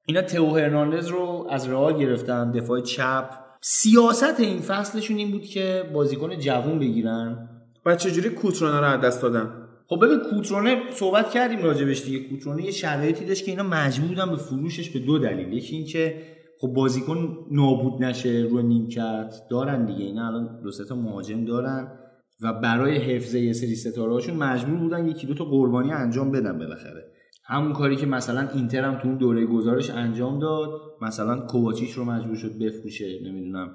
اینا تئو هرناندز رو از رئال گرفتن. دفاع چپ. سیاست این فصلشون این بود که بازیکن جوون بگیرن. و چجوری کوترونا رو از دست دادن؟ خب ببین کوترونه صحبت کردیم راجبش دیگه. کوترونه یه شرایطی داشت که اینا مجبور بودن به فروشش به دو دلیل. یکی این که خب بازیکن نابود نشه رو نیمکت دارن دیگه. اینا الان دو سه تا مهاجم دارن و برای حفظ یه سری ستاره هاشون مجبور بودن یکی دو تا قربانی انجام بدن بالاخره. همون کاری که مثلا اینتر هم تو اون دوره گزارش انجام داد مثلا کوواچیچ رو مجبور شد بفروشه نمی‌دونم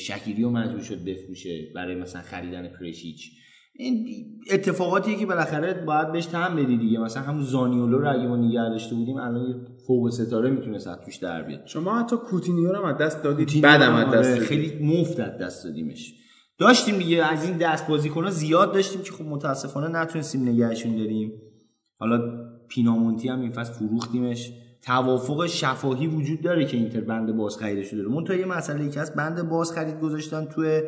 شکیری رو مجبور شد بفروشه برای مثلا خریدن پرشیچ. این اتفاقاتیه که بالاخره باید بهش تهم بدی دیگه. مثلا همون زانیولو رو اگه ما نگه داشته بودیم الان یه فوق ستاره می‌تونست از توش در بیاد. شما حتی کوتینیو رو هم از دست دادید بعدم از دست آره،. خیلی مفت از دست دادیمش. داشتیم دیگه از این دست بازیکن‌ها زیاد داشتیم که خب متاسفانه نتونستیم نگهشون داریم. حالا پینامونتی هم این فصل فروختیمش. توافق شفاهی وجود داره که اینتر بند باز خریدش داره. منتها یه مسئله ای که هست بند باز خرید گذاشتن توی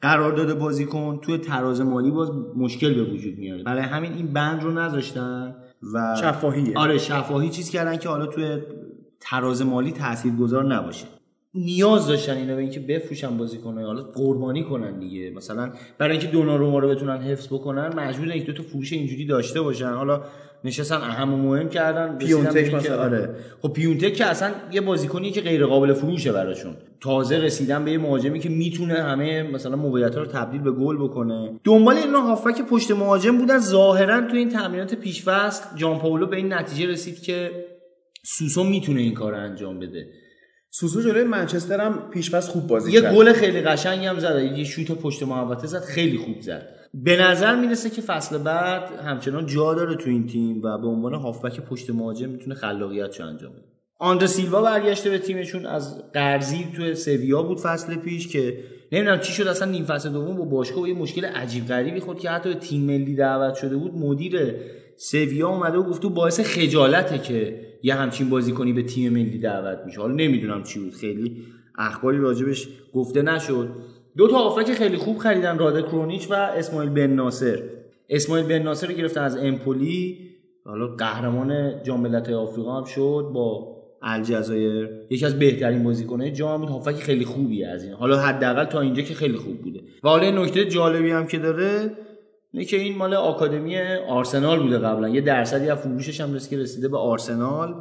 قرارداد بازیکن توی تراز مالی باز مشکل به وجود میاره. برای همین این بند رو نذاشتن و شفاهیه. آره شفاهی چیز کردن که حالا توی تراز مالی تاثیرگذار نباشه. نیاز داشتن اینا به اینکه بفروشن بازیکن‌ها حالا قربانی کنن دیگه. مثلا برای اینکه دوناروما رو بتونن حفظ بکنن مجبورن یک دو تا فروش اینجوری داشته باشن. حالا نشستن اهم و مهم کردن پیونتک مثلا. آره. خب پیونتک که اصلا یه بازیکنی که غیر قابل فروشه براشون. تازه رسیدن به یه مهاجمی که می‌تونه همه مثلا موقعیت رو تبدیل به گل بکنه. دنبال اینا هافک پشت مهاجم بودن. ظاهرا تو این تمرینات پیشفصل جان پاولو به این نتیجه رسید که سوسو می‌تونه این کار رو انجام بده. سوسو جلوی منچستر هم پیشپس خوب بازی یه کرد. گل خیلی قشنگی هم زد. یه شوت پشت محوطه زد خیلی خوب زد. به نظر می‌رسه که فصل بعد همچنان جا داره تو این تیم و به عنوان هافبک پشت مهاجم می‌تونه خلاقیتشو انجام بده. آندر سیلوا برگشته به تیمشون از قرضی تو سویا بود فصل پیش که نمی‌دونم چی شد اصلا نیم فصل دوم با باشگاه با یه مشکل عجیب غریبی خود که حتی به تیم ملی دعوت شده بود. مدیر سویا اومده و گفت تو باعث خجالته که یه همچین بازیکنی به تیم ملی دعوت میشه. حالا نمی‌دونم چی بود خیلی اخباری راجبش گفته نشد. دو تا هافک خیلی خوب خریدن راده کرونیچ و اسماعیل بن ناصر. اسماعیل بن ناصر رو گرفتن از امپولی. حالا قهرمان جام ملت‌های آفریقا هم شد با الجزایر. یکی از بهترین بازیکن‌های جام بود. هافک خیلی خوبیه از این. حالا حداقل تا اینجا که خیلی خوب بوده. و حالا نکته جالبی هم که داره اینه که این مال آکادمی آرسنال بوده قبلا. یه درصدی از فروشش هم که رسیده به آرسنال.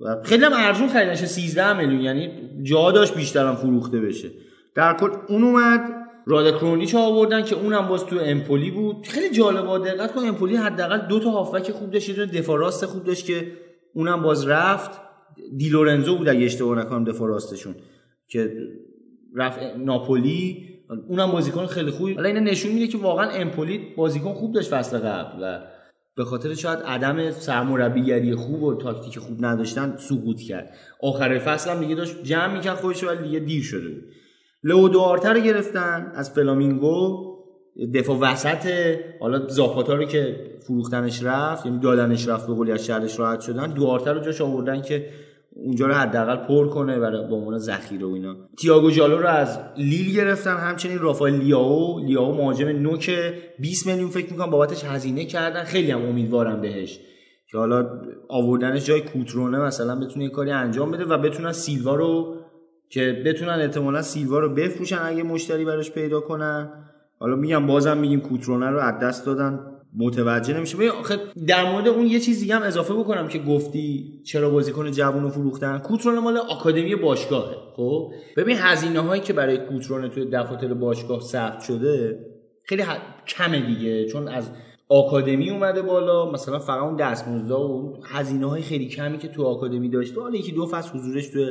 و خیلی هم ارزون خریدنش 13 میلیون. یعنی جا داشت بیشتر هم فروخته بشه. در کل اون اومد. رادا کرونیچ آوردن که اونم باز تو امپولی بود. خیلی جالبه دقت کن امپولی حداقل دو تا هافبک خوب داشت یه دفاع راست خوب داشت که اونم باز رفت. دی لورنزو بود اگه اشتباه نکنم دفاع راستشون که رفت ناپولی. اونم بازیکن خیلی خوبی. حالا اینا نشون میده که واقعا امپولی بازیکن خوب داشت فصل قبل و به خاطر شاید عدم سرمربیگری خوب و تاکتیک خوب نداشتن سقوط کرد. آخر فصل هم دیگه داشت جمع می‌کرد خودش ولی دیگه دیر شده بود. لئو دوارته رو گرفتن از فلامینگو دفاع وسط حالا زاپاتا رو که فروختنش رفت یعنی دادنش رفت به قولی از شهرش راحت شدن دوارتر رو جاش آوردن که اونجا رو حداقل پر کنه برای به عنوان ذخیره و اینا. تییاگو جالو رو از لیل گرفتن همچنین رافائل لیاو. لیاو مهاجم نوک 20 میلیون فکر می‌کنم بابتش هزینه کردن. خیلی هم امیدوارم بهش که حالا آوردنش جای کوترونه مثلا بتونه کاری انجام بده و بتونن سیلوا رو که بتونن احتمالا سیلوا رو بفروشن اگه مشتری براش پیدا کنن. حالا میگم بازم میگیم کوترونه رو از دست دادن. متوجه نمیشه. در مورد اون یه چیز دیگه هم اضافه بکنم که گفتی چرا بازیکن جوون رو فروختن. کوترونه مال آکادمی باشگاهه خب؟ ببین هزینه هایی که برای کوترونه توی دفاتر باشگاه ثبت شده خیلی ح- کمه دیگه. چون از آکادمی اومده بالا مثلا فقط اون دستمزدا و هزینه های خیلی کمی که تو آکادمی داشته. حالا یکی دو فصل حضورش تو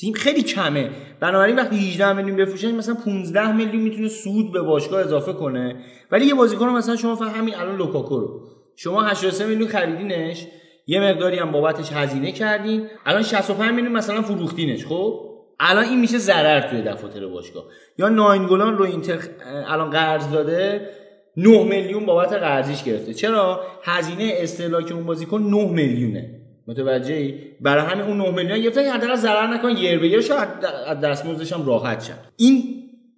تیم خیلی کمه. بنابراین وقتی 18 میلیون بفروشن مثلا 15 میلیون می‌تونه سود به باشگاه اضافه کنه. ولی یه بازیکن مثلا شما فقط همین الان لوکاکو رو. شما 83 میلیون خریدینش یه مقداری هم بابتش هزینه کردین. الان 65 میلیون مثلا فروختینش خب؟ الان این میشه ضرر توی دفاتر باشگاه. یا ناینگولان رو اینتر الان قرض داده 9 میلیون بابت قرضیش گرفته. چرا؟ هزینه استهلاک اون بازیکن 9 میلیونه. متوجهی؟ برای همین اون 9 میلیون گرفته که حداقل ضرر نکنه یر به شاید از دستمزدش هم راحت شد. این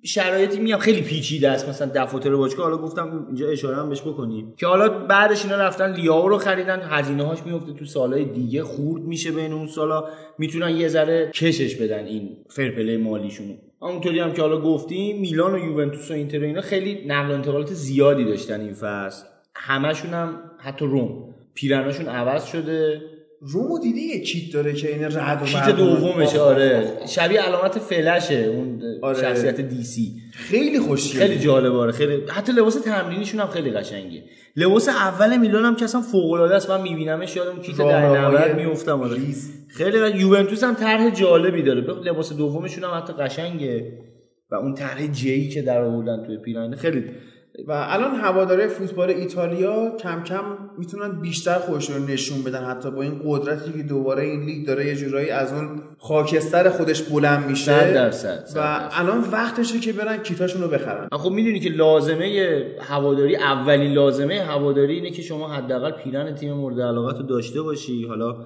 شرایطی میام خیلی پیچیده است مثلا دفاتر باشگاه. حالا گفتم اینجا اشاره هم بهش بکنیم که حالا بعدش اینا رفتن لیاو رو خریدن. هزینه هاش میفته تو سالهای دیگه خورد میشه بین اون سالا. می‌تونن یه ذره کشش بدن این فرپلی مالیشونو همونطوری هم که حالا گفتیم میلان و یوونتوس و اینتر اینا خیلی نقل و انتقالات زیادی داشتن این فصل. همشون هم حتی روم پیرناشون عوض شده. رومو دیدی یه کیت داره که این رد و دومشه آخ، آره. شبیه علامت فلشه اون آره. شخصیت دی سی خیلی خوشگله. خیلی جالبه آره. خیلی حتی لباس تمرینیشون هم خیلی قشنگه. لباس اول میلان هم که اصلا فوق العاده است من میبینمش یادم کیت در راهنمای 90 میافتم آره. ریز. خیلی یوونتوس هم طرح جالبی داره. لباس دومشون هم حتی قشنگه. و اون طرح جی که در آوردن توی پیرانه خیلی و الان هواداره فوتبال ایتالیا کم کم می‌تونن بیشتر خودشون رو نشون بدن. حتی با این قدرتی که دوباره این لیگ داره یه جورایی از اون خاکستر خودش بلند میشه. صد درصد، صد و. الان وقتشه که برن کیتاشون رو بخرن. خب می‌دونی که لازمه هواداری اولین لازمه هواداری اینه که شما حداقل پیرن تیم مورد علاقت رو داشته باشی. حالا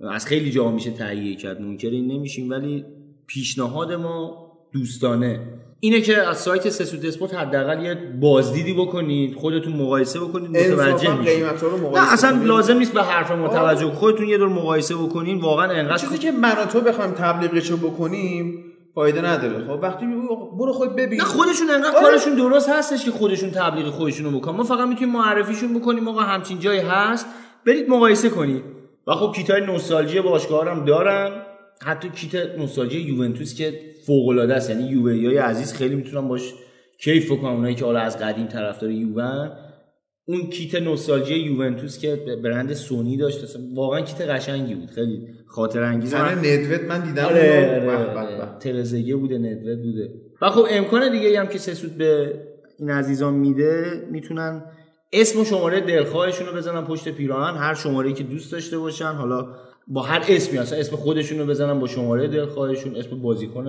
از خیلی جا میشه تهیه کرد منکر این نمیشیم ولی پیشنهاد ما دوستانه. اینه که از سایت سسوت اسپورت حداقل یه بازدیدی بکنید خودتون مقایسه بکنید متوجه میشید. نه اصلا. لازم نیست به حرف ما توجه خودتون یه دور مقایسه بکنین واقعا انقدر چیزی که من و تو بخوایم تبلیغشو بکنیم فایده نداره. خب وقتی برو خود ببین. نه خودشون انقدر آره. کارشون درست هستش که خودشون تبلیغ خودشون رو بکنن. ما فقط می‌تونیم معرفیشون بکنیم آقا همچین جایی هست. برید مقایسه کنید. و خب کیت های نوستالژی باشگاه هم دارن. حتی کیت نوستالژی یوونتوس که فوق العاده است یعنی یوویای عزیز خیلی می‌تونن باش کیف بکنن اونایی که حالا از قدیم طرفدار یوون اون کیت نوستالژی یوونتوس که برند سونی داشت واقعا کیت قشنگی بود خیلی خاطر انگیز زن ندوت من دیدم آره. آره, آره. ترزگه بوده ندوت بوده و خب امکان دیگه هم که سسود به این عزیزان میده می‌تونن اسم و شماره دلخواهشون رو بزنن پشت پیراهن هر شماره که دوست داشته باشن حالا با هر اسمی اصلا اسم خودشون رو بزنن با شماره دلخواهشون اسم بازیکن.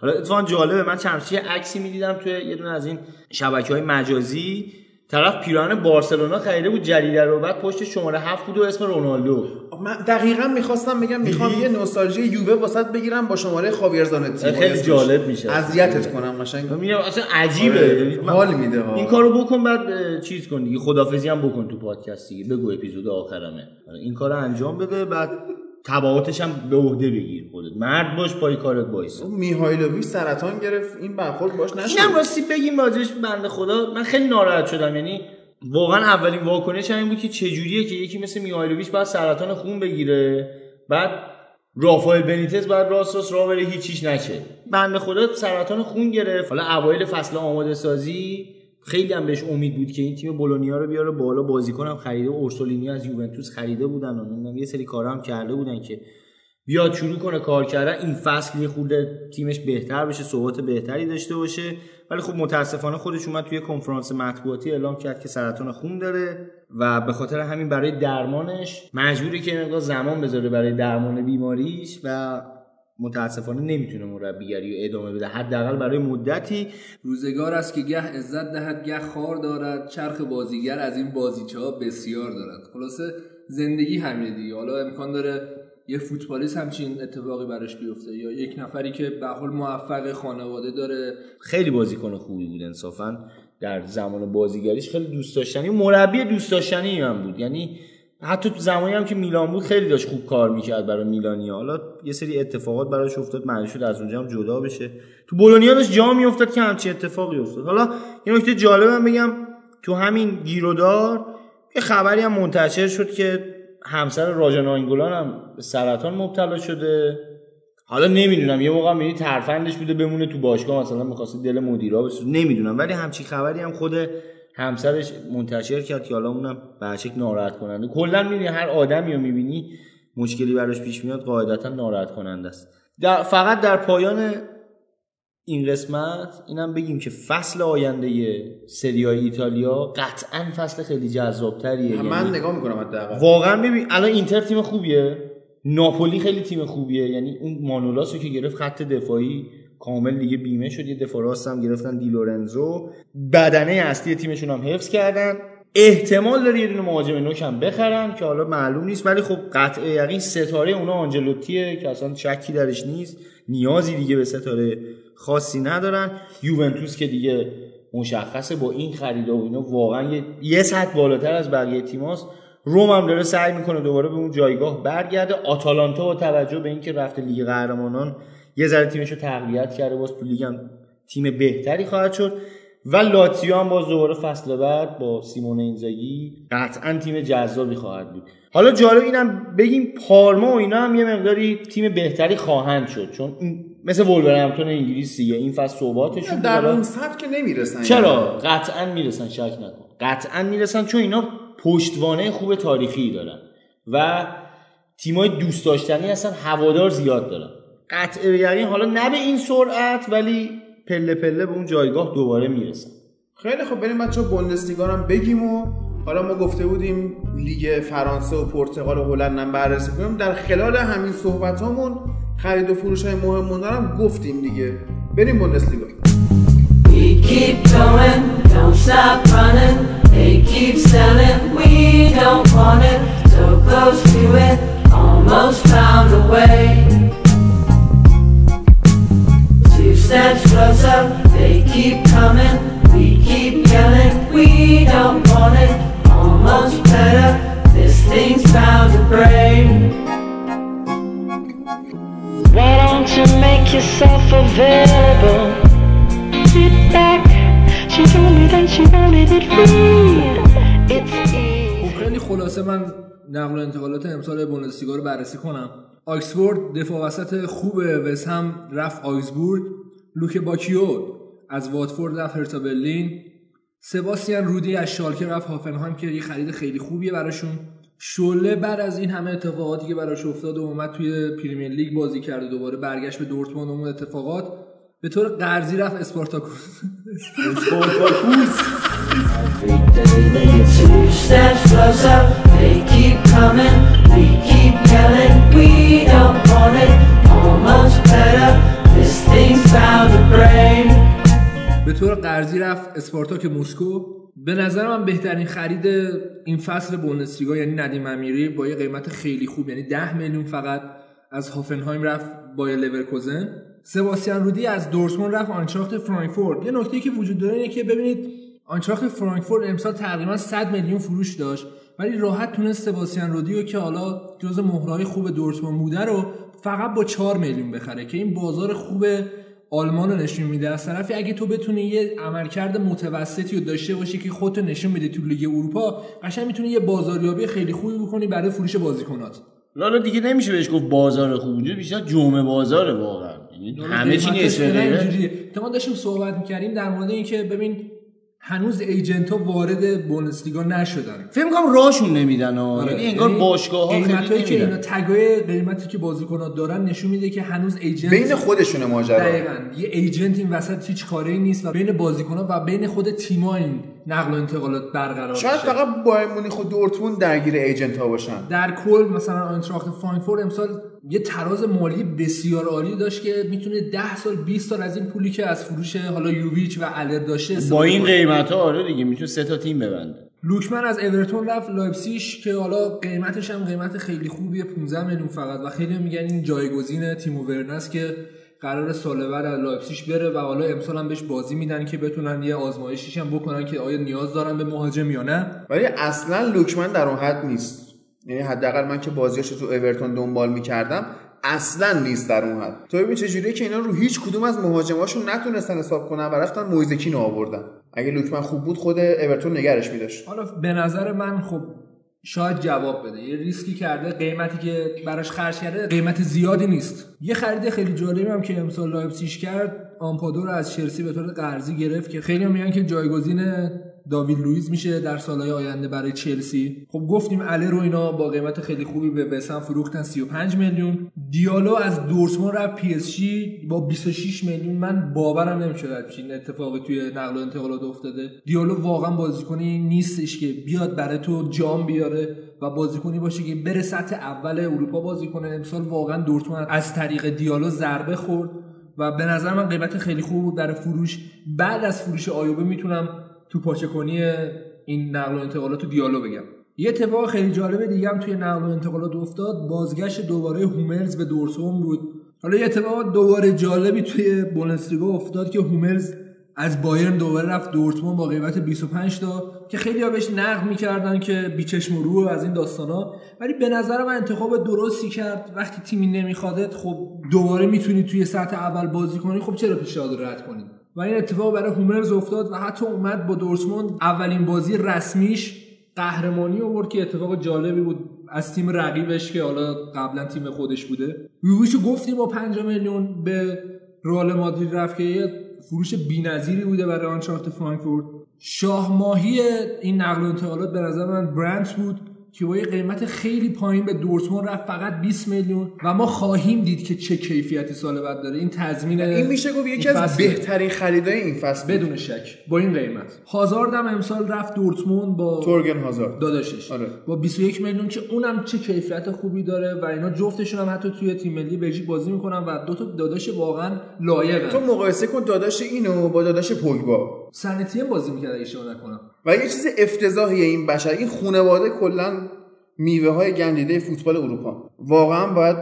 حالا اتفاقا جالبه من چند عکسی می‌دیدم توی یه دونه از این شبکه های مجازی. طرف پیراهن بارسلونا خریده بود جدیده رو بعد پشت شماره هفت بود و اسم رونالدو. من دقیقا می‌خواستم بگم می‌خوام یه نوستالژی یووه واسط بگیرم با شماره خاویر زانتی. خیلی جالب میشه. اذیتت کنم قشنگ. میگم اصلا عجیبه. آره، یعنی حال میده ها. این کارو بکن بعد چیز کن دیگه خدافظی هم بکن تو پادکست دیگه. بگو اپیزود آخرمه. آره، این کارو انجام بده بعد تبعاتش هم به عهده بگیر خودت. مرد باش پای کارت وایسا. اون میهایلوویچ سرطان گرفت. این برخورد باش نشد. اینم راستی بگیم راجعش بنده خدا. من خیلی ناراحت شدم. یعنی واقعا اولین واکنش این بود که چجوریه که یکی مثل میهایلوویچ بعد سرطان خون بگیره. بعد رافائل بنیتز بعد راست راست راه بره هیچیش نشه. بنده خدا سرطان خون گرفت. حالا اوایل فصل آماده سازی خیلی هم بهش امید بود که این تیم بولونیا رو بیاره بالا. بازیکن هم خریده اورسولینی از یوونتوس خریده بودن و یه سری کارا هم کرده بودن که بیاد شروع کنه کار کردن. این فصل یه خورده تیمش بهتر بشه ثبات بهتری داشته باشه. ولی خب متاسفانه خودش اومد توی کنفرانس مطبوعاتی اعلام کرد که سرطان خون داره و به خاطر همین برای درمانش مجبوره که مقدار زمان بذاره برای درمان بیماریش و متاسفانه نمی‌تونه مربیگری رو ادامه بده. حداقل برای مدتی. روزگار است که گه عزت دهد گه خار دارد. چرخ بازیگر از این بازیچه ها بسیار دارد. خلاصه زندگی همینه دیگه. حالا امکان داره یه فوتبالیست همچین اتفاقی براش بیفته یا یک نفری که به حال موفق خانواده داره. خیلی بازیکن خوبی بود انصافا. در زمان بازیگریش خیلی دوست داشتنی. مربی دوست داشتنی هم بود. یعنی حتی تو زمانی هم که میلان بود خیلی داشت خوب کار می‌کرد برای میلانیا. حالا یه سری اتفاقات براش افتاد معنی شد از اونجا هم جدا بشه. تو بولونیا داشت جا میافتاد که همچین اتفاقی افتاد. حالا یه نکته جالبم بگم تو همین گیرودار یه خبری هم منتشر شد که همسر راجا ناینگولان هم به سرطان مبتلا شده. حالا نمی‌دونم یه موقع می‌بینی ترفندش بوده بمونه تو باشگاه مثلا می‌خواسته دل مدیرا بسوزه. نمی‌دونم ولی همچی خبری هم خود همسرش منتشر کرد که حالا اونم به ناراحت کننده. کلا می‌بینی هر آدمی رو می‌بینی مشکلی براش پیش میاد قاعدتا ناراحت کننده است. در فقط در پایان این قسمت اینم بگیم که فصل آینده سریای ایتالیا قطعا فصل خیلی جذابتریه. من یعنی نگاه می‌کنم حداقل. واقعا ببین الان اینتر تیم خوبیه ناپولی خیلی تیم خوبیه. یعنی اون مانولاس رو که گرفت خط دفاعی کامل دیگه بیمه شد یه دفاع هم گرفتن دی لورنزو بدنه اصلی تیمشون هم حفظ کردن. احتمال داره یه دونه مهاجم نوک هم بخرن که حالا معلوم نیست ولی خب قطع یقین ستاره اونا آنجلوتیه که اصلا شکی درش نیست. نیازی دیگه به ستاره خاصی ندارن. یوونتوس که دیگه مشخصه با این خریدا و اینا واقعا یه, سطح بالاتر از بقیه تیماست. روم هم داره سعی می‌کنه دوباره به اون جایگاه برگرده. آتالانتا با توجه به اینکه رفته لیگ قهرمانان یه ذره تیمش رو تقویت کرده باز تو لیگ هم تیم بهتری خواهد شد. و لاتزیو هم باز دوباره فصل بعد با سیمون اینزاگی قطعا تیم جذابی خواهد بود. حالا جالب اینم بگیم پارما و اینا هم یه مقداری تیم بهتری خواهند شد چون مثل ولورهمپتون انگلیسیه. این فصل صحباتشون در اون سطح که نمی‌رسن. چرا؟ قطعا می‌رسن شک نکن. قطعا می‌رسن چون اینا پشتوانه خوب تاریخی دارن و تیمای دوست داشتنی هستن هوادار زیاد دارن. قطع به یقین حالا نه به این سرعت ولی پله پله به اون جایگاه دوباره می‌رسن خیلی خب بریم بچه بوندسلیگا هم بگیم و حالا ما گفته بودیم لیگ فرانسه و پرتغال و هلند هم بررسی کنیم در خلال همین صحبت خرید و فروش های مهم هم گفتیم دیگه بریم بوندسلیگا We keep going, don't stop running. They keep selling, we don't want it. So close to it, almost found a way. Two steps closer, they keep coming. We keep yelling, we don't want it. Almost better, this thing's bound to break. Why don't you make yourself available? Sit back. She told me that she wanted it free. It's easy. خب خیلی خلاصه من نقل و انتقالات امسال بوندسلیگا رو بررسی کنم آکسفورد دفاع وسط خوب وست هم رفت آیزبورگ لوک باکیو از واتفورد رفت هرتا برلین سباستیان رودی از شالکه رفت هافنهایم که یه خرید خیلی خوبیه براشون شله بعد از این همه اتفاقاتی که براش افتاد و اومد توی پریمیر لیگ بازی کرد و دوباره برگشت به دورتموند و اون اتفاقات به طور قرضی رفت اسپارتاکوس we keep yelling. We don't want it, almost better. به طور قرضی رفت اسپارتاک مسکو به نظر من بهترین خرید این فصل بوندسلیگا یعنی ندیم امیری با یه قیمت خیلی خوب یعنی 10 میلیون فقط از هافنهایم رفت با لورکوزن. سباستیان رودی از دورتموند رفت آنچاخت فرانکفورت. یه نکته که وجود داره اینه که ببینید آنچاخت فرانکفورت امسال تقریبا 100 میلیون فروش داشت ولی راحت تونست سباستیان رودی رو که حالا جز مهرهای خوب دورتموند بوده رو فقط با 4 میلیون بخره که این بازار خوب آلمان رو نشون میده. از طرفی اگه تو بتونی یه عملکرد متوسطی رو داشته باشی که خودتو نشون میده تو لیگ اروپا قشنگ می‌تونی یه بازاریابی خیلی خوبی بکنی برای فروش بازیکنات. حالا دیگه نمیشه بهش گفت بازار خوب اونجا بیشتر جمعه بازاره واقعا. یعنی همه چی. که ما داشتیم صحبت می‌کردیم در مورد اینکه ببین هنوز ایجنت ها وارد بوندسلیگا نشدن. فکر کنم راهشون نمیدن ها آره. یعنی انگار یعنی باشگاه ها قیمتایی خیلی که اینا تگای قیمتی که بازیکنات دارن نشون میده که هنوز ایجنت بین خودشون ماجرا. دقیقا. یه ایجنت این وسط هیچ کاری نیست و بین بازیکن‌ها و بین خود تیم‌ها این نقل و انتقالات برقرار شاید بشه. فقط بایر مونیخ و دورتموند درگیر ایجنت ها باشن در کل مثلا آینتراخت فرانکفورت امسال یه تراز مالی بسیار عالی داشت که می‌تونه 10 سال 20 سال از این پولی که از فروش حالا یوویچ و الر داشته با این. قیمت ها آره دیگه می‌تونه سه تا تیم ببنده لوکمن از اورتون رفت لایپسیش که حالا قیمتش هم قیمت خیلی خوبیه 15 میلیون فقط و خیلی میگن این جایگزین تیمو ورنره که قرار سال بعد از لایپسیش بره و حالا امسال هم بهش بازی میدن که بتونن یه آزمایشیش هم بکنن که آیا نیاز دارن به مهاجم یا نه. ولی اصلا لوکمن در اون حد نیست. یعنی حداقل من که بازیاشو تو اورتون دنبال می‌کردم اصلا نیست در اون حد. تو ببین چجوریه که اینا رو هیچ کدوم از مهاجماشون نتونستن حساب کنن و رفتن مویز کین آوردن. اگه لوکمن خوب بود خود اورتون نگرش میداشت. حالا به نظر من خب شاید جواب بده. یه ریسکی کرده قیمتی که براش خرج کرده قیمت زیادی نیست. یه خرید خیلی جالبی هم که امسال لایپزیگ کرد آمپادو رو از چلسی به طور قرضی گرفت که خیلی میگن که جایگزین داوید لوئیس میشه در سالهای آینده برای چلسی. خب گفتیم الر رو اینا با قیمت خیلی خوبی به وستهم فروختن 35 میلیون. دیالو از دورتموند رفت پی اس جی با 26 میلیون. من باورم نمی‌شد همچین اتفاقی توی نقل و انتقالات افتاده. دیالو واقعا بازیکنی نیستش که بیاد برای تو جام بیاره و بازیکنی باشه که بره سطح اول اروپا بازی کنه. امسال واقعا دورتموند از طریق دیالو ضربه خورد و به نظر من قیمت خیلی خوب بود در فروش. بعد از فروش آیوبه می‌تونم تو پاچه کنی این نقل و انتقالات تو دیالو بگم. یه اتفاق خیلی جالب دیگه هم توی نقل و انتقالات افتاد. بازگشت دوباره هوملز به دورتموند بود. حالا یه اتفاق دوباره جالبی توی بوندسلیگا افتاد که هوملز از بایرن دوباره رفت دورتموند با قیمت 25 تا که خیلی ها بهش نقد می‌کردن که بیچشم و رو از این داستانا ولی به نظر من انتخاب درستی کرد. وقتی تیمی نمیخوادت خب دوباره می‌تونی توی سطح اول بازی کنی خب چرا پیشنهاد رد کنی؟ و این اتفاق برای هومرز افتاد و حتی اومد با دورتموند. اولین بازی رسمیش قهرمانی آورد که اتفاق جالبی بود از تیم رقیبش که حالا قبلا تیم خودش بوده. یوویچو گفتیم با 5 میلیون به رئال مادرید رفت که یه فروش بی‌نظیری بوده برای آنچارت فرانکفورت. شاه ماهی این نقل و انتقالات به نظر من برنت بود. که با یه قیمت خیلی پایین به دورتموند رفت فقط 20 میلیون. و ما خواهیم دید که چه کیفیتی سال بعد داره. این تضمین این میشه گفت یکی از. بهترین خریدای این فصل. بدون شک. با این قیمت. هازارد هم امسال رفت دورتموند با تورگن هازارد. داداشش. آره. با 21 میلیون که اونم چه کیفیت خوبی داره و اینا جفتشون هم حتی توی تیم ملی بلژیک بازی می‌کنن و دو تا داداش واقعا لایقن. تو مقایسه کن داداش اینو با داداش پوگبا. سنتی هم بازی می‌کرد اگه اشتباه نکنم. و یه چیز افتضاحیه این بشر. این خانواده کلا میوه های گندیده فوتبال اروپا. واقعا باید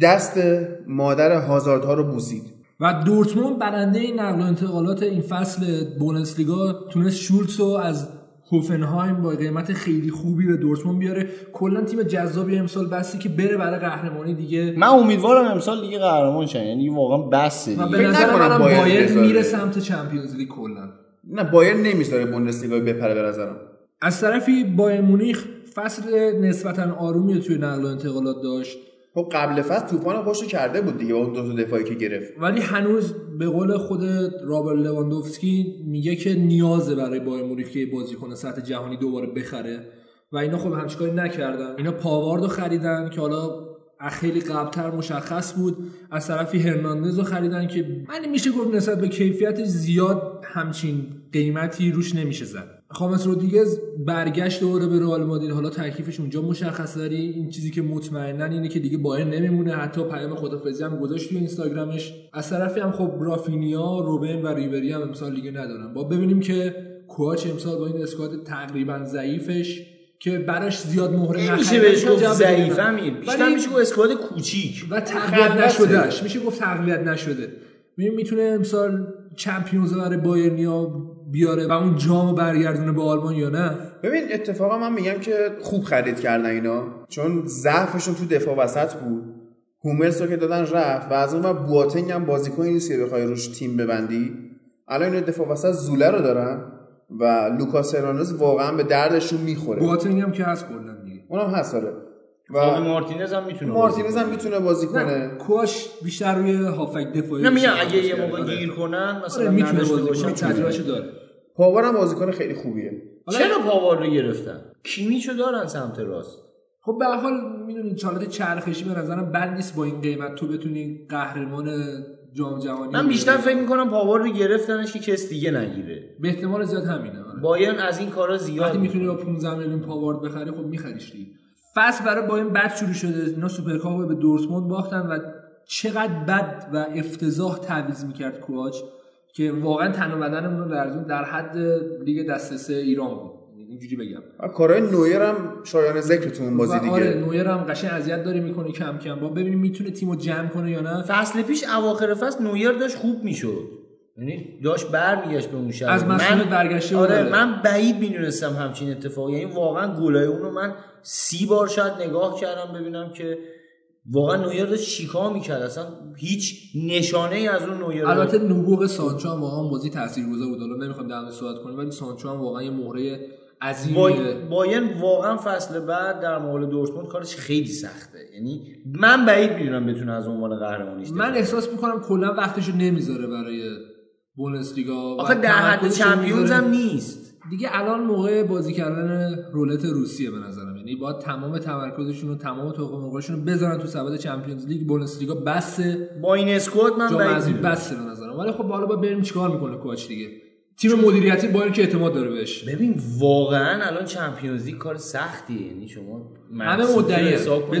دست مادر هازارد ها رو بوسید. و دورتموند برنده این نقل و انتقالات این فصل بوندسلیگا تونست شولتز رو از هوفنهایم با قیمت خیلی خوبی به دورتموند بیاره. کلا تیم جذابی امسال بستی که بره برای قهرمانی دیگه. من امیدوارم امسال دیگه قهرمان شن یعنی واقعا بسه و دیگه. به نظر منم بایر بایر بذاره. میره سمت چمپیونز لیگ کلا. نه بایر نمی‌ذاره بوندسلیگا بپره به نظرم. از طرفی بایر مونیخ فصل نسبتا آرومی رو توی نقل و انتقالات داشت. خب قبل فصل طوفان خوش کرده بود دیگه با اون دو تا دفاعی که گرفت. ولی هنوز به قول خود رابر لواندوفسکی میگه که نیازه برای بایر مونیخ که بازیکن سطح جهانی دوباره بخره. و اینا خب همچین کاری نکردن. اینا پاوارد رو خریدن که حالا خیلی قبلتر مشخص بود. از طرفی هرناندز رو خریدن که من میشه گفت نسبت به کیفیتش زیاد همچین قیمتی روش نمیشه زد. خامس رودریگز برگشت دوباره به رئال مادرید. حالا تکلیفش اونجا مشخص داری؟ این چیزی که مطمئنا اینه که دیگه بایر نمیمونه. حتی پیام خدافظی هم گذاشت توی اینستاگرامش. از طرفی هم خب رافینیا روبن و ریبری هم امسال دیگه ندارن. با ببینیم که کوچ امسال با این اسکواد تقریبا ضعیفش که براش زیاد مهره نمیشه بهش گفت ضعیف. امیر بیشتر ولی- میشه گفت اسکواد کوچیک. و تقویت. نشدهش میشه گفت تقویت نشده. ببین می‌تونه امسال چمپیونز رو برای بایرنیا بیاره و اون جامو برگردونه به آلمان یا نه؟ ببین اتفاقا من میگم که خوب خرید کردن اینا چون ضعفشون تو دفاع وسط بود. هوملز رو که دادن رفت و از اون ور بواتنگ هم بازیکنی نیست که بخوای روش تیم ببندی. الان اینا دفاع وسط زوله رو دارن و لوکاس هرناندز واقعا به دردشون می‌خوره. بواتنگ هم که هست کلا دیگه. اونم هست آره. و مارتینز هم می‌تونه مارتینز هم می‌تونه بازی نه کنه. کوش بیشتر روی هافک دفاعی نه میگم اگه یه بازی موقع کرده. گیر کنن مثلا آره می‌تونه بازی کنه تجربهشو داره. پاور هم بازیکن خیلی خوبیه. چرا پاوار رو گرفتن؟ کیمیچو دارن سمت راست؟ خب به هر حال می‌دونید چالت چرخشی به نظرم بد نیست با این قیمت. تو بتونی قهرمان جام جهانی من بیشتر فکر می‌کنم پاور رو گرفتنش که کس دیگه نگیره. به احتمال زیاد همینه آره. بایرن از این کارا زیاد وقتی می‌تونی با 15 میلیون پاوارد بخری خب میخریش دیگه. فصل برای بایرن بد شروع شده اینا سوپرکاپ رو به دورتموند باختن و چقدر بد و افتضاح تعویض می‌کرد کواچ که واقعا تن و بدنمون رو لرزون در حد لیگ دسته سه ایران بود. اینجوری بگم. کارهای نویر هم شایان ذکر تو اون بازی و آره دیگه نویر هم قشنگ اذیت داره می‌کنه کم کم. باید ببینیم می‌تونه تیمو جمع کنه یا نه. فصل پیش اواخر فصل نویر داشت خوب می‌شد. یعنی داشت برمیگشت به اون شهر. از مسئولیت برگشته آره آره. من بعید می‌دونستم همچین اتفاقی. یعنی واقعا گلای اون رو من سی بار شاید نگاه کردم ببینم که واقعا نویر داشت چیکار می‌کرد. اصلا هیچ نشانه ای از اون نویر البته نبوغ سانچو هم واقعا بازی تاثیرگذار بود. حالا نمی‌خوام در مورد صحبت کنیم ولی سانچو هم واقعا یه مهره عظیمیه. بای... بایرن واقعا فصل بعد در مقابل دورتموند کارش خیلی سخته. یعنی من بعید می‌دونم بتونه از عنوان قهرمانیش من احساس می‌کنم کلا وقتشو نمی‌ذاره برای بوندسلیگا آخه در حد چمپیونز. هم نیست. دیگه الان موقع بازی کردن رولت روسیه به نظرم. یعنی باید تمام تمرکزشون و تمام مرغاشون رو بذارن تو سبد چمپیونز لیگ. بوندسلیگا بسه با این اسکواد من بعید. بسه به نظرم. ولی خب حالا باید ببینیم چیکار می‌کنه کوچ دیگه. تیم مدیریتی باید که اعتماد داره بهش. ببین واقعا الان چمپیونز لیگ کار سختیه. یعنی شما همه رو حساب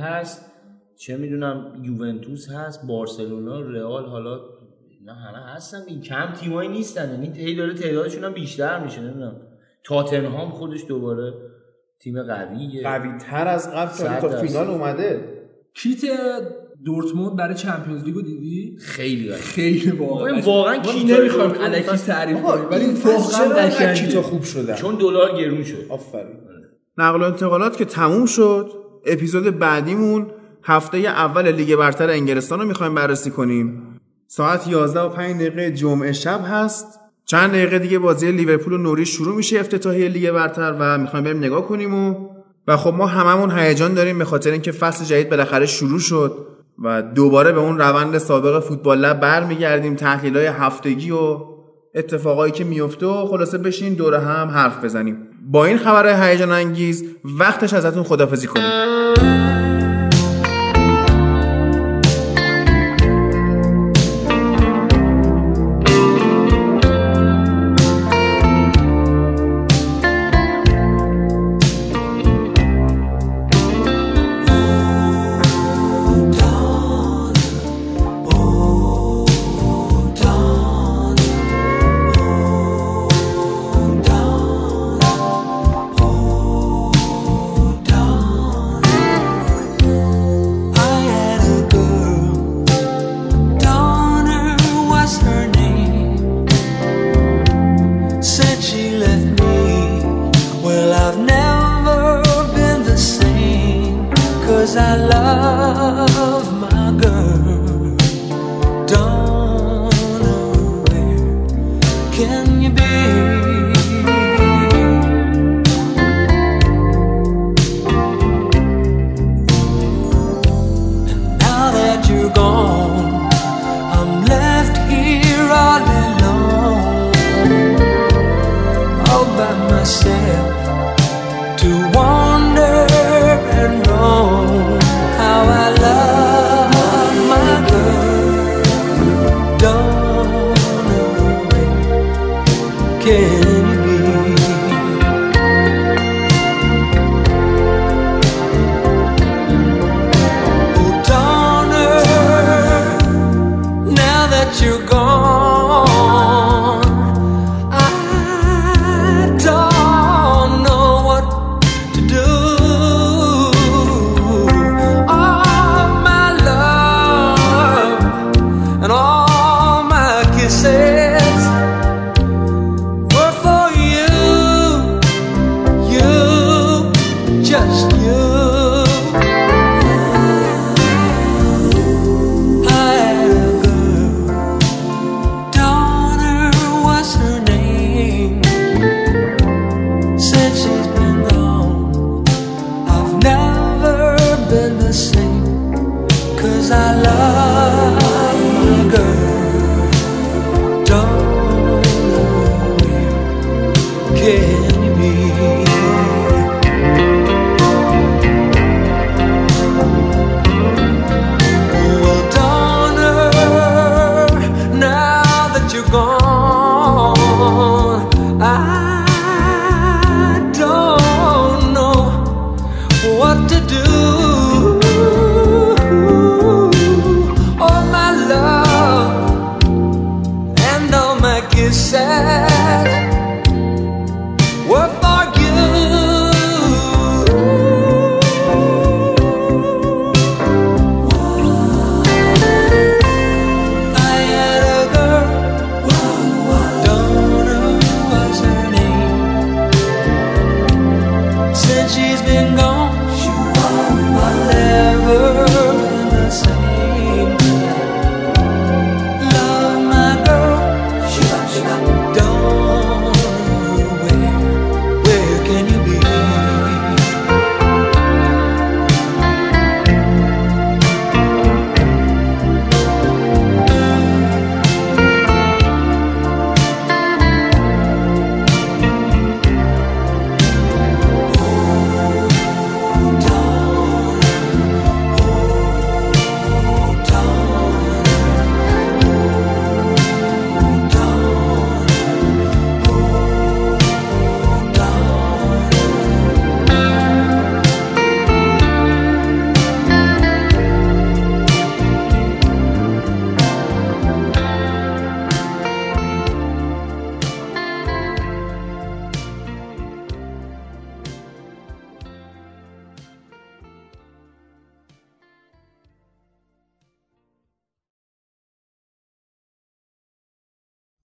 هست چه می‌دونم یوونتوس هست بارسلونا رئال حالا اینا همه هستن این کم تیمایی نیستن. یعنی هی داره تعدادشون هم بیشتر میشه نمی‌دونم. تاتنهام خودش دوباره تیم قویه. قوی تر از قبل تا. فینال اومده. کیت دورتموند برای چمپیونز لیگو دیدی؟ خیلی قوی. خیلی واقعا ببین، واقعا کیت نمی‌خوایم دورتموند الکی تعریف کنیم. ولی واقعا قشنگه. خوب شدن چون دلار گرون شد. آفرین. نقل و انتقالات که تموم شد. اپیزود بعدیمون. هفته اول لیگ برتر انگلستان رو می‌خوایم بررسی کنیم. ساعت 11 و 5 دقیقه جمعه شب هست. چند دقیقه دیگه بازی لیورپول و نوریچ شروع میشه افتتاحیه لیگ برتر و می‌خوایم بریم نگاه کنیم و و خب ما هممون هیجان داریم به خاطر اینکه فصل جدید بالاخره شروع شد و دوباره به اون روند سابق فوتبال لب برمیگردیم تحلیل های هفتگی و اتفاقایی که میفته و خلاصه بشین دور هم حرف بزنیم. با این خبر هیجان انگیز وقتش ازتون خدافزی کنیم.